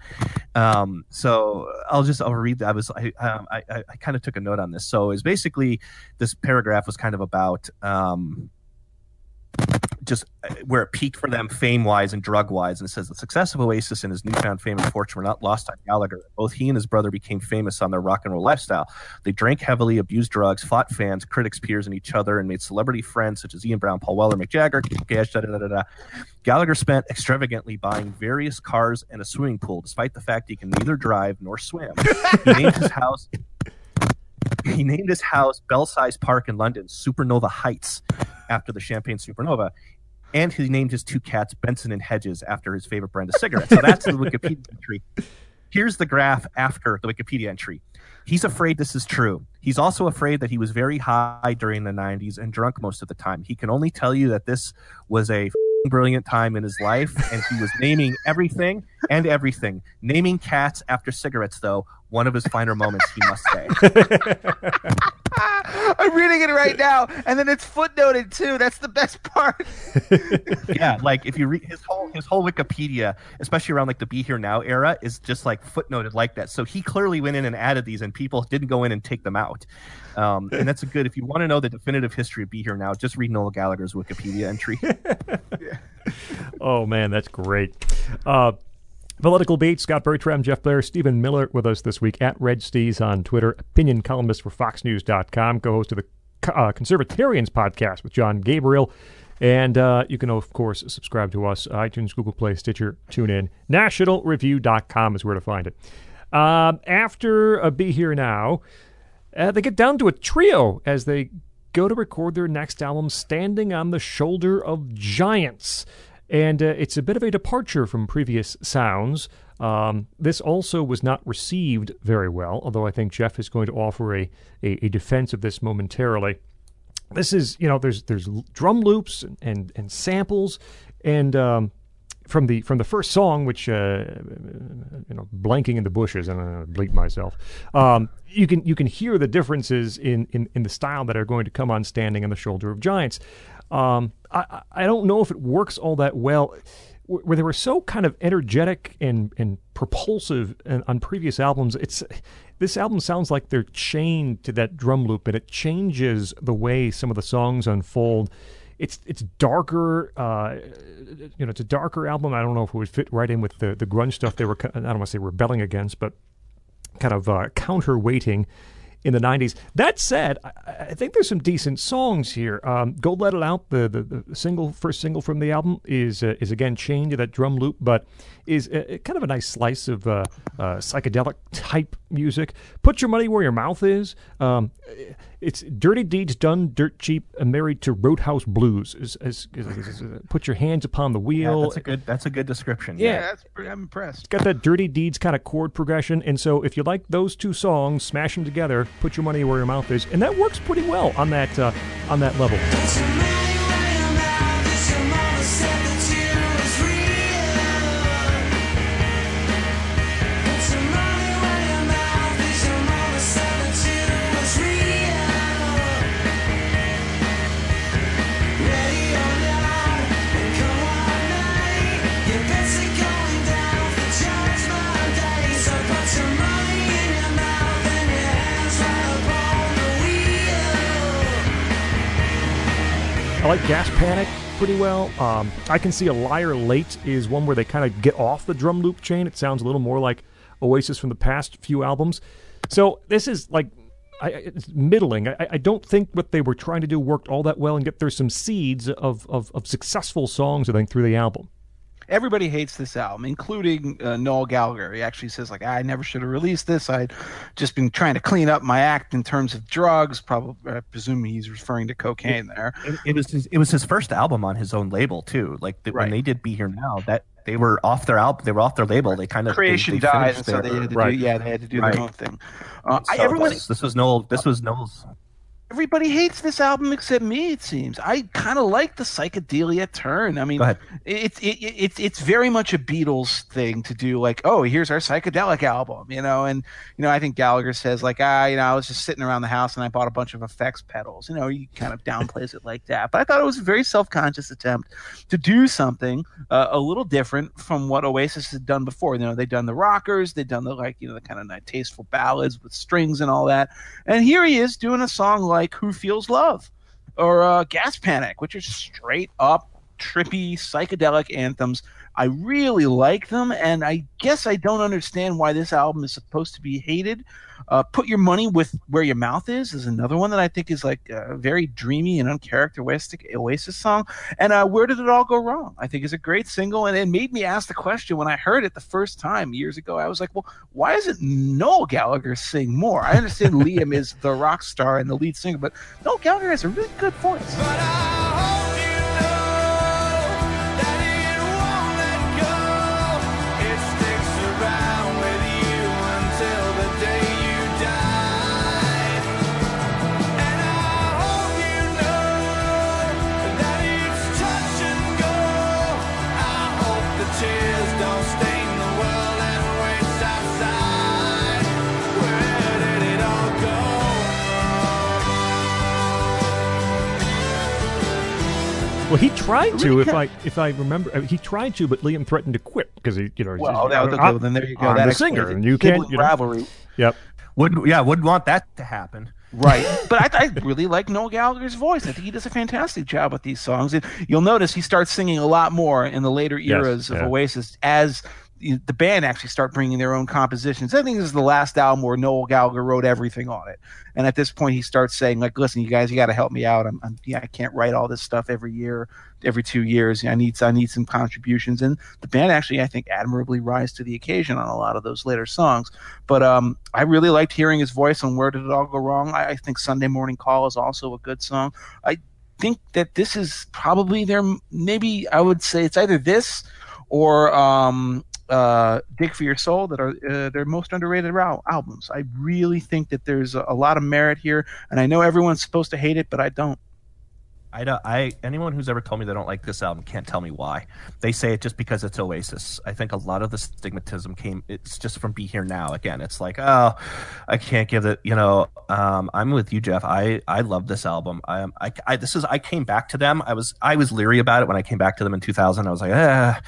Speaker 3: Um, so I'll just I'll read. that I was I um, I, I, kind of took a note on this. So it's basically this paragraph was kind of about um, just uh, where it peaked for them fame wise and drug wise. And it says the success of Oasis and his newfound fame and fortune were not lost on Gallagher. Both he and his brother became famous on their rock and roll lifestyle. They drank heavily, abused drugs, fought fans, critics, peers, and each other, and made celebrity friends such as Ian Brown, Paul Weller, Mick Jagger, da, da, da, da. Gallagher spent extravagantly buying various cars and a swimming pool, despite the fact he can neither drive nor swim. He named his house. He named his house Belsize Park in London Supernova Heights after the Champagne Supernova. And he named his two cats Benson and Hedges after his favorite brand of cigarettes. So that's the Wikipedia entry. Here's the graph after the Wikipedia entry. He's afraid this is true. He's also afraid that he was very high during the 90s and drunk most of the time. He can only tell you that this was a brilliant time in his life and he was naming everything and everything. Naming cats after cigarettes, though, one of his finer moments, he must say.
Speaker 2: I'm reading it right now, and then it's footnoted too. That's the best part.
Speaker 3: yeah, like if you read his whole his whole Wikipedia, especially around like the Be Here Now era, is just like footnoted like that. So he clearly went in and added these, and people didn't go in and take them out. Um, and that's a good. If you want to know the definitive history of Be Here Now, just read Noel Gallagher's Wikipedia entry.
Speaker 1: Oh man, that's great. Uh, Political Beat, Scott Bertram, Jeff Blehar, Stephen Miller with us this week at Red Steez on Twitter, opinion columnist for FoxNews.com, co host of the uh, Conservatarians podcast with John Gabriel. And uh, you can, of course, subscribe to us iTunes, Google Play, Stitcher, TuneIn. NationalReview.com is where to find it. Um, after uh, Be Here Now, uh, they get down to a trio as they go to record their next album, Standing on the Shoulder of Giants. And uh, it's a bit of a departure from previous sounds. Um, this also was not received very well, although I think Jeff is going to offer a, a, a defense of this momentarily. This is, you know, there's there's drum loops and, and, and samples, and um, from the from the first song, which uh, you know, blanking in the bushes, and I bleep myself. Um, you can you can hear the differences in, in in the style that are going to come on standing on the shoulder of giants. Um, I I- don't know if it works all that well. Where they were so kind of energetic and and propulsive on previous albums, it's this album sounds like they're chained to that drum loop, and it changes the way some of the songs unfold it's it's darker. Uh, you know, it's a darker album. I don't know if it would fit right in with the the grunge stuff they were. I don't want to say rebelling against, but kind of uh, counterweighting in the 90s. That said, I, I think there's some decent songs here. Um, Go Let It Out, the, the, the single, first single from the album, is uh, is again chained to that drum loop, but is uh, kind of a nice slice of uh, uh, psychedelic type music. Put Your Money Where Your Mouth Is. Um, it's Dirty Deeds Done Dirt Cheap, and Married to Roadhouse Blues. Is, is, is, is- is- put your hands upon the
Speaker 3: Yeah,
Speaker 1: wheel.
Speaker 3: that's a good. That's a good description.
Speaker 1: Yeah.
Speaker 2: Yeah, that's pretty, I'm impressed.
Speaker 1: it's got that dirty deeds kind of chord progression and so if you like those two songs smash them together put your money where your mouth is and that works pretty well on that uh, on that level i like gas panic pretty well um, i can see a liar late is one where they kind of get off the drum loop chain it sounds a little more like oasis from the past few albums so this is like I, it's middling. I, I don't think what they were trying to do worked all that well, and yet there's some seeds of, of, of successful songs, I think, through the album.
Speaker 2: Everybody hates this album, including uh, Noel Gallagher. He actually says like, "I never should have released this. I'd just been trying to clean up my act in terms of drugs. Probably, I presume he's referring to cocaine there.
Speaker 3: It, it was his, it was his first album on his own label too. Like the,
Speaker 2: Right.
Speaker 3: when they did Be Here Now, that they were off their album. They were off their label. They kind of
Speaker 2: Creation
Speaker 3: they, they
Speaker 2: died, and so they had to
Speaker 1: Right.
Speaker 2: do yeah, they had to do
Speaker 3: Right.
Speaker 2: their own thing. Uh, I, everyone,
Speaker 3: this, this was Noel. This was Noel's.
Speaker 2: Everybody hates this album except me. It seems I kind of like the psychedelia turn. I mean,
Speaker 3: Go
Speaker 2: it's it, it, it's it's very much a Beatles thing to do. Like, oh, here's our psychedelic album, you know. And you know, I think Gallagher says like, ah, you know, I was just sitting around the house and I bought a bunch of effects pedals. You know, he kind of downplays it like that. But I thought it was a very self-conscious attempt to do something uh, a little different from what Oasis had done before. You know, they'd done the rockers, they'd done the like, you know, the kind of nice, tasteful ballads with strings and all that. And here he is doing a song like "Who Feels Love" or uh, "Gas Panic," which are straight up trippy psychedelic anthems. I really like them, and I guess I don't understand why this album is supposed to be hated. Uh, Put Your Money with Where Your Mouth Is is another one that I think is like a very dreamy and uncharacteristic Oasis song. And uh, Where Did It All Go Wrong? I think is a great single, and it made me ask the question when I heard it the first time years ago. I was like, well, why isn't Noel Gallagher sing more? I understand Liam is the rock star and the lead singer, but Noel Gallagher has a really good voice.
Speaker 1: Well, he tried to,
Speaker 2: really
Speaker 1: if I if I remember, uh, he tried to, but Liam threatened to quit because he, you know, he's-
Speaker 2: Well,
Speaker 1: he's-
Speaker 2: that, okay, well, then there you go.
Speaker 1: I'm
Speaker 2: that
Speaker 1: the singer, and you can't, you know,
Speaker 2: rivalry.
Speaker 1: yep.
Speaker 3: Wouldn't yeah, wouldn't want that to happen.
Speaker 2: Right. but I, I really like Noel Gallagher's voice. I think he does a fantastic job with these songs. And you'll notice he starts singing a lot more in the later
Speaker 1: Yes,
Speaker 2: eras of
Speaker 1: yeah.
Speaker 2: Oasis as you- the band actually start bringing their own compositions. I think this is the last album where Noel Gallagher wrote everything on it. And at this point, he starts saying, like, listen, you guys, you got to help me out. I'm, I'm, yeah, I can't write all this stuff every year, every two years. I need, I need some contributions. And the band actually, I think, admirably rise to the occasion on a lot of those later songs. But um, I really liked hearing his voice on Where Did It All Go Wrong. I, I think Sunday Morning Call is also a good song. I think that this is probably their, maybe I would say it's either this or um, uh, Dig for Your Soul that are uh, their most underrated al- albums. I really think that there's a, a lot of merit here, and I know everyone's supposed to hate it, but I don't.
Speaker 3: I don't. I anyone who's ever told me they don't like this album can't tell me why. They say it just because it's Oasis. I think a lot of the stigmatism came. It's just from Be Here Now. Again, it's like, oh, I can't give it. You know, um, I'm with you, Jeff. I I love this album. I am. I, I this is. I came back to them. I was I was leery about it when I came back to them in 2000. I was like, ah.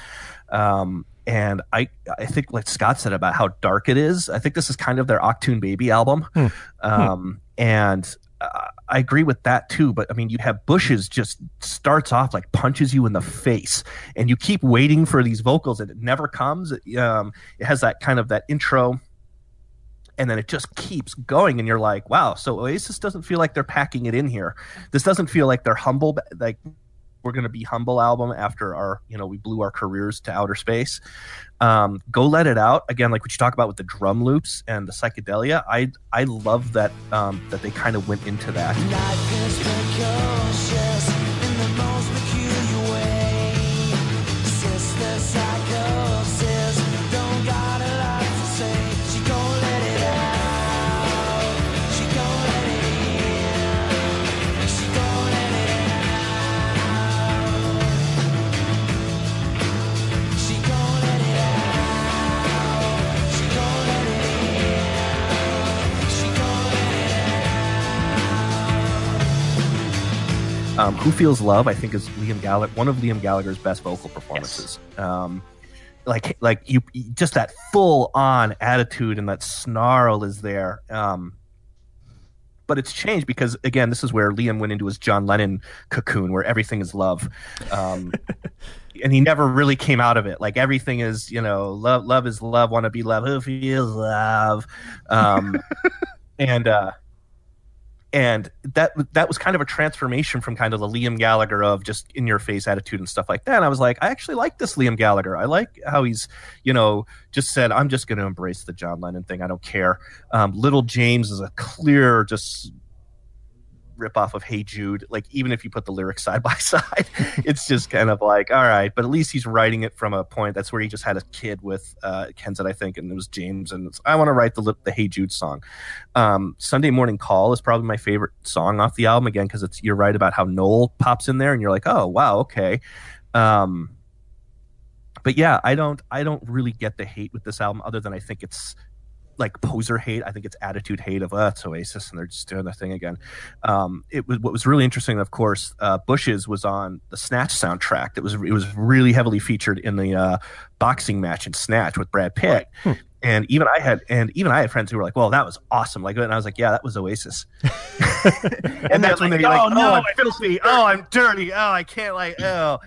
Speaker 3: Um, and I, I think like Scott said about how dark it is. I think this is kind of their Achtung Baby album, um, and uh, I agree with that too. But I mean, you have Bushes just starts off like punches you in the face, and you keep waiting for these vocals, and it never comes. It, um, it has that kind of that intro, and then it just keeps going, and you're like, wow. So Oasis doesn't feel like they're packing it in here. This doesn't feel like they're humble, like we're going to be humble album after our you know we blew our careers to outer space. Um, go let it out again like what you talk about with the drum loops and the psychedelia i i love that um, that they kind of went into that um, who feels love i think is liam gallagher one of liam gallagher's best vocal performances. Um, like like you just that full on attitude and that snarl is there. Um, but it's changed because again this is where liam went into his john lennon cocoon where everything is love. Um, and he never really came out of it. Like everything is you know love love is love want to be love who feels love? Um, and uh and that that was kind of a transformation from kind of the Liam Gallagher of just in your face attitude and stuff like that. And I was like, I actually like this Liam Gallagher. I like how he's, you know, just said, I'm just going to embrace the John Lennon thing. I don't care. Um, Little James is a clear, just ripoff of Hey Jude. Like even if you put the lyrics side by side, it's just kind of like all right. But at least he's writing it from a point. That's where he just had a kid with uh, Kensit, I think, and it was James. And I want to write the the Hey Jude song. Um, Sunday Morning Call is probably my favorite song off the album again because it's you're right about how Noel pops in there and you're like, oh wow, okay. Um, but yeah, I don't I don't really get the hate with this album other than I think it's like poser hate. I think it's attitude hate of, oh, it's Oasis and they're just doing their thing again. Um, it was what was really interesting. Of course, uh, Bushes was on the Snatch soundtrack. That was it was really heavily featured in the uh, boxing match in Snatch with Brad Pitt. Hmm. And even I had, and even I had friends who were like, "Well, that was awesome!" Like, and I was like, "Yeah, that was Oasis." and that's when they're like, "Oh, no, I'm filthy! Oh, I'm dirty! Oh, I can't like, oh."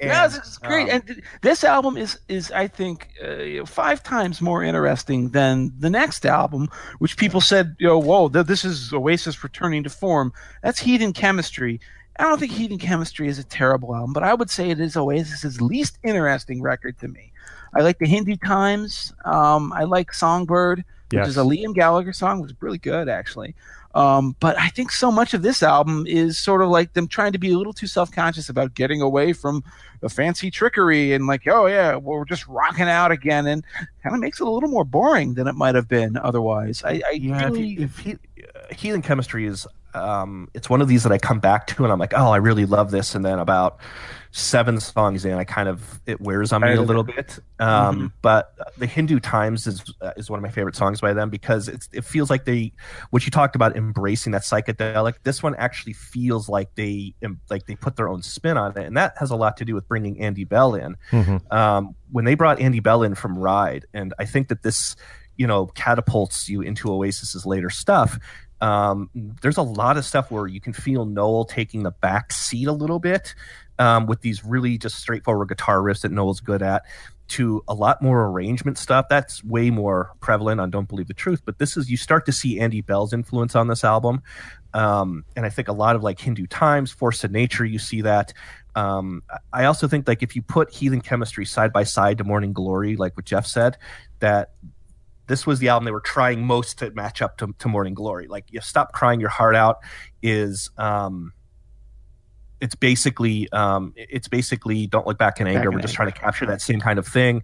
Speaker 2: And, yeah, it's, great. Um, and this album is is I think uh, five times more interesting than the next album, which people said, you know, whoa, th- this is Oasis returning to form. That's Heathen Chemistry. I don't think Heathen Chemistry is a terrible album, but I would say it is Oasis's least interesting record to me. I like the Hindu Times. Um, I like Songbird, which yes. is a Liam Gallagher song, which is really good actually. Um, but I think so much of this album is sort of like them trying to be a little too self conscious about getting away from the fancy trickery and like, oh yeah, we're just rocking out again, and kind of makes it a little more boring than it might have been otherwise. I, I
Speaker 3: yeah, really, if, he, if he, Heathen chemistry is, um, it's one of these that I come back to and I'm like, oh, I really love this, and then about seven songs in, I kind of it wears on me a little bit. Um, mm-hmm. But the Hindu Times is uh, is one of my favorite songs by them because it's it feels like they, what you talked about embracing that psychedelic. This one actually feels like they like they put their own spin on it, and that has a lot to do with bringing Andy Bell in. Mm-hmm. Um, when they brought Andy Bell in from Ride, and I think that this you know catapults you into Oasis's later stuff. Um, there's a lot of stuff where you can feel Noel taking the back seat a little bit um, with these really just straightforward guitar riffs that Noel's good at to a lot more arrangement stuff. That's way more prevalent on Don't Believe the Truth. But this is, you start to see Andy Bell's influence on this album. Um, and I think a lot of like Hindu Times, Force of Nature, you see that. Um, I also think like if you put Heathen Chemistry side by side to Morning Glory, like what Jeff said, that this was the album they were trying most to match up to, to Morning Glory. Like you stop crying your heart out is, um, it's basically um, it's basically don't look back in anger. Back We're in just trying to capture that same kind of thing.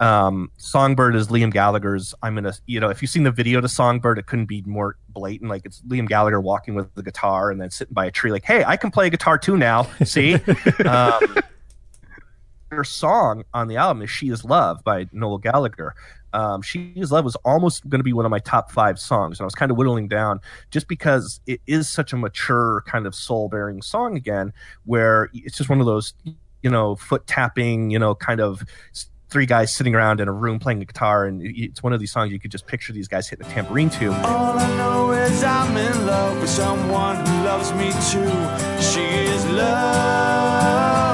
Speaker 3: Um, Songbird is Liam Gallagher's. I'm gonna, you know, if you've seen the video to Songbird, it couldn't be more blatant. Like it's Liam Gallagher walking with the guitar and then sitting by a tree, like, "Hey, I can play guitar too now." See, um, her song on the album is "She Is Love" by Noel Gallagher um, She Is Love was almost going to be one of my top five songs. And I was kind of whittling down just because it is such a mature, kind of soul bearing song again, where it's just one of those, you know, foot tapping, you know, kind of three guys sitting around in a room playing a guitar. And it's one of these songs you could just picture these guys hitting a tambourine to.
Speaker 4: All I know is I'm in love with someone who loves me too. She is love,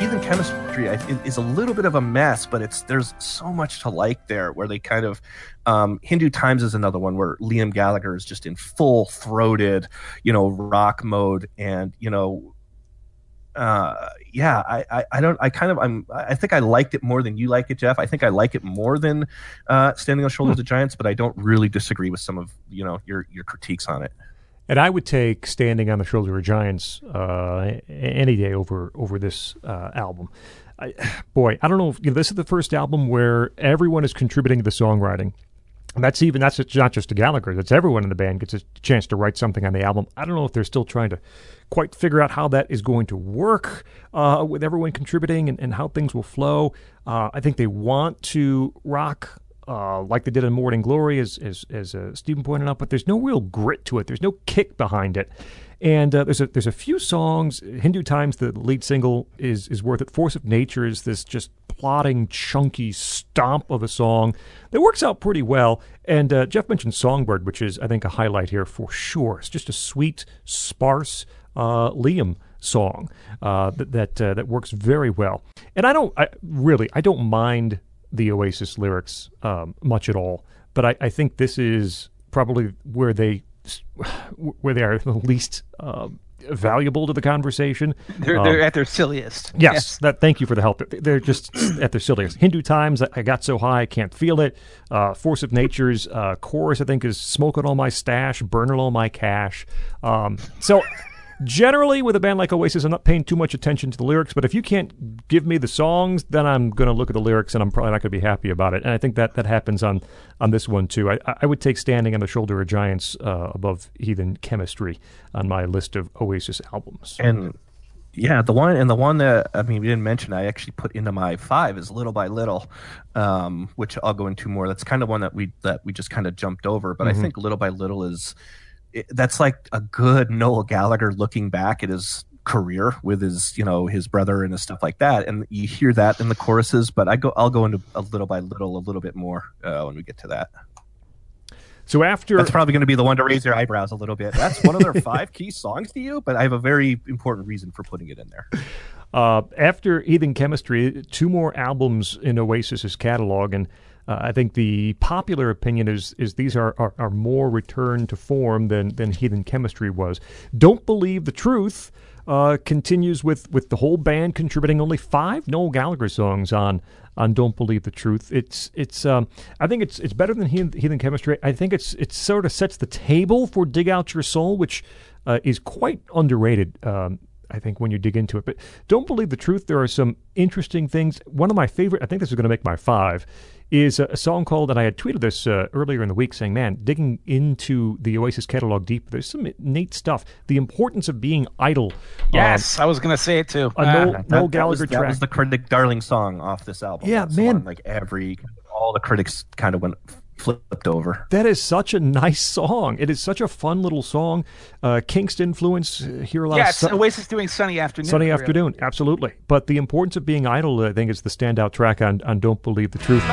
Speaker 3: Heathen chemistry is a little bit of a mess, but it's there's so much to like there. Where they kind of um, Hindu Times is another one where Liam Gallagher is just in full throated, you know, rock mode, and you know uh, yeah, I, I, I, don't, I kind of, I'm, I think I liked it more than you like it, Jeff. I think I like it more than uh, Standing on the Shoulders hmm. of Giants, but I don't really disagree with some of you know your your critiques on it.
Speaker 1: And I would take Standing on the Shoulders of Giants uh, any day over over this uh, album. I, boy, I don't know. If, you know, this is the first album where everyone is contributing to the songwriting. And that's even that's not just to Gallagher. That's everyone in the band gets a chance to write something on the album. I don't know if they're still trying to quite figure out how that is going to work uh, with everyone contributing and, and, how things will flow. Uh, I think they want to rock uh, like they did in Morning Glory, as as, as uh, Stephen pointed out, but there's no real grit to it. There's no kick behind it. And uh, there's a there's a few songs. Hindu Times, the lead single, is is worth it. Force of Nature is this just plodding, chunky stomp of a song that works out pretty well. And uh, Jeff mentioned Songbird, which is I think a highlight here for sure. It's just a sweet, sparse uh, Liam song uh, that that, uh, that works very well. And I don't I, really I don't mind the Oasis lyrics um, much at all, but I, I think this is probably where they where they are the least. Um, valuable to the conversation.
Speaker 2: They're,
Speaker 1: Um,
Speaker 2: they're at their silliest.
Speaker 1: Yes, that. Thank you for the help. They're just at their silliest. Hindu times. I got so high I can't feel it. Uh, Force of Nature's uh, chorus, I think, is smoking all my stash, burning all my cash. Um, so. Generally, with a band like Oasis, I'm not paying too much attention to the lyrics. But if you can't give me the songs, then I'm going to look at the lyrics, and I'm probably not going to be happy about it. And I think that that happens on on this one too. I, I would take "Standing on the Shoulder of Giants" uh, above "Heathen Chemistry" on my list of Oasis albums.
Speaker 3: And yeah, the one and the one that I mean we didn't mention I actually put into my five is little by little, um, which I'll go into more. That's kind of one that we that we just kind of jumped over, but I think little by little is it, that's like a good Noel Gallagher looking back at his career with his you know his brother and his stuff like that, and you hear that in the choruses. But I go I'll go into a little by little a little bit more uh, when we get to that.
Speaker 1: So after
Speaker 3: That's probably going to be the one to raise your eyebrows a little bit. That's one of their five key songs to you, but I have a very important reason for putting it in there.
Speaker 1: Uh, after Heathen Chemistry, two more albums in Oasis's catalog, and uh, I think the popular opinion is is these are, are, are more return to form than than Heathen Chemistry was. Don't believe the truth. Uh, continues with, with the whole band contributing only five Noel Gallagher songs on on Don't Believe the Truth. It's it's um, I think it's it's better than Heathen, Heathen Chemistry. I think it's it sort of sets the table for Dig Out Your Soul, which uh, is quite underrated. Um, I think when you dig into it. But don't believe the truth. There are some interesting things. One of my favorite, I think this is going to make my five, is a, a song called, and I had tweeted this uh, earlier in the week saying, man, digging into the Oasis catalog deep, there's some neat stuff. The importance of being idle.
Speaker 2: Yes, I was going to say it too.
Speaker 1: Um, a Noel,
Speaker 3: That-
Speaker 1: Noel
Speaker 3: that
Speaker 1: Gallagher
Speaker 3: was, that
Speaker 1: track.
Speaker 3: was the critic darling song off this album.
Speaker 1: Yeah,
Speaker 3: That's
Speaker 1: man.
Speaker 3: one, like every all the critics kind of went flipped over.
Speaker 1: That is such a nice song. It is such a fun little song. Uh, Kink's influence. Uh, hear a lot
Speaker 2: yeah,
Speaker 1: of
Speaker 2: it's
Speaker 1: su-
Speaker 2: Oasis doing Sunny Afternoon.
Speaker 1: Sunny
Speaker 2: really.
Speaker 1: afternoon, absolutely. But the importance of being idle, I think, is the standout track on, on "Don't Believe the Truth."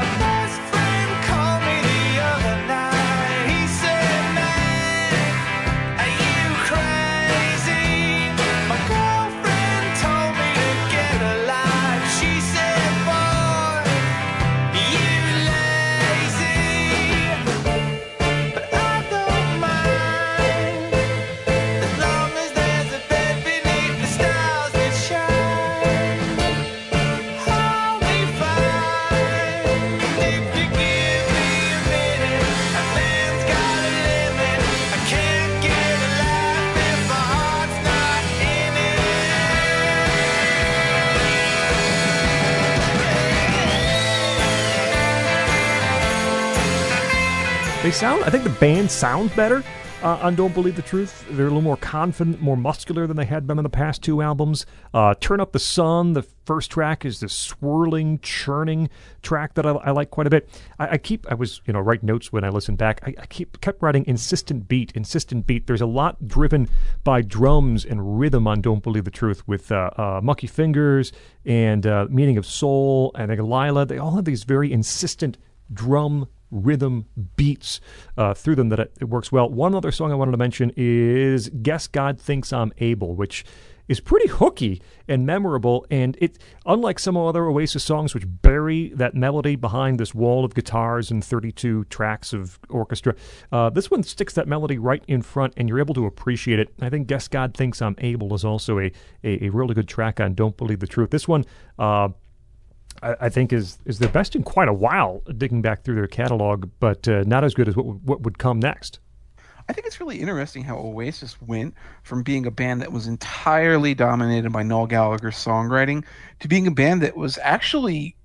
Speaker 1: Sound. I think the band sounds better uh, on "Don't Believe the Truth." They're a little more confident, more muscular than they had been on the past two albums. Uh, "Turn Up the Sun," the first track, is this swirling, churning track that I, I like quite a bit. I, I keep. I was you know write notes when I listen back. I, I keep kept writing insistent beat, insistent beat. There's a lot driven by drums and rhythm on "Don't Believe the Truth" with uh, uh, Mucky Fingers and uh, Meaning of Soul. and I Lyla. They all have these very insistent drum rhythm beats uh, through them that it, it works well. One other song I wanted to mention is "Guess God Thinks I'm Able," which is pretty hooky and memorable. And it, unlike some other Oasis songs, which bury that melody behind this wall of guitars and 32 tracks of orchestra, uh, this one sticks that melody right in front, and you're able to appreciate it. I think "Guess God Thinks I'm Able" is also a a, a really good track on "Don't Believe the Truth." This one. Uh, I, I think is is their best in quite a while, digging back through their catalog, but uh, not as good as what what would come next.
Speaker 2: I think it's really interesting how Oasis went from being a band that was entirely dominated by Noel Gallagher's songwriting to being a band that was actually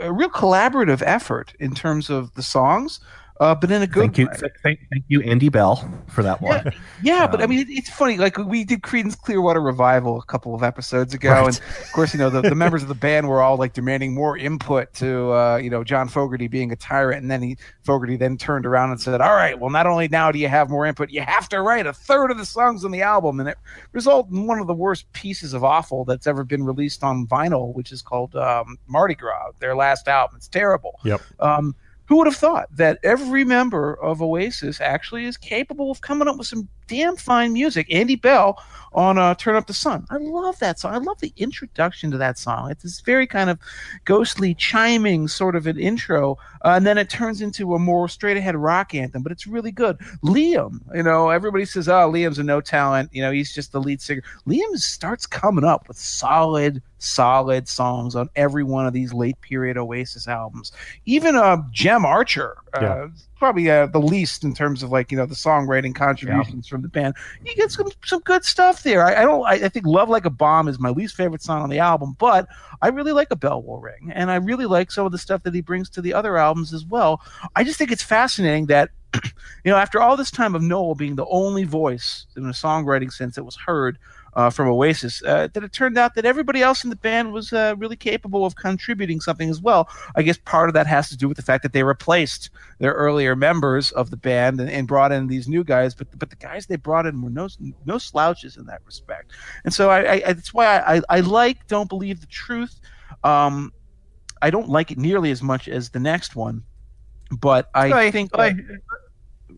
Speaker 2: a real collaborative effort in terms of the songs, uh, but in a good
Speaker 3: Thank you,
Speaker 2: way.
Speaker 3: thank, thank you, Andy Bell, for that one.
Speaker 2: Yeah, but I
Speaker 3: Um,
Speaker 2: mean, it, it's funny. Like we did Creedence Clearwater Revival a couple of episodes ago,
Speaker 1: Right.
Speaker 2: and of course, you know, the, the members of the band were all like demanding more input to, uh, you know, John Fogerty being a tyrant, and then he Fogerty then turned around and said, "All right, well, not only now do you have more input, you have to write a third of the songs on the album," and it resulted in one of the worst pieces of awful that's ever been released on vinyl, which is called um, Mardi Gras, their last album. It's terrible.
Speaker 1: Yep.
Speaker 2: Um, who would have thought that every member of Oasis actually is capable of coming up with some damn fine music. Andy Bell on uh, "Turn Up the Sun." I love that song. I love the introduction to that song. It's this very kind of ghostly, chiming sort of an intro, uh, and then it turns into a more straight ahead rock anthem. But it's really good. Liam, you know, everybody says, "Oh, Liam's a no talent." You know, he's just the lead singer. Liam starts coming up with solid, solid songs on every one of these late period Oasis albums. Even uh, Jem Archer, uh,
Speaker 1: Yeah.
Speaker 2: Probably uh, the least in terms of like you know the songwriting contributions from the band. You get some some good stuff there. I, I don't. I, I think "Love Like a Bomb" is my least favorite song on the album, but I really like "A Bell Will Ring," and I really like some of the stuff that he brings to the other albums as well. I just think it's fascinating that. You know, after all this time of Noel being the only voice in a songwriting sense that was heard uh, from Oasis, uh, that it turned out that everybody else in the band was uh, really capable of contributing something as well. I guess part of that has to do with the fact that they replaced their earlier members of the band and, and brought in these new guys, but but the guys they brought in were no no slouches in that respect. And so I, I, I that's why I, I, I like Don't Believe the Truth. Um, I don't like it nearly as much as the next one, but I think.
Speaker 3: oi.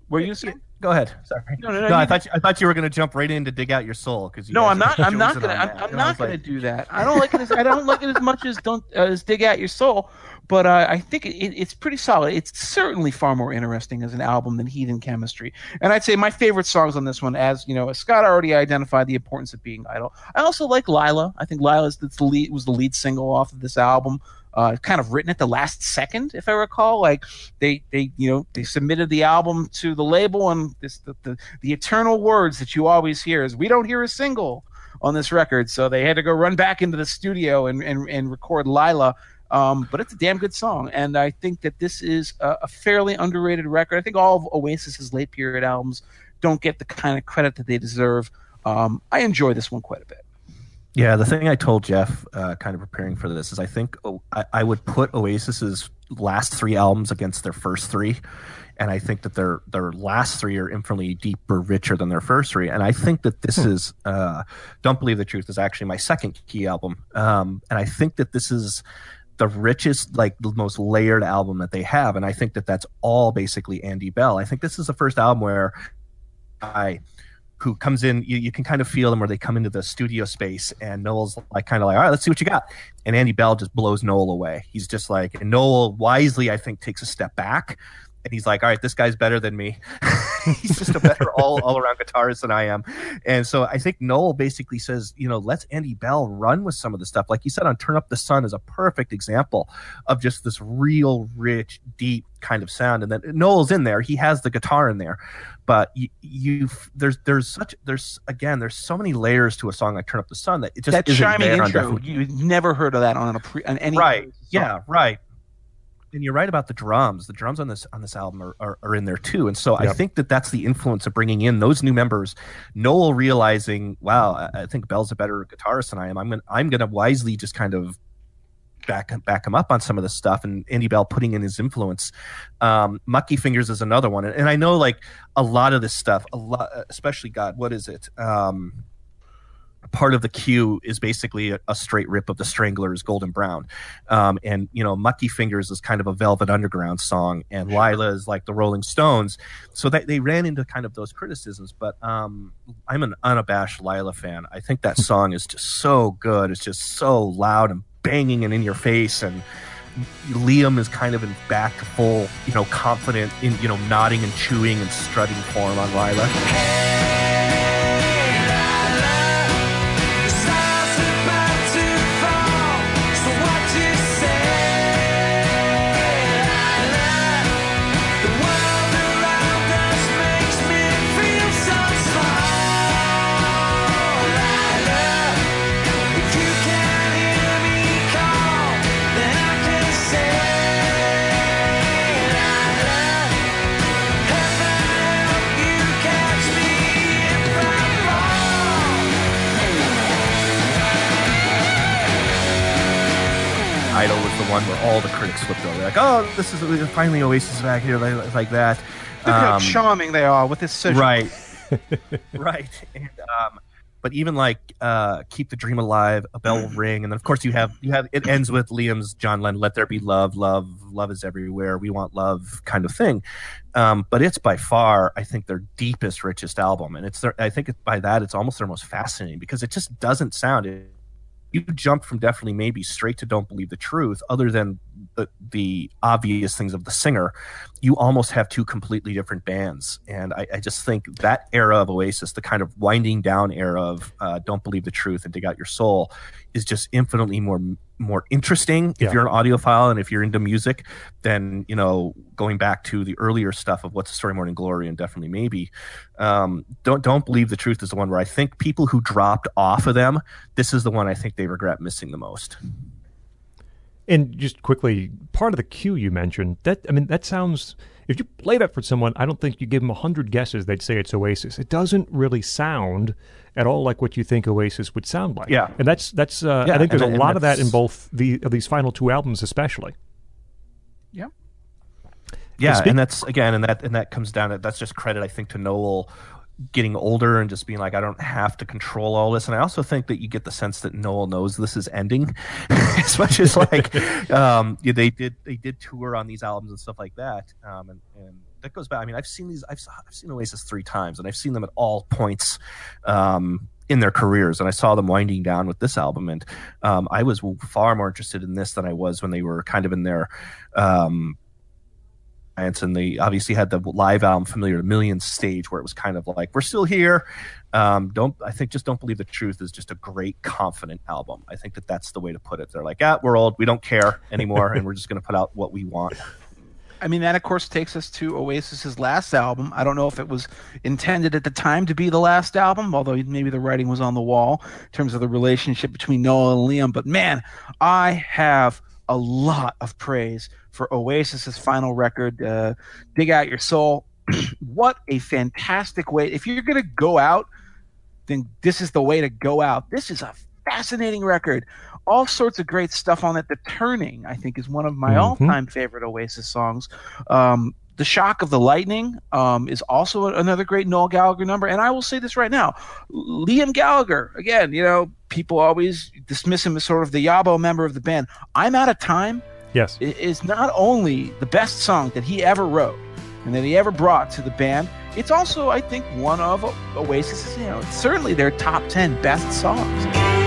Speaker 2: Were you saying?
Speaker 3: Go ahead. Sorry.
Speaker 2: No, no, no.
Speaker 3: No, I thought you, I thought you were going to jump right in to dig out your soul because
Speaker 2: no, I'm not. I'm not gonna. I'm, I'm not gonna do that. I don't like it. As, I don't like it as much as don't uh, as dig out your soul. But uh, I think it, it's pretty solid. It's certainly far more interesting as an album than Heathen Chemistry. And I'd say my favorite songs on this one, as you know, as Scott already identified the importance of being idle. I also like Lyla. I think Lyla's that's the lead was the lead single off of this album. Uh, kind of written at the last second, if I recall. Like they, they, you know, they submitted the album to the label, and this the, the, the eternal words that you always hear is, "We don't hear a single on this record," so they had to go run back into the studio and and, and record Lyla. Um, but it's a damn good song, and I think that this is a, a fairly underrated record. I think all of Oasis's late period albums don't get the kind of credit that they deserve. Um, I enjoy this one quite a bit.
Speaker 3: Yeah, the thing I told Jeff, uh, kind of preparing for this, is I think oh, I, I would put Oasis's last three albums against their first three, and I think that their their last three are infinitely deeper, richer than their first three. And I think that this is uh, "Don't Believe the Truth" is actually my second key album, um, and I think that this is the richest, like the most layered album that they have, and I think that that's all basically Andy Bell. I think this is the first album where I who comes in, you, you can kind of feel them where they come into the studio space and Noel's like kind of like, all right, let's see what you got. And Andy Bell just blows Noel away. He's just like, and Noel wisely, I think, takes a step back and he's like, all right, this guy's better than me. he's just a better all, all around guitarist than I am. And so I think Noel basically says, you know, let's Andy Bell run with some of the stuff. Like you said on Turn Up the Sun is a perfect example of just this real rich, deep kind of sound. And then Noel's in there. He has the guitar in there. But you, you there's there's such there's again there's so many layers to a song like Turn Up the Sun that it just
Speaker 2: that
Speaker 3: isn't there
Speaker 2: intro, you've never heard of that on a pre, on any
Speaker 3: right yeah right and you're right about the drums. The drums on this on this album are, are, are in there too. And so i think that that's the influence of bringing in those new members noel realizing wow i, I think bell's a better guitarist than i am. I'm gonna i'm gonna wisely just kind of back back him up on some of this stuff and Andy Bell putting in his influence. Um, Mucky Fingers is another one, and, and I know like a lot of this stuff, a lot, especially God, what is it? Um, part of the Queue is basically a, a straight rip of the Stranglers' Golden Brown, um, and you know Mucky Fingers is kind of a Velvet Underground song, and Lyla is like the Rolling Stones, so that they ran into kind of those criticisms. But um, I'm an unabashed Lyla fan. I think that song is just so good. It's just so loud and banging and in your face and Liam is kind of in back full, you know, confident in, you know, nodding and chewing and strutting form on Lyla. One where all the critics flipped over. Like, oh, this is finally Oasis back here, like, like that.
Speaker 2: Look how
Speaker 3: Um,
Speaker 2: charming they are with this social
Speaker 3: right right and um but even like uh, "Keep the Dream Alive," "A Bell Will Ring," and then of course you have you have it ends with Liam's John Lennon, "Let There Be Love," "Love," "Love is Everywhere," "We Want Love," kind of thing. Um, but it's by far, I think, their deepest, richest album, and it's their, I think by that it's almost their most fascinating because it just doesn't sound. It, you jump from definitely maybe straight to don't believe the truth other than the, the obvious things of the singer you almost have two completely different bands. And I, I just think that era of oasis the kind of winding down era of uh, don't believe the truth and dig out your soul is just infinitely more more interesting if you're an audiophile and if you're into music then you know going back to the earlier stuff of what's a story morning glory and definitely maybe um, don't don't believe the truth is the one where i think people who dropped off of them this is the one i think they regret missing the most
Speaker 1: And just quickly, part of the Queue you mentioned that I mean that sounds. If you play that for someone, I don't think you give them a hundred guesses they'd say it's Oasis. It doesn't really sound at all like what you think Oasis would sound like.
Speaker 3: Yeah.
Speaker 1: and that's that's. Uh, I think there's
Speaker 3: and-
Speaker 1: a lot of that in both the of these final two albums, especially.
Speaker 2: Yeah.
Speaker 3: yeah
Speaker 1: speak-
Speaker 3: and that's again and that and that comes down to that's just credit i think to noel getting older and just being like i don't have to control all this and i also think that you get the sense that noel knows this is ending as much as like um yeah, they did they did tour on these albums and stuff like that um and, and that goes back i mean i've seen these I've, I've seen oasis three times and i've seen them at all points um in their careers and i saw them winding down with this album and um, i was far more interested in this than i was when they were kind of in their um and they obviously had the live album familiar to millions stage where it was kind of like we're still here. Um, don't i think just don't believe the truth is just a great confident album. I think that that's the way to put it. They're like ah we're old. We don't care anymore and we're just going to put out what we want
Speaker 2: I mean, that of course takes us to Oasis's last album. I don't know if it was intended at the time to be the last album, although maybe the writing was on the wall in terms of the relationship between Noel and Liam. But man, I have a lot of praise for Oasis's final record, uh, "Dig Out Your Soul." what a fantastic way! If you're gonna go out, then this is the way to go out. This is a fascinating record. All sorts of great stuff on it. The Turning, I think, is one of my
Speaker 1: Mhm.
Speaker 2: all-time favorite Oasis songs. Um, the Shock of the Lightning um, is also another great Noel Gallagher number. And I will say this right now Liam Gallagher, again, you know, people always dismiss him as sort of the Yabo member of the band. I'm Out of Time
Speaker 1: Yes.
Speaker 2: is not only the best song that he ever wrote and that he ever brought to the band, it's also, I think, one of Oasis's, you know, certainly their top 10 best songs.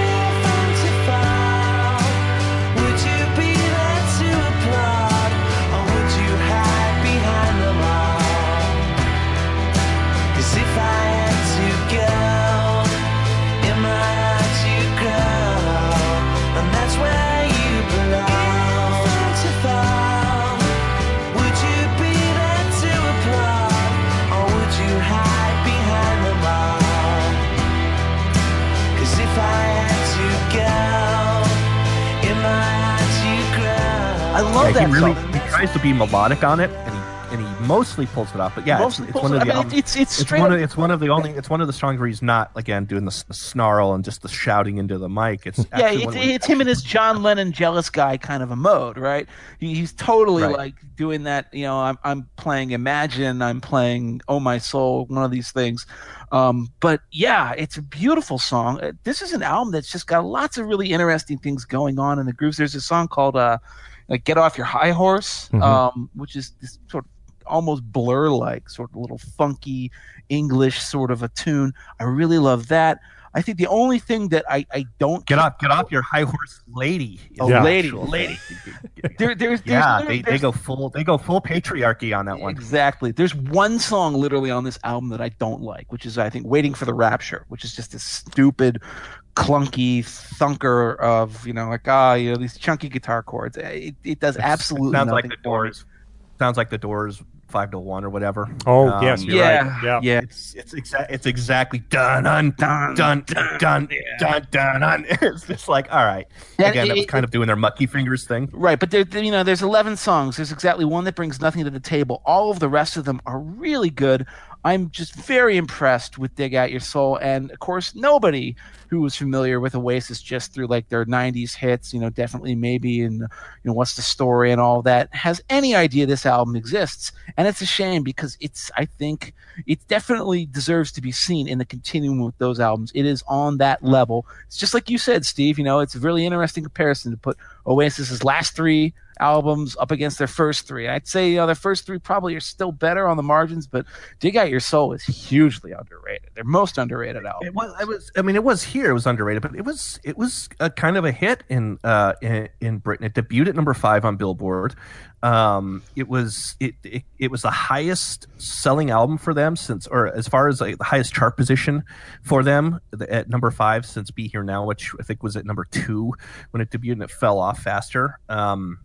Speaker 4: I
Speaker 2: love
Speaker 3: Yeah,
Speaker 2: that
Speaker 3: he really
Speaker 2: song.
Speaker 3: he tries to be melodic on it and he and he mostly pulls it off but yeah it's, it's one of
Speaker 2: I
Speaker 3: the
Speaker 2: mean,
Speaker 3: albums-
Speaker 2: it's it's
Speaker 3: it's one of it's one of the only it's one of the songs where he's not again doing the, s- the snarl and just the shouting into the mic. It's
Speaker 2: Yeah, it's, it's him in his John Lennon jealous guy kind of a mode, right? He, he's totally
Speaker 3: Right.
Speaker 2: like doing that. You know, I'm I'm playing Imagine, I'm playing Oh My Soul, one of these things. Um, but yeah, it's a beautiful song. Uh, This is an album that's just got lots of really interesting things going on in the grooves. There's a song called uh, like "Get Off Your High Horse,"
Speaker 1: Mhm.
Speaker 2: um, which is this sort of almost blur like sort of little funky English sort of a tune. I really love that. I think the only thing that I, I don't
Speaker 3: get off get off your high horse lady. is
Speaker 2: Oh,
Speaker 1: Yeah.
Speaker 2: lady,
Speaker 3: actual-
Speaker 2: lady. There, there's, there's
Speaker 3: yeah,
Speaker 2: literally-
Speaker 3: they, they go full they go full patriarchy on that one.
Speaker 2: Exactly. There's one song literally on this album that I don't like, which is I think "Waiting for the Rapture," which is just this stupid, clunky thunker of you know like ah you know these chunky guitar chords. Eh, it, it does absolutely
Speaker 3: it sounds
Speaker 2: nothing like the
Speaker 3: Doors. Sounds like the Doors five to one or whatever.
Speaker 1: Oh
Speaker 3: um,
Speaker 1: yes,
Speaker 2: yeah,
Speaker 1: right. yeah,
Speaker 2: yeah.
Speaker 3: It's it's, exa- it's exactly done, done, done, done, done, done, done. it's just like all right.
Speaker 2: And
Speaker 3: Again, it, that was kind it, of doing their mucky fingers thing,
Speaker 2: right? But there, you know, there's eleven songs. There's exactly one that brings nothing to the table. All of the rest of them are really good. I'm just very impressed with Dig Out Your Soul. And of course, nobody who was familiar with Oasis just through like their 90s hits, you know, definitely maybe and you know, What's the Story and all that, has any idea this album exists. And it's a shame because it's, I think, it definitely deserves to be seen in the continuum with those albums. It is on that level. It's just like you said, Steve, you know, it's a really interesting comparison to put Oasis's last three albums up against their first three. I'd say you know, their first three probably are still better on the margins, but Dig Out Your Soul is hugely underrated. They're most underrated album.
Speaker 3: It was, it was. I mean, it was here. It was underrated, but it was. It was a kind of a hit in uh, in, in Britain. It debuted at number five on Billboard. Um, it was it, it it was the highest selling album for them since, or as far as like the highest chart position for them at number five since Be Here Now, which I think was at number two when it debuted, and it fell off faster. Um,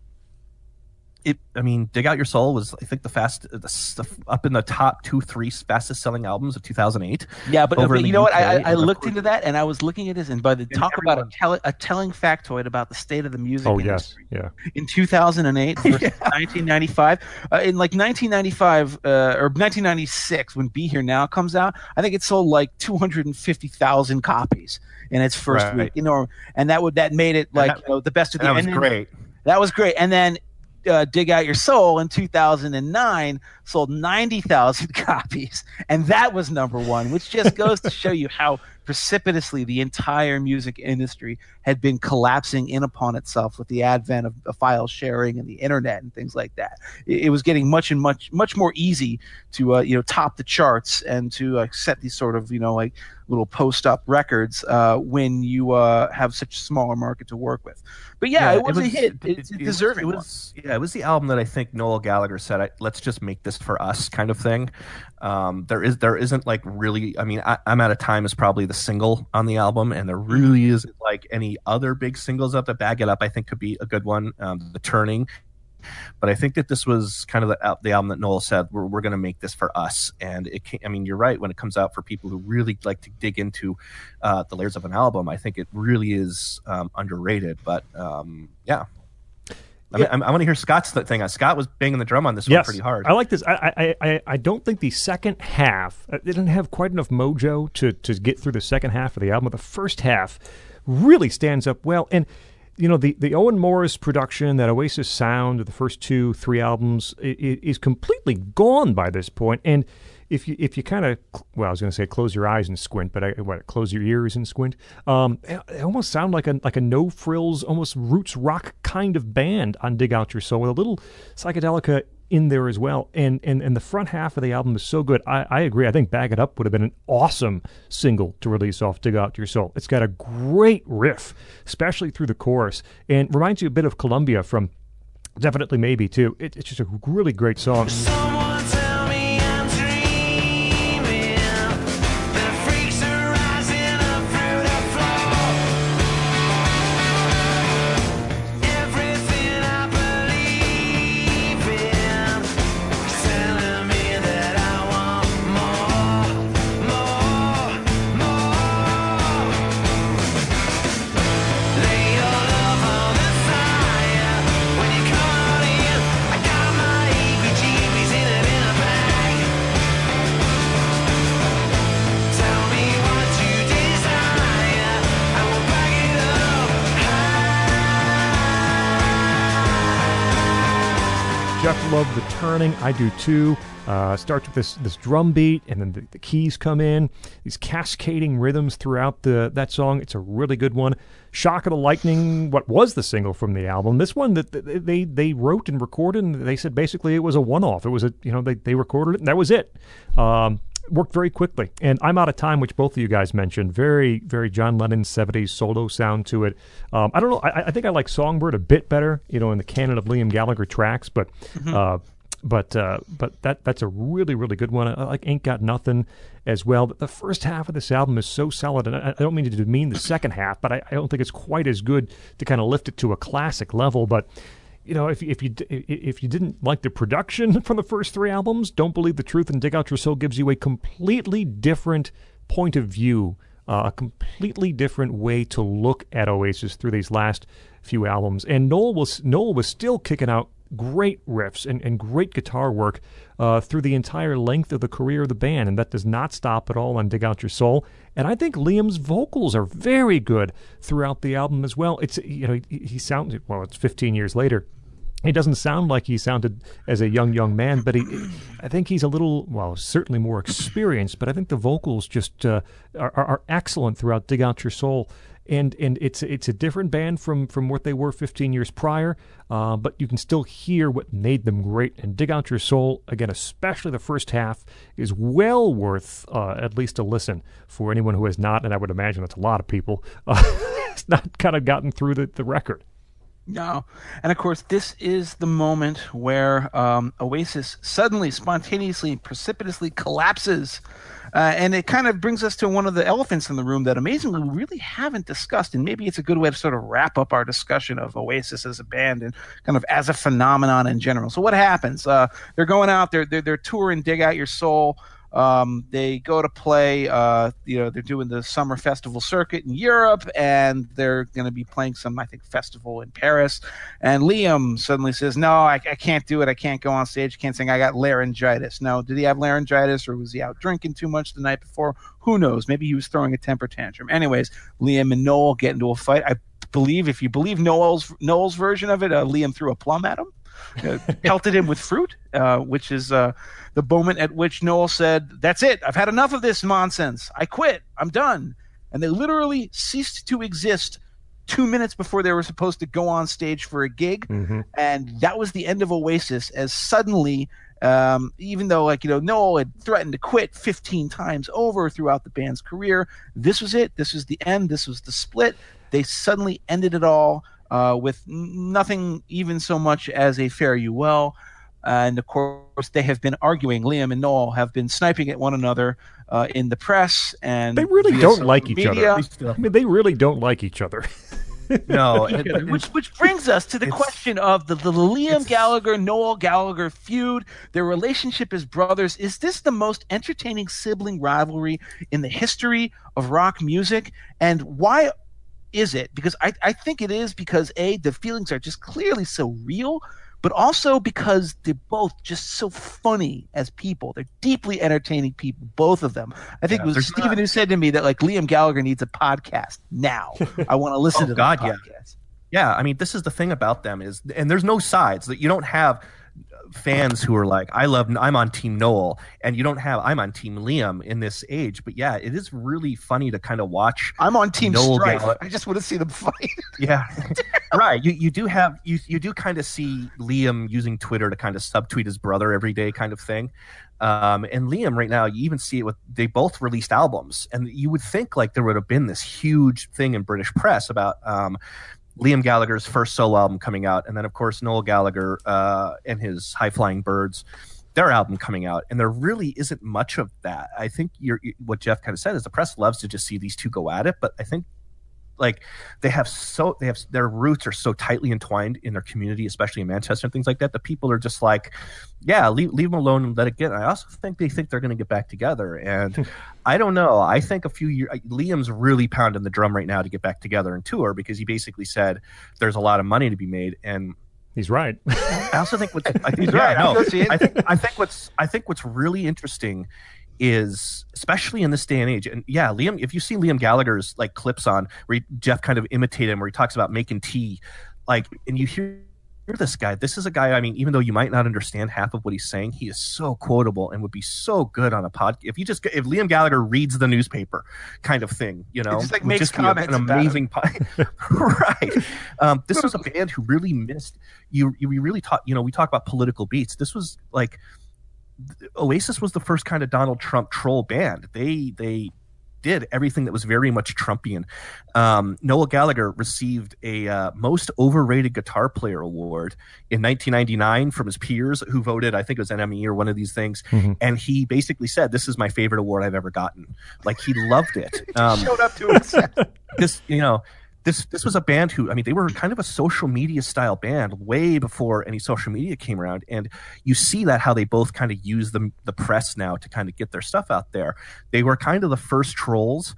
Speaker 3: it i mean dig out your soul was i think the fast the, the, up in the top two three fastest selling albums of 2008
Speaker 2: yeah but, but you know
Speaker 3: UK,
Speaker 2: what i, I looked into that and i was looking at this and by the
Speaker 3: And
Speaker 2: talk about a, tell, a telling factoid about the state of the music
Speaker 1: Oh yes, yeah.
Speaker 2: in 2008 versus 1995 uh, in like 1995 uh, or 1996 when be here now comes out i think it sold like 250000 copies in its first
Speaker 3: Right.
Speaker 2: week you know and that would that made it like
Speaker 3: that-
Speaker 2: you know the best of the
Speaker 3: that was
Speaker 2: and then-
Speaker 3: great
Speaker 2: that was great. And then uh, Dig Out Your Soul in 2009 sold 90,000 copies. And that was number one, which just goes to show you how precipitously the entire music industry had been collapsing in upon itself with the advent of, of file sharing and the internet and things like that. It, it was getting much and much, much more easy to, uh, you know, top the charts and to uh, set these sort of, you know, like little post up records uh, when you uh, have such a smaller market to work with. But yeah, it was, a hit. It's a
Speaker 3: it-
Speaker 2: deserving
Speaker 3: It
Speaker 2: one.
Speaker 3: was, yeah, it was the album that I think Noel Gallagher said, I, "Let's just make this for us," kind of thing. Um, there is, there isn't like really. I mean, I, I'm out of time is probably the single on the album, and there really isn't like any other big singles up. The Bag It Up, I think, could be a good one. Um, the Turning. But I think that this was kind of the, the album that Noel said we're, we're going to make this for us, and it. Can, I mean, you're right when it comes out for people who really like to dig into uh, the layers of an album. I think it really is um, underrated. But um, yeah, I, mean, I, I want to hear Scott's thing. Uh, Scott was banging the drum on this one pretty hard.
Speaker 1: I like this. I, I, I, I don't think the second half uh, it didn't have quite enough mojo to to get through the second half of the album. But the first half really stands up well, and you know the the Owen Morris production, that Oasis sound the first two three albums is completely gone by this point, and. If you if you kind of well, I was going to say close your eyes and squint, but I what close your ears and squint. Um, it, it almost sound like a like a no frills, almost roots rock kind of band on Dig Out Your Soul with a little psychedelica in there as well. And and and the front half of the album is so good. I, I agree. I think Bag It Up would have been an awesome single to release off Dig Out Your Soul. It's got a great riff, especially through the chorus, and reminds you a bit of Columbia from Definitely Maybe too. It, it's just a really great song. Turning. I do too. Uh, starts with this this drum beat, and then the, the keys come in. These cascading rhythms throughout the that song. It's a really good one. Shock of the Lightning. What was the single from the album? This one that they they wrote and recorded, and they said basically it was a one off. It was a you know they they recorded it, and that was it. Um, worked very quickly. And I'm out of time, which both of you guys mentioned. Very, very John Lennon 70s solo sound to it. Um, I don't know. I, I think I like Songbird a bit better, you know, in the canon of Liam Gallagher tracks, but. Uh, but uh, but that that's a really really good one. I like Ain't Got Nothing as well. The first half of this album is so solid, and I, I don't mean to demean the second half, but I, I don't think it's quite as good to kind of lift it to a classic level. But you know, if if you if you didn't like the production from the first three albums, don't believe the truth and dig out your soul gives you a completely different point of view, uh, a completely different way to look at Oasis through these last few albums. And Noel was Noel was still kicking out great riffs and, and great guitar work uh, through the entire length of the career of the band, and that does not stop at all on Dig Out Your Soul. And I think Liam's vocals are very good throughout the album as well. It's you know he, he sounds well. It's 15 years later he doesn't sound like he sounded as a young young man, but he, I think he's a little well, certainly more experienced. But I think the vocals just uh, are, are, excellent throughout "Dig Out Your Soul," and and it's it's a different band from from what they were 15 years prior. Uh, but you can still hear what made them great. And "Dig Out Your Soul" again, especially the first half, is well worth uh, at least a listen for anyone who has not. And I would imagine that's a lot of people. it's not kind of gotten through the, the record.
Speaker 2: No. And of course, this is the moment where um, Oasis suddenly, spontaneously, precipitously collapses. Uh, and it kind of brings us to one of the elephants in the room that amazingly we really haven't discussed. And maybe it's a good way to sort of wrap up our discussion of Oasis as a band and kind of as a phenomenon in general. So, what happens? Uh, they're going out, they're, they're, they're touring Dig Out Your Soul. Um, they go to play, uh, you know, they're doing the summer festival circuit in Europe, and they're going to be playing some, I think, festival in Paris. And Liam suddenly says, "No, I, I can't do it. I can't go on stage. Can't sing. I got laryngitis." No, did he have laryngitis, or was he out drinking too much the night before? Who knows? Maybe he was throwing a temper tantrum. Anyways, Liam and Noel get into a fight. I believe, if you believe Noel's Noel's version of it, uh, Liam threw a plum at him. Uh, pelted him with fruit, uh, which is uh, the moment at which Noel said, That's it. I've had enough of this nonsense. I quit. I'm done. And they literally ceased to exist two minutes before they were supposed to go on stage for a gig. Mm-hmm. And that was the end of Oasis, as suddenly, um, even though, like, you know, Noel had threatened to quit 15 times over throughout the band's career, this was it. This was the end. This was the split. They suddenly ended it all uh, with nothing even so much as a fare you well. And of course, they have been arguing. Liam and Noel have been sniping at one another uh, in the press, and
Speaker 1: they really don't like each other. I mean, they really don't like each other.
Speaker 3: no,
Speaker 2: which which brings us to the question of the, the Liam Gallagher Noel Gallagher feud. Their relationship as brothers is this the most entertaining sibling rivalry in the history of rock music? And why is it? Because I, I think it is because A, the feelings are just clearly so real, but also because they're both just so funny as people. They're deeply entertaining people, both of them. I think yeah, it was Stephen not... who said to me that like Liam Gallagher needs a podcast now. I want to listen oh, to God,
Speaker 3: yeah. Yeah, I mean, this is the thing about them is, and there's no sides that you don't have fans who are like, I love, I'm on Team Noel, and you don't have, I'm on Team Liam in this age. But yeah, it is really funny to kind of watch.
Speaker 2: I'm on Team Noel Strife. I just want to see them fight.
Speaker 3: yeah, right. You you do have you you do kind of see Liam using Twitter to kind of subtweet his brother every day, kind of thing. Um, and Liam right now, you even see it with they both released albums, and you would think like there would have been this huge thing in British press about um, Liam Gallagher's first solo album coming out, and then of course Noel Gallagher uh, and his High Flying Birds, their album coming out, and there really isn't much of that. I think what Jeff kind of said is the press loves to just see these two go at it, but I think like they have so they have their roots are so tightly entwined in their community, especially in Manchester and things like that. The people are just like, yeah, leave leave them alone and let it get. I also think they think they're going to get back together, and I don't know. I think a few years Liam's really pounding the drum right now to get back together and tour because he basically said there's a lot of money to be made and.
Speaker 1: He's right.
Speaker 3: I also think what's I think, yeah, right. No, I think I think what's I think what's really interesting is especially in this day and age and yeah liam if you see liam gallagher's like clips on where he, jeff kind of imitated him where he talks about making tea like and you hear this guy this is a guy i mean even though you might not understand half of what he's saying he is so quotable and would be so good on a pod if you just if liam gallagher reads the newspaper kind of thing you know
Speaker 2: just like makes just comments an amazing pod
Speaker 3: right. Um, this was a band who really missed you you really taught you know we talk about political beats. This was like Oasis was the first kind of Donald Trump troll band. They they did everything that was very much Trumpian. Um, Noel Gallagher received a uh, most overrated guitar player award in 1999 from his peers who voted. I think it was NME or one of these things, mm-hmm. and he basically said, "This is my favorite award I've ever gotten." Like he loved it.
Speaker 2: Um, showed up to it.
Speaker 3: this, you know this this was a band who I mean they were kind of a social media style band way before any social media came around and you see that how they both kind of use the the press now to kind of get their stuff out there. They were kind of the first trolls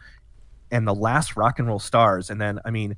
Speaker 3: and the last rock and roll stars and then I mean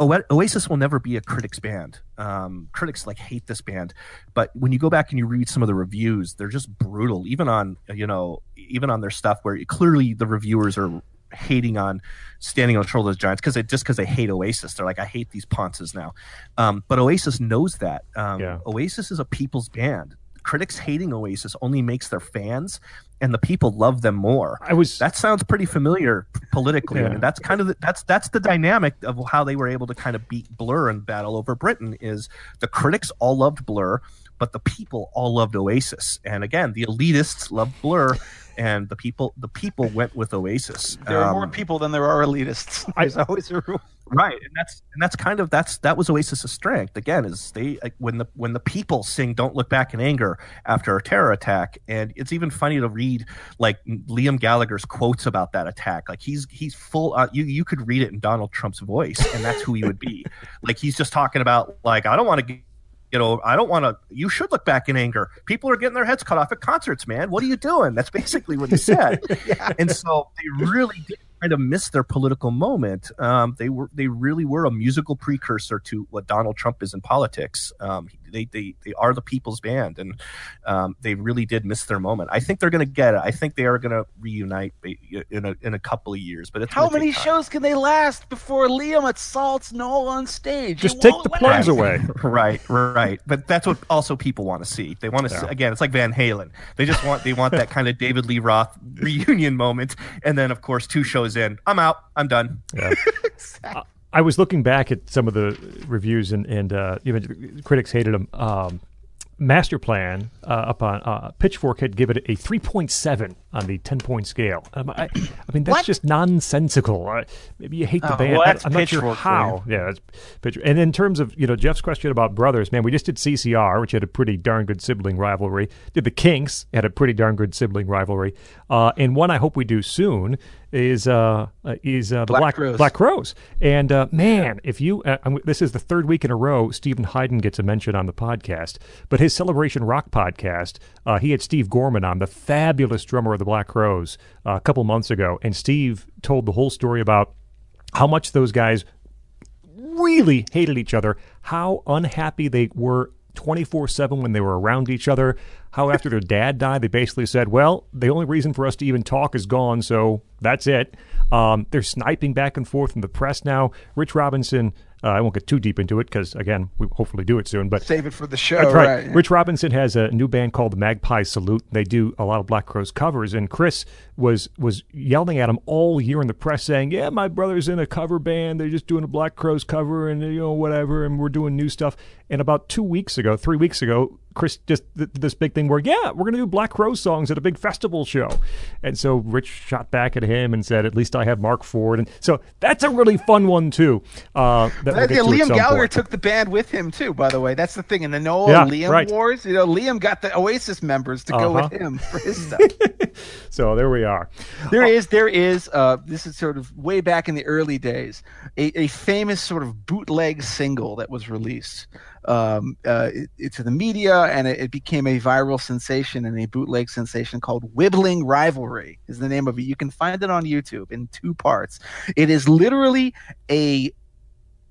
Speaker 3: Oasis will never be a critics band. Um, critics like hate this band, but when you go back and you read some of the reviews, they're just brutal. Even on you know even on their stuff where clearly the reviewers are hating on standing on the shoulders of giants because it just because they hate Oasis. They're like, I hate these ponces now. Um, but Oasis knows that. Um,
Speaker 1: Yeah.
Speaker 3: Oasis is a people's band. Critics hating Oasis only makes their fans and the people love them more.
Speaker 1: I was
Speaker 3: That sounds pretty familiar politically.
Speaker 1: Yeah.
Speaker 3: I mean, that's kind of the, that's that's the dynamic of how they were able to kind of beat Blur and battle over Britain. Is the critics all loved Blur, but the people all loved Oasis. And again, the elitists loved Blur, and the people the people went with Oasis.
Speaker 2: There are
Speaker 3: Um,
Speaker 2: more people than there are elitists.
Speaker 1: I-
Speaker 2: always a rule.
Speaker 3: right and that's and that's kind of that's that was oasis's strength again is they like, when the when the people sing don't look back in anger after a terror attack and it's even funny to read like liam gallagher's quotes about that attack like he's he's full uh, you you could read it in donald trump's voice and that's who he would be like he's just talking about like i don't want to you know, I don't want to. You should look back in anger. People are getting their heads cut off at concerts, man. What are you doing? That's basically what he said. And so they really did kind of miss their political moment. Um, they were they really were a musical precursor to what Donald Trump is in politics. Um, they, they they are the people's band, and um, they really did miss their moment. I think they're going to get it. I think they are going to reunite in a in a couple of years. But it's
Speaker 2: How many shows can they last before Liam assaults Noel on stage?
Speaker 1: just take the plugs away.
Speaker 3: right right but that's what also people want to see they want to see
Speaker 1: Yeah.
Speaker 3: again it's like van halen they just want they want that kind of david lee roth reunion moment and then of course two shows in i'm out i'm done
Speaker 1: Yeah. I was looking back at some of the reviews, and and uh, even critics hated them. Um, Master Plan uh, up on uh, Pitchfork had given it a 3.7 on the 10 point scale. Um, I, I mean, that's
Speaker 2: What?
Speaker 1: just nonsensical. Uh, maybe you hate the
Speaker 2: Oh,
Speaker 1: band.
Speaker 2: well,
Speaker 1: I-
Speaker 2: that's
Speaker 1: I'm not sure how. Yeah, that's Pitch. And in terms of you know Jeff's question about brothers, man, we just did CCR, which had a pretty darn good sibling rivalry. Did the Kinks had a pretty darn good sibling rivalry, uh, and one I hope we do soon is uh, uh, is uh, the
Speaker 2: Black
Speaker 1: Black
Speaker 2: Crowes.
Speaker 1: Black Crowes. And uh, man, if you, uh, I'm, this is the third week in a row Steven Hyden gets a mention on the podcast, but his Celebration Rock podcast, uh, he had Steve Gorman on, the fabulous drummer of the Black Crowes, uh, a couple months ago. And Steve told the whole story about how much those guys really hated each other, how unhappy they were 24 7 when they were around each other, how after their dad died, they basically said, Well, the only reason for us to even talk is gone, so that's it. Um, they're sniping back and forth in the press now. Rich Robinson, uh, I won't get too deep into it because, again, we hopefully do it soon, but
Speaker 2: Save it for the show,
Speaker 1: right.
Speaker 2: right?
Speaker 1: Rich Robinson has a new band called the Magpie Salute. They do a lot of Black Crowes covers, and Chris was was yelling at him all year in the press, saying, "Yeah, my brother's in a cover band. They're just doing a Black Crowes cover, and you know whatever, and we're doing new stuff." And about two weeks ago, three weeks ago, Chris just th- this big thing where, "Yeah, we're going to do Black Crowes songs at a big festival show," and so Rich shot back at him and said, "At least I have Marc Ford," and so that's a really fun one too. Uh, that we'll
Speaker 2: yeah, Liam Gallagher
Speaker 1: point.
Speaker 2: took the band with him too. By the way, that's the thing in the Noel
Speaker 1: Yeah,
Speaker 2: Liam
Speaker 1: right.
Speaker 2: wars. You know, Liam got the Oasis members to go
Speaker 1: Uh-huh.
Speaker 2: with him for his stuff.
Speaker 1: So there we are.
Speaker 2: There is, there is. Uh, this is sort of way back in the early days, a, a famous sort of bootleg single that was released um, uh, it, to the media, and it, it became a viral sensation and a bootleg sensation called "Wibbling Rivalry" is the name of it. You can find it on YouTube in two parts. It is literally a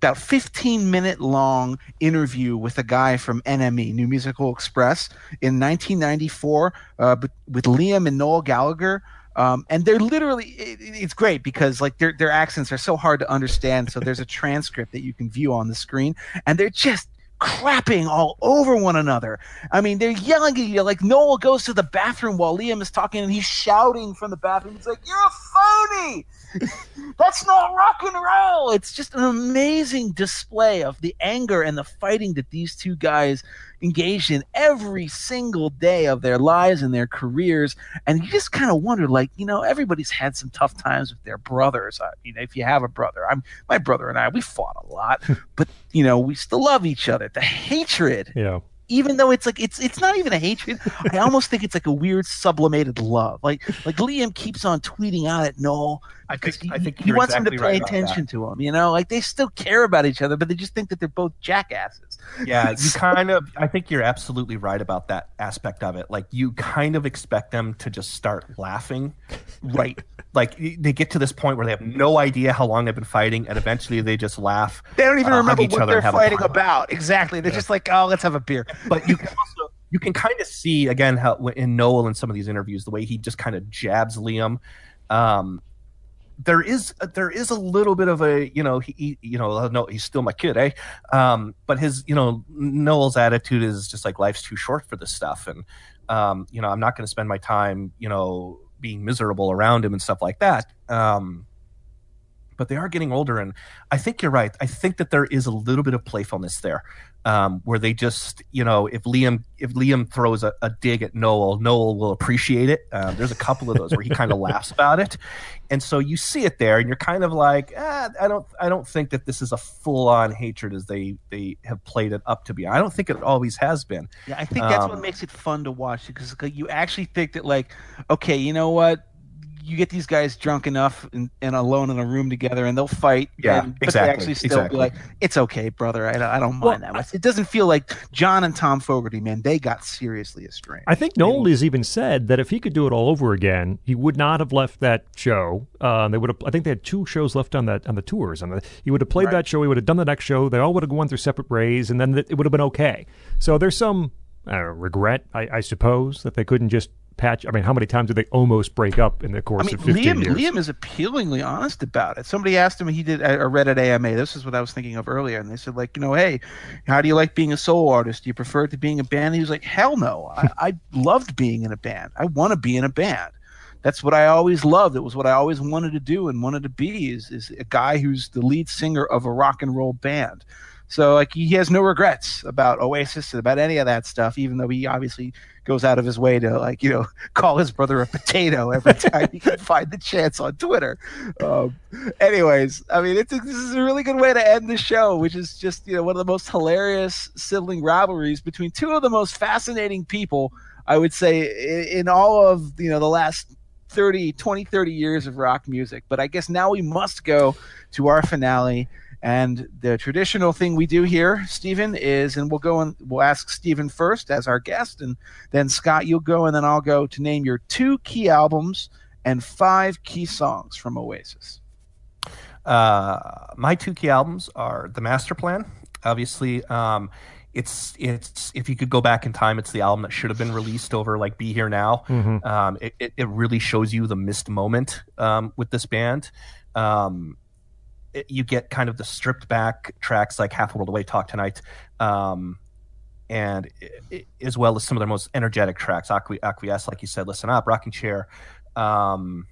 Speaker 2: about 15 minute long interview with a guy from NME, New Musical Express, in 1994 uh, with Liam and Noel Gallagher. Um, and they're literally, it, it- it's great because like their, their accents are so hard to understand. So there's a transcript that you can view on the screen, and they're just crapping all over one another. I mean, they're yelling at you. Like Noel goes to the bathroom while Liam is talking, and he's shouting from the bathroom. He's like, "You're a phony! That's not rock and roll." It's just an amazing display of the anger and the fighting that these two guys engaged in every single day of their lives and their careers. And you just kind of wonder, like, you know, everybody's had some tough times with their brothers. Uh, I mean, if you have a brother, I'm my brother and I, we fought a lot, but you know, we still love each other. The hatred
Speaker 1: Yeah.
Speaker 2: Even though it's like it's it's not even a hatred. I almost think it's like a weird sublimated love. Like like Liam keeps on tweeting out at Noel
Speaker 3: I think-
Speaker 2: he,
Speaker 3: I think
Speaker 2: he wants him to pay
Speaker 3: right
Speaker 2: attention to him. You know, like they still care about each other, but they just think that they're both jackasses.
Speaker 3: yeah you kind of i think you're absolutely right about that aspect of it like you kind of expect them to just start laughing
Speaker 2: Right.
Speaker 3: Like they get to this point where they have no idea how long they've been fighting, and eventually they just laugh.
Speaker 2: They don't even
Speaker 3: uh,
Speaker 2: remember
Speaker 3: each
Speaker 2: what
Speaker 3: other
Speaker 2: they're
Speaker 3: and have a
Speaker 2: fighting about. Exactly. They're just like, oh, let's have a beer.
Speaker 3: But you can also you can kind of see again how in Noel in some of these interviews the way he just kind of jabs Liam. Um, there is there is a little bit of a you know he, you know uh, no he's still my kid eh um but his you know Noel's attitude is just like life's too short for this stuff and um you know I'm not going to spend my time you know being miserable around him and stuff like that um but they are getting older and I think you're right I think that there is a little bit of playfulness there um, where they just you know if Liam if Liam throws a, a dig at Noel, Noel will appreciate it. Um, there's a couple of those where he kind of laughs about it, and so you see it there, and you're kind of like, ah, I don't I don't think that this is a full on hatred as they they have played it up to be. I don't think it always has been.
Speaker 2: Yeah, I think that's
Speaker 3: Um,
Speaker 2: what makes it fun to watch because you actually think that like, okay, you know what? You get these guys drunk enough and, and alone in a room together, and they'll fight.
Speaker 3: Yeah,
Speaker 2: and, but
Speaker 3: exactly,
Speaker 2: They actually still
Speaker 3: exactly.
Speaker 2: be like, "It's okay, brother. I don't, I don't mind
Speaker 1: Well,
Speaker 2: that much." It doesn't feel like John and Tom Fogerty, man. They got seriously estranged.
Speaker 1: I think Noel has even said that if he could do it all over again, he would not have left that show. Uh, they would have. I think they had two shows left on that on the tours. On the, he would have played that show. He would have done the next show. They all would have gone through separate ways, and then it would have been okay. So there's some uh, regret, I, I suppose, that they couldn't just patch. I mean, how many times did they almost break up in the
Speaker 2: I
Speaker 1: course
Speaker 2: mean,
Speaker 1: of 15
Speaker 2: Liam,
Speaker 1: years?
Speaker 2: Liam is appealingly honest about it. Somebody asked him, he did, uh, I I read at AMA, this is what I was thinking of earlier, and they said, like, you know, hey, how do you like being a solo artist? Do you prefer it to being a band? And he was like, hell no. I, I loved being in a band. I want to be in a band. That's what I always loved. It was what I always wanted to do and wanted to be is, is a guy who's the lead singer of a rock and roll band. So like he has no regrets about Oasis and about any of that stuff, even though he obviously goes out of his way to like you know call his brother a potato every time he can find the chance on Twitter. Um, anyways, I mean, it's a, this is a really good way to end the show, which is just you know one of the most hilarious sibling rivalries between two of the most fascinating people I would say in, in all of you know the last 30 20 30 years of rock music but i guess now we must go to our finale and the traditional thing we do here stephen is and we'll go and we'll ask stephen first as our guest and then scott you'll go and then i'll go to name your two key albums and five key songs from oasis
Speaker 3: Uh, my two key albums are The Master Plan. Obviously, um, it's it's if you could go back in time, it's the album that should have been released over like Be Here Now.
Speaker 1: Mhm.
Speaker 3: Um, it, it it really shows you the missed moment um, with this band. Um, it- you get kind of the stripped back tracks like Half World Away, Talk Tonight, um, and i- i- as well as some of their most energetic tracks, Acqui- Acquiesce, like you said, Listen Up, Rocking Chair. Um,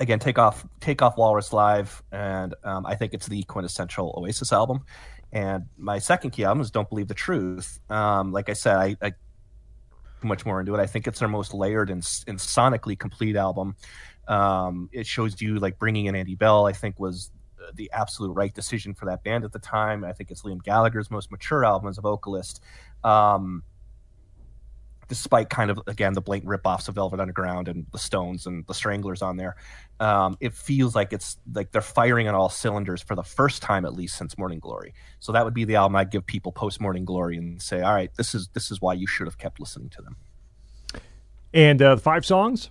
Speaker 3: again, take off, take off Walrus Live, and um, I think it's the quintessential Oasis album. And my second key album is Don't Believe the Truth. Um, like I said, I, I much more into it. I think it's their most layered and, and sonically complete album. Um, it shows you like bringing in Andy Bell. I think was the absolute right decision for that band at the time. I think it's Liam Gallagher's most mature album as a vocalist. Um, despite kind of again the blatant ripoffs of Velvet Underground and the Stones and the Stranglers on there, um, it feels like it's like they're firing on all cylinders for the first time at least since Morning Glory. So that would be the album I'd give people post Morning Glory and say, all right, this is this is why you should have kept listening to them.
Speaker 1: And uh, five songs?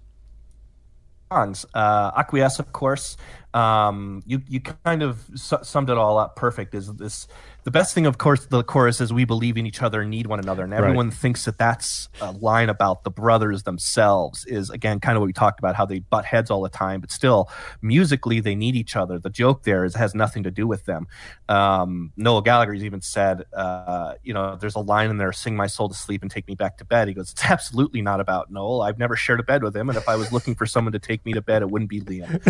Speaker 3: Songs. Uh, Acquiesce, of course. Um, you you kind of su- summed it all up perfect. Is this the best thing? Of course, the chorus is "We believe in each other and need one another," and everyone thinks that that's a line about the brothers themselves. Is again kind of what we talked about how they butt heads all the time, but still musically they need each other. The joke there is has nothing to do with them. Um, Noel Gallagher's even said, uh, you know, there's a line in there, "Sing my soul to sleep and take me back to bed." He goes, "It's absolutely not about Noel. I've never shared a bed with him, and if I was looking for someone to take me to bed, it wouldn't be Liam."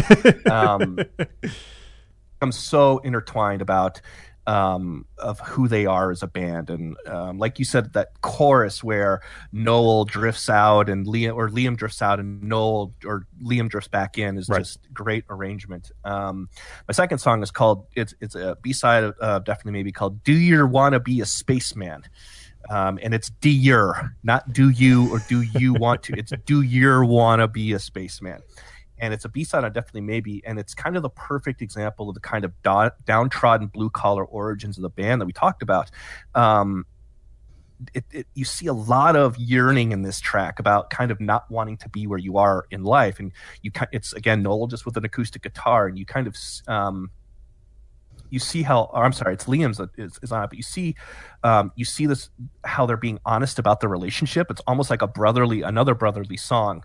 Speaker 3: Um, I'm so intertwined about um, of who they are as a band, and um, like you said, that chorus where Noel drifts out and Liam or Liam drifts out and Noel or Liam drifts back in is
Speaker 1: Right.
Speaker 3: just great arrangement. Um, my second song is called it's it's a B side of uh, definitely maybe called "Do You Wanna Be a Spaceman." Um, and it's do your not do you or do you want to it's do you wanna be a spaceman and it's a b-side on definitely maybe and it's kind of the perfect example of the kind of do- downtrodden blue collar origins of the band that we talked about um, it, it, you see a lot of yearning in this track about kind of not wanting to be where you are in life, and you it's again Noel just with an acoustic guitar, and you kind of um, you see how I'm sorry, it's Liam's is, is on it, but you see um, you see this how they're being honest about the relationship. It's almost like a brotherly another brotherly song.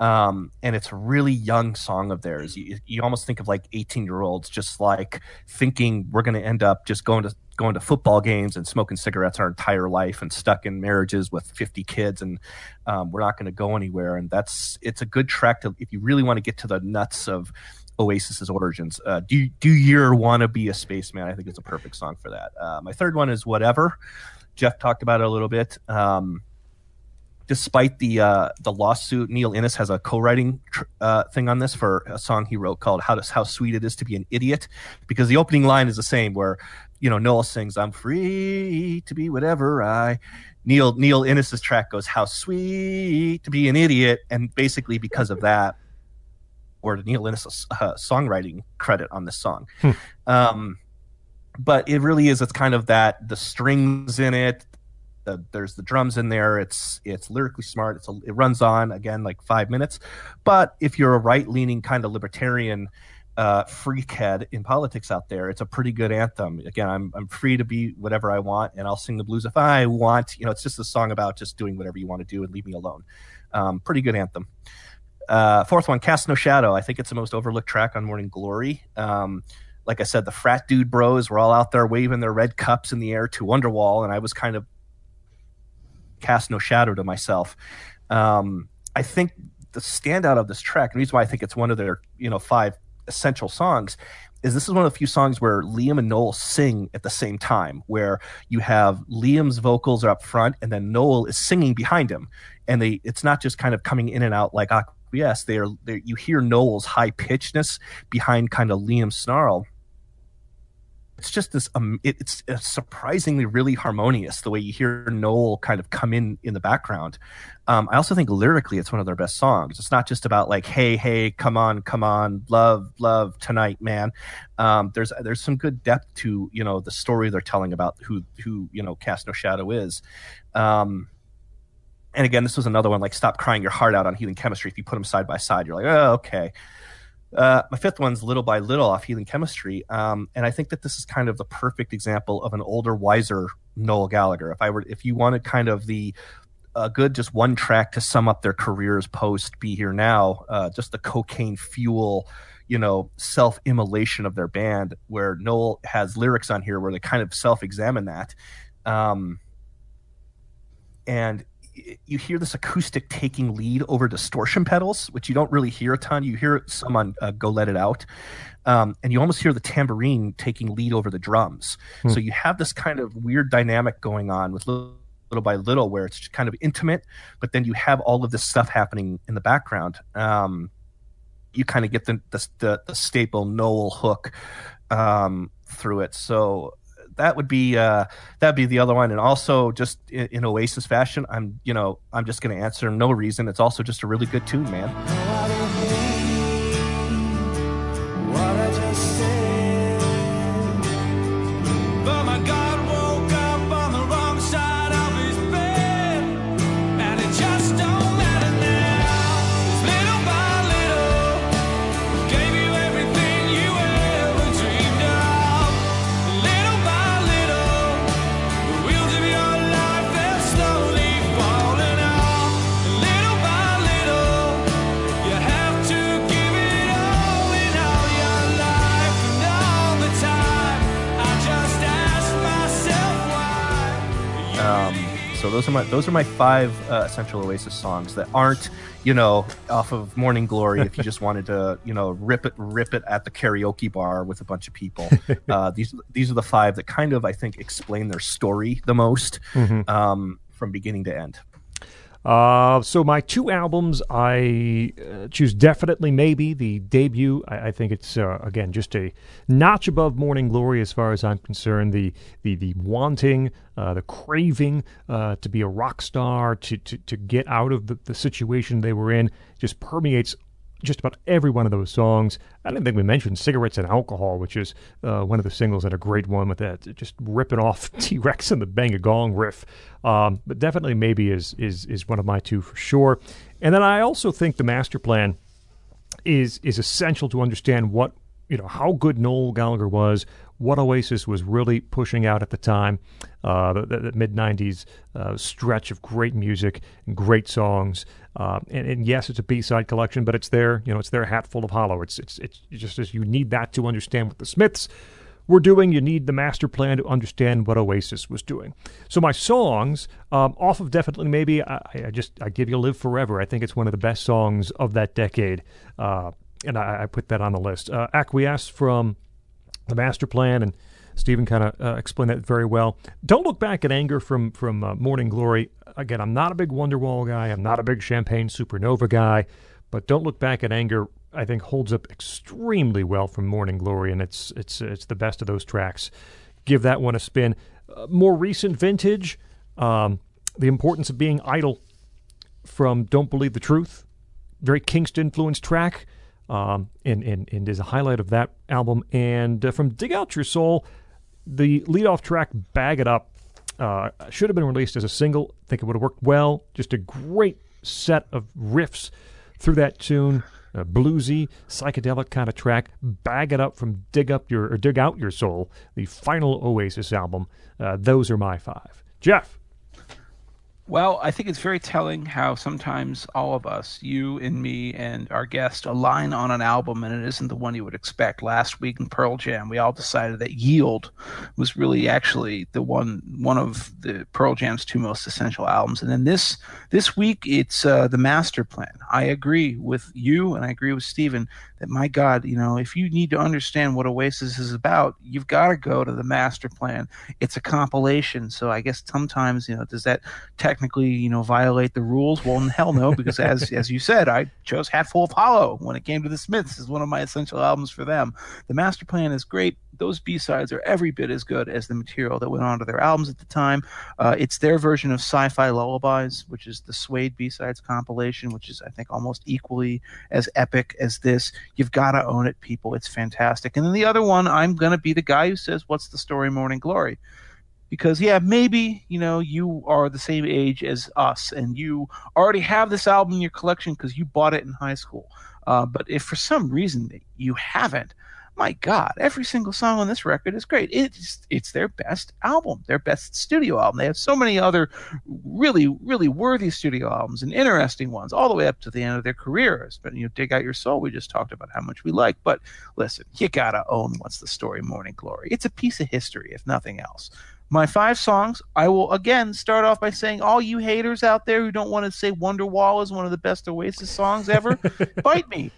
Speaker 3: Um, and it's a really young song of theirs. You, you almost think of like 18 year olds just like thinking we're going to end up just going to going to football games and smoking cigarettes our entire life and stuck in marriages with 50 kids and um, we're not going to go anywhere. And that's it's a good track to if you really want to get to the nuts of Oasis's origins. Uh, do do you want to be a spaceman? I think it's a perfect song for that. Uh, my third one is whatever. Jeff talked about it a little bit. Um, despite the uh, the lawsuit, Neil Innes has a co-writing tr- uh, thing on this for a song he wrote called "How Does How Sweet It Is to Be an Idiot," because the opening line is the same, where you know Noel sings "I'm free to be whatever I." Neil Neil Innes's track goes "How sweet to be an idiot," and basically because of that, or Neil Innes' uh, songwriting credit on this song. Hmm. Um, but it really is. It's kind of that the strings in it. The, there's the drums in there. It's it's lyrically smart. It's a, it runs on again like five minutes. But if you're a right leaning kind of libertarian uh, freakhead in politics out there, it's a pretty good anthem. Again, I'm I'm free to be whatever I want, and I'll sing the blues if I want. You know, it's just a song about just doing whatever you want to do and leave me alone. Um, pretty good anthem. Uh, fourth one, Cast No Shadow. I think it's the most overlooked track on Morning Glory. Um, like I said, the frat dude bros were all out there waving their red cups in the air to Wonderwall, and I was kind of cast no shadow to myself. Um, I think the standout of this track, and the reason why I think it's one of their you know five essential songs, is this is one of the few songs where Liam and Noel sing at the same time, where you have Liam's vocals are up front and then Noel is singing behind him, and they it's not just kind of coming in and out like yes, they are. You hear Noel's high pitchedness behind kind of Liam's snarl. It's just this. Um, it, it's, it's surprisingly really harmonious the way you hear Noel kind of come in in the background. Um, I also think lyrically, it's one of their best songs. It's not just about like, hey, hey, come on, come on, love, love tonight, man. Um, there's there's some good depth to you know the story they're telling about who who you know Cast No Shadow is. Um, and again, this was another one like stop crying your heart out on Heathen Chemistry. If you put them side by side, you're like, oh, okay. Uh, my fifth one's little by little off Heathen Chemistry, um, and I think that this is kind of the perfect example of an older, wiser Noel Gallagher. If I were, if you wanted kind of the a good just one track to sum up their careers post Be Here Now, uh, just the cocaine fuel, you know, self immolation of their band, where Noel has lyrics on here where they kind of self examine that. Um, and you hear this acoustic taking lead over distortion pedals, which you don't really hear a ton. You hear some on uh, "Go Let It Out," um, and you almost hear the tambourine taking lead over the drums. Hmm. So you have this kind of weird dynamic going on with little, little, by little, where it's kind of intimate, but then you have all of this stuff happening in the background. Um, you kind of get the, the the, the staple Noel hook um, through it. So that would be uh, that'd be the other one. And also, just in, in Oasis fashion, I'm you know I'm just going to answer no reason. It's also just a really good tune, man. My those are my five uh, essential Oasis songs that aren't you know off of Morning Glory. if you just wanted to you know rip it rip it at the karaoke bar with a bunch of people, uh, these these are the five that kind of I think explain their story the most mm-hmm. um, from beginning to end.
Speaker 1: Uh, so my two albums, I uh, choose definitely maybe the debut. I, I think it's uh, again just a notch above Morning Glory as far as I'm concerned. The the the wanting, uh, the craving uh, to be a rock star, to to to get out of the, the situation they were in, just permeates just about every one of those songs. I don't think we mentioned "Cigarettes and Alcohol," which is uh, one of the singles and a great one with that just ripping off T Rex and the Bang a Gong riff. Um, but definitely, maybe is is is one of my two for sure. And then I also think the master plan is is essential to understand what you know how good Noel Gallagher was, what Oasis was really pushing out at the time, uh, the, the mid '90s uh, stretch of great music and great songs. Uh, and, and, yes, it's a B-side collection, but it's their you know it's their Hatful of Hollow. It's it's it's just as you need that to understand what the Smiths were doing. You need the master plan to understand what Oasis was doing. So my songs um, off of definitely maybe I, I, just I give you "Live Forever." I think it's one of the best songs of that decade, uh, and I, I, put that on the list. Uh, Acquiesce from the master plan and. Stephen kind of uh, explained that very well. Don't look back at anger from from uh, Morning Glory. Again, I'm not a big Wonderwall guy. I'm not a big Champagne Supernova guy, but don't look back at anger I think holds up extremely well from Morning Glory, and it's it's it's the best of those tracks. Give that one a spin. Uh, more recent vintage, um, the importance of being idle from Don't Believe the Truth, very Kingston influenced track, um, and, and and is a highlight of that album. And uh, from Dig Out Your Soul, the leadoff track "Bag It Up" uh, should have been released as a single. I think it would have worked well. Just a great set of riffs through that tune a bluesy, psychedelic kind of track. Bag it up from Dig Up Your or Dig Out Your Soul, the final Oasis album. Uh, those are my five. Jeff.
Speaker 2: Well, I think it's very telling how sometimes all of us, you and me and our guest, align on an album and it isn't the one you would expect. Last week in Pearl Jam, we all decided that Yield was really actually the one one of the Pearl Jam's two most essential albums. And then this this week, it's uh, the Master Plan. I agree with you and I agree with Stephen that my God, you know, if you need to understand what Oasis is about, you've got to go to the Master Plan. It's a compilation, so I guess sometimes you know does that technically, you know, violate the rules? Well, hell no, because as as you said, I chose Hatful of Hollow when it came to the Smiths is one of my essential albums for them. The Master Plan is great. Those B sides are every bit as good as the material that went onto their albums at the time. Uh, it's their version of Sci-Fi Lullabies, which is the Suede B sides compilation, which is I think almost equally as epic as this. You've got to own it, people. It's fantastic. And then the other one, I'm gonna be the guy who says, "What's the story, Morning Glory?" Because yeah maybe you know you are the same age as us and you already have this album in your collection because you bought it in high school. Uh, but if for some reason you haven't my god every single song on this record is great. It's it's their best album their best studio album. They have so many other really really worthy studio albums and interesting ones all the way up to the end of their careers. But you know dig out your soul we just talked about how much we like. But listen you gotta own what's the story morning glory? It's a piece of history if nothing else my five songs, I will again start off by saying, all you haters out there who don't want to say Wonderwall is one of the best Oasis songs ever, bite me.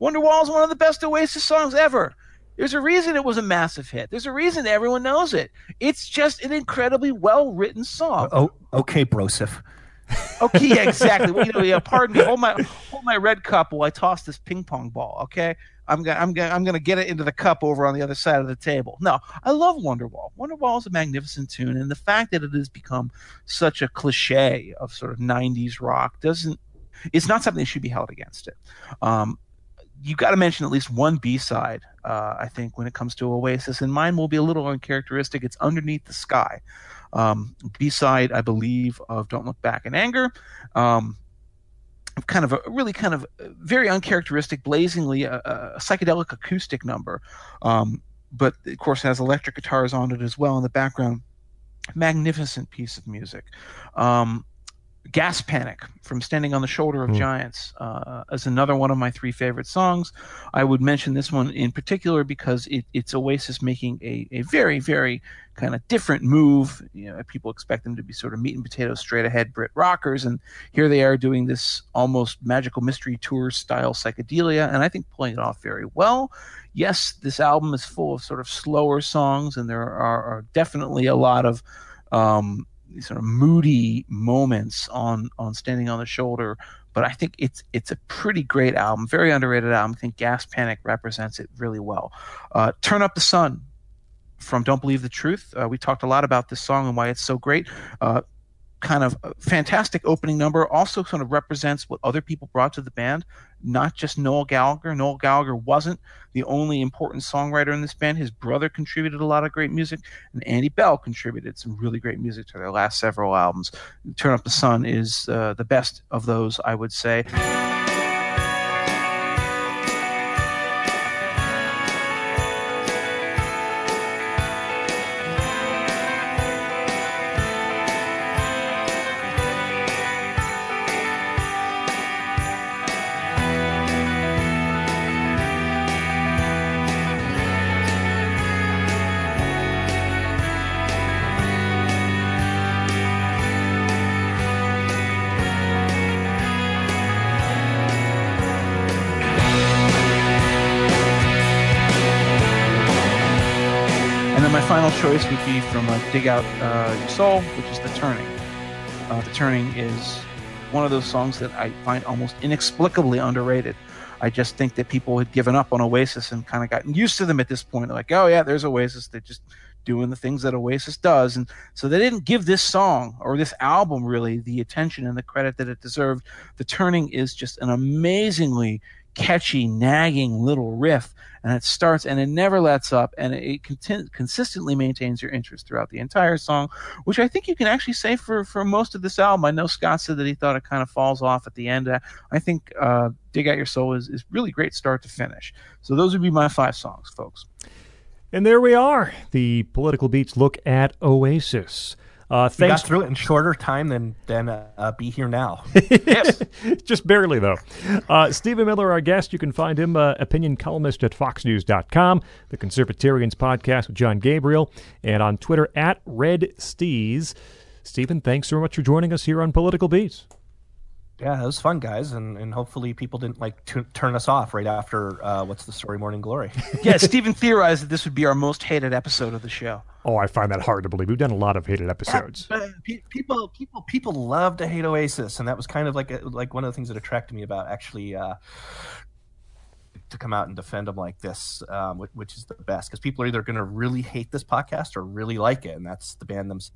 Speaker 2: Wonderwall is one of the best Oasis songs ever. There's a reason it was a massive hit. There's a reason everyone knows it. It's just an incredibly well written song.
Speaker 3: Oh, okay, Broseph.
Speaker 2: Okay, yeah, exactly. well, you know, yeah, pardon me. Hold my hold my red cup while I toss this ping pong ball. Okay, I'm gonna I'm gonna I'm gonna get it into the cup over on the other side of the table. No, I love Wonderwall. Wonderwall is a magnificent tune, and the fact that it has become such a cliche of sort of '90s rock doesn't. It's not something that should be held against it. Um, you got to mention at least one B side. Uh, I think when it comes to Oasis, and mine will be a little uncharacteristic. It's "Underneath the Sky." Um, B side, I believe, of "Don't Look Back in Anger." Um, kind of a really kind of very uncharacteristic, blazingly a, a psychedelic acoustic number, um, but of course has electric guitars on it as well in the background. Magnificent piece of music. Um, Gas Panic from Standing on the Shoulder of mm. Giants uh, is another one of my three favorite songs. I would mention this one in particular because it, it's Oasis making a, a very, very kind of different move. You know, people expect them to be sort of meat and potatoes, straight ahead Brit rockers, and here they are doing this almost magical mystery tour style psychedelia, and I think pulling it off very well. Yes, this album is full of sort of slower songs, and there are, are definitely a lot of um, sort of moody moments on on Standing on the Shoulder. But I think it's it's a pretty great album, very underrated album. I think Gas Panic represents it really well. Uh, Turn Up the Sun from Don't Believe the Truth. Uh, we talked a lot about this song and why it's so great. Uh, kind of fantastic opening number also sort of represents what other people brought to the band not just noel gallagher. Noel gallagher wasn't the only important songwriter in this band. His brother contributed a lot of great music and andy bell contributed some really great music to their last several albums. Turn up the sun is uh, the best of those i would say from uh, Dig Out uh, Your Soul, which is The Turning. Uh, the Turning is one of those songs that I find almost inexplicably underrated. I just think that people had given up on Oasis and kind of gotten used to them at this point. They're like, oh, yeah, there's Oasis. They're just doing the things that Oasis does. And so they didn't give this song or this album really the attention and the credit that it deserved. The Turning is just an amazingly catchy, nagging little riff, and it starts and it never lets up, and it contin- consistently maintains your interest throughout the entire song, which I think you can actually say for for most of this album. I know Scott said that he thought it kind of falls off at the end. I think uh, "Dig Out Your Soul" is is really great start to finish. So those would be my five songs, folks.
Speaker 1: And there we are. The Political Beats look at Oasis. Uh,
Speaker 3: We
Speaker 1: thanks
Speaker 3: got through it in shorter time than than uh, uh, be here now.
Speaker 2: Yes.
Speaker 1: Just barely, though. Uh, Stephen Miller, our guest, you can find him, uh, opinion columnist at foxnews.com, the Conservatarians podcast with John Gabriel, and on Twitter at Red Steez. Stephen, thanks so much for joining us here on Political Beats.
Speaker 3: Yeah, it was fun, guys, and, and hopefully people didn't like tu- turn us off right after uh, what's the story, Morning Glory.
Speaker 2: yeah, Stephen theorized that this would be our most hated episode of the show.
Speaker 1: Oh, I find that hard to believe. We've done a lot of hated episodes.
Speaker 3: But people, people, people love to hate Oasis, and that was kind of like a, like one of the things that attracted me about actually uh, to come out and defend them like this, um, which, which is the best because people are either going to really hate this podcast or really like it, and that's the band themselves.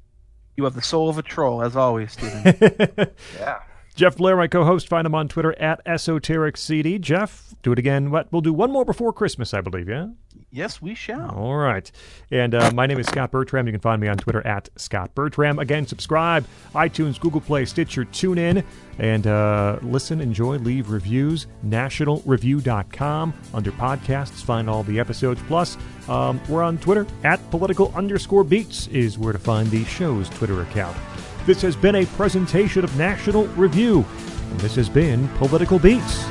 Speaker 2: You have the soul of a troll, as always, Stephen.
Speaker 3: Yeah.
Speaker 1: Jeff Blehar, my co-host, find him on Twitter at EsotericCD. Jeff, do it again. What? We'll do one more before Christmas, I believe, yeah?
Speaker 2: yes, we shall.
Speaker 1: All right. And uh, my name is Scott Bertram. You can find me on Twitter at Scott Bertram. Again, subscribe, iTunes, Google Play, Stitcher, TuneIn, and uh, listen, enjoy, leave reviews. NationalReview.com. Under podcasts, find all the episodes. Plus, um, we're on Twitter at political underscore beats is where to find the show's Twitter account. This has been a presentation of National Review, and this has been Political Beats.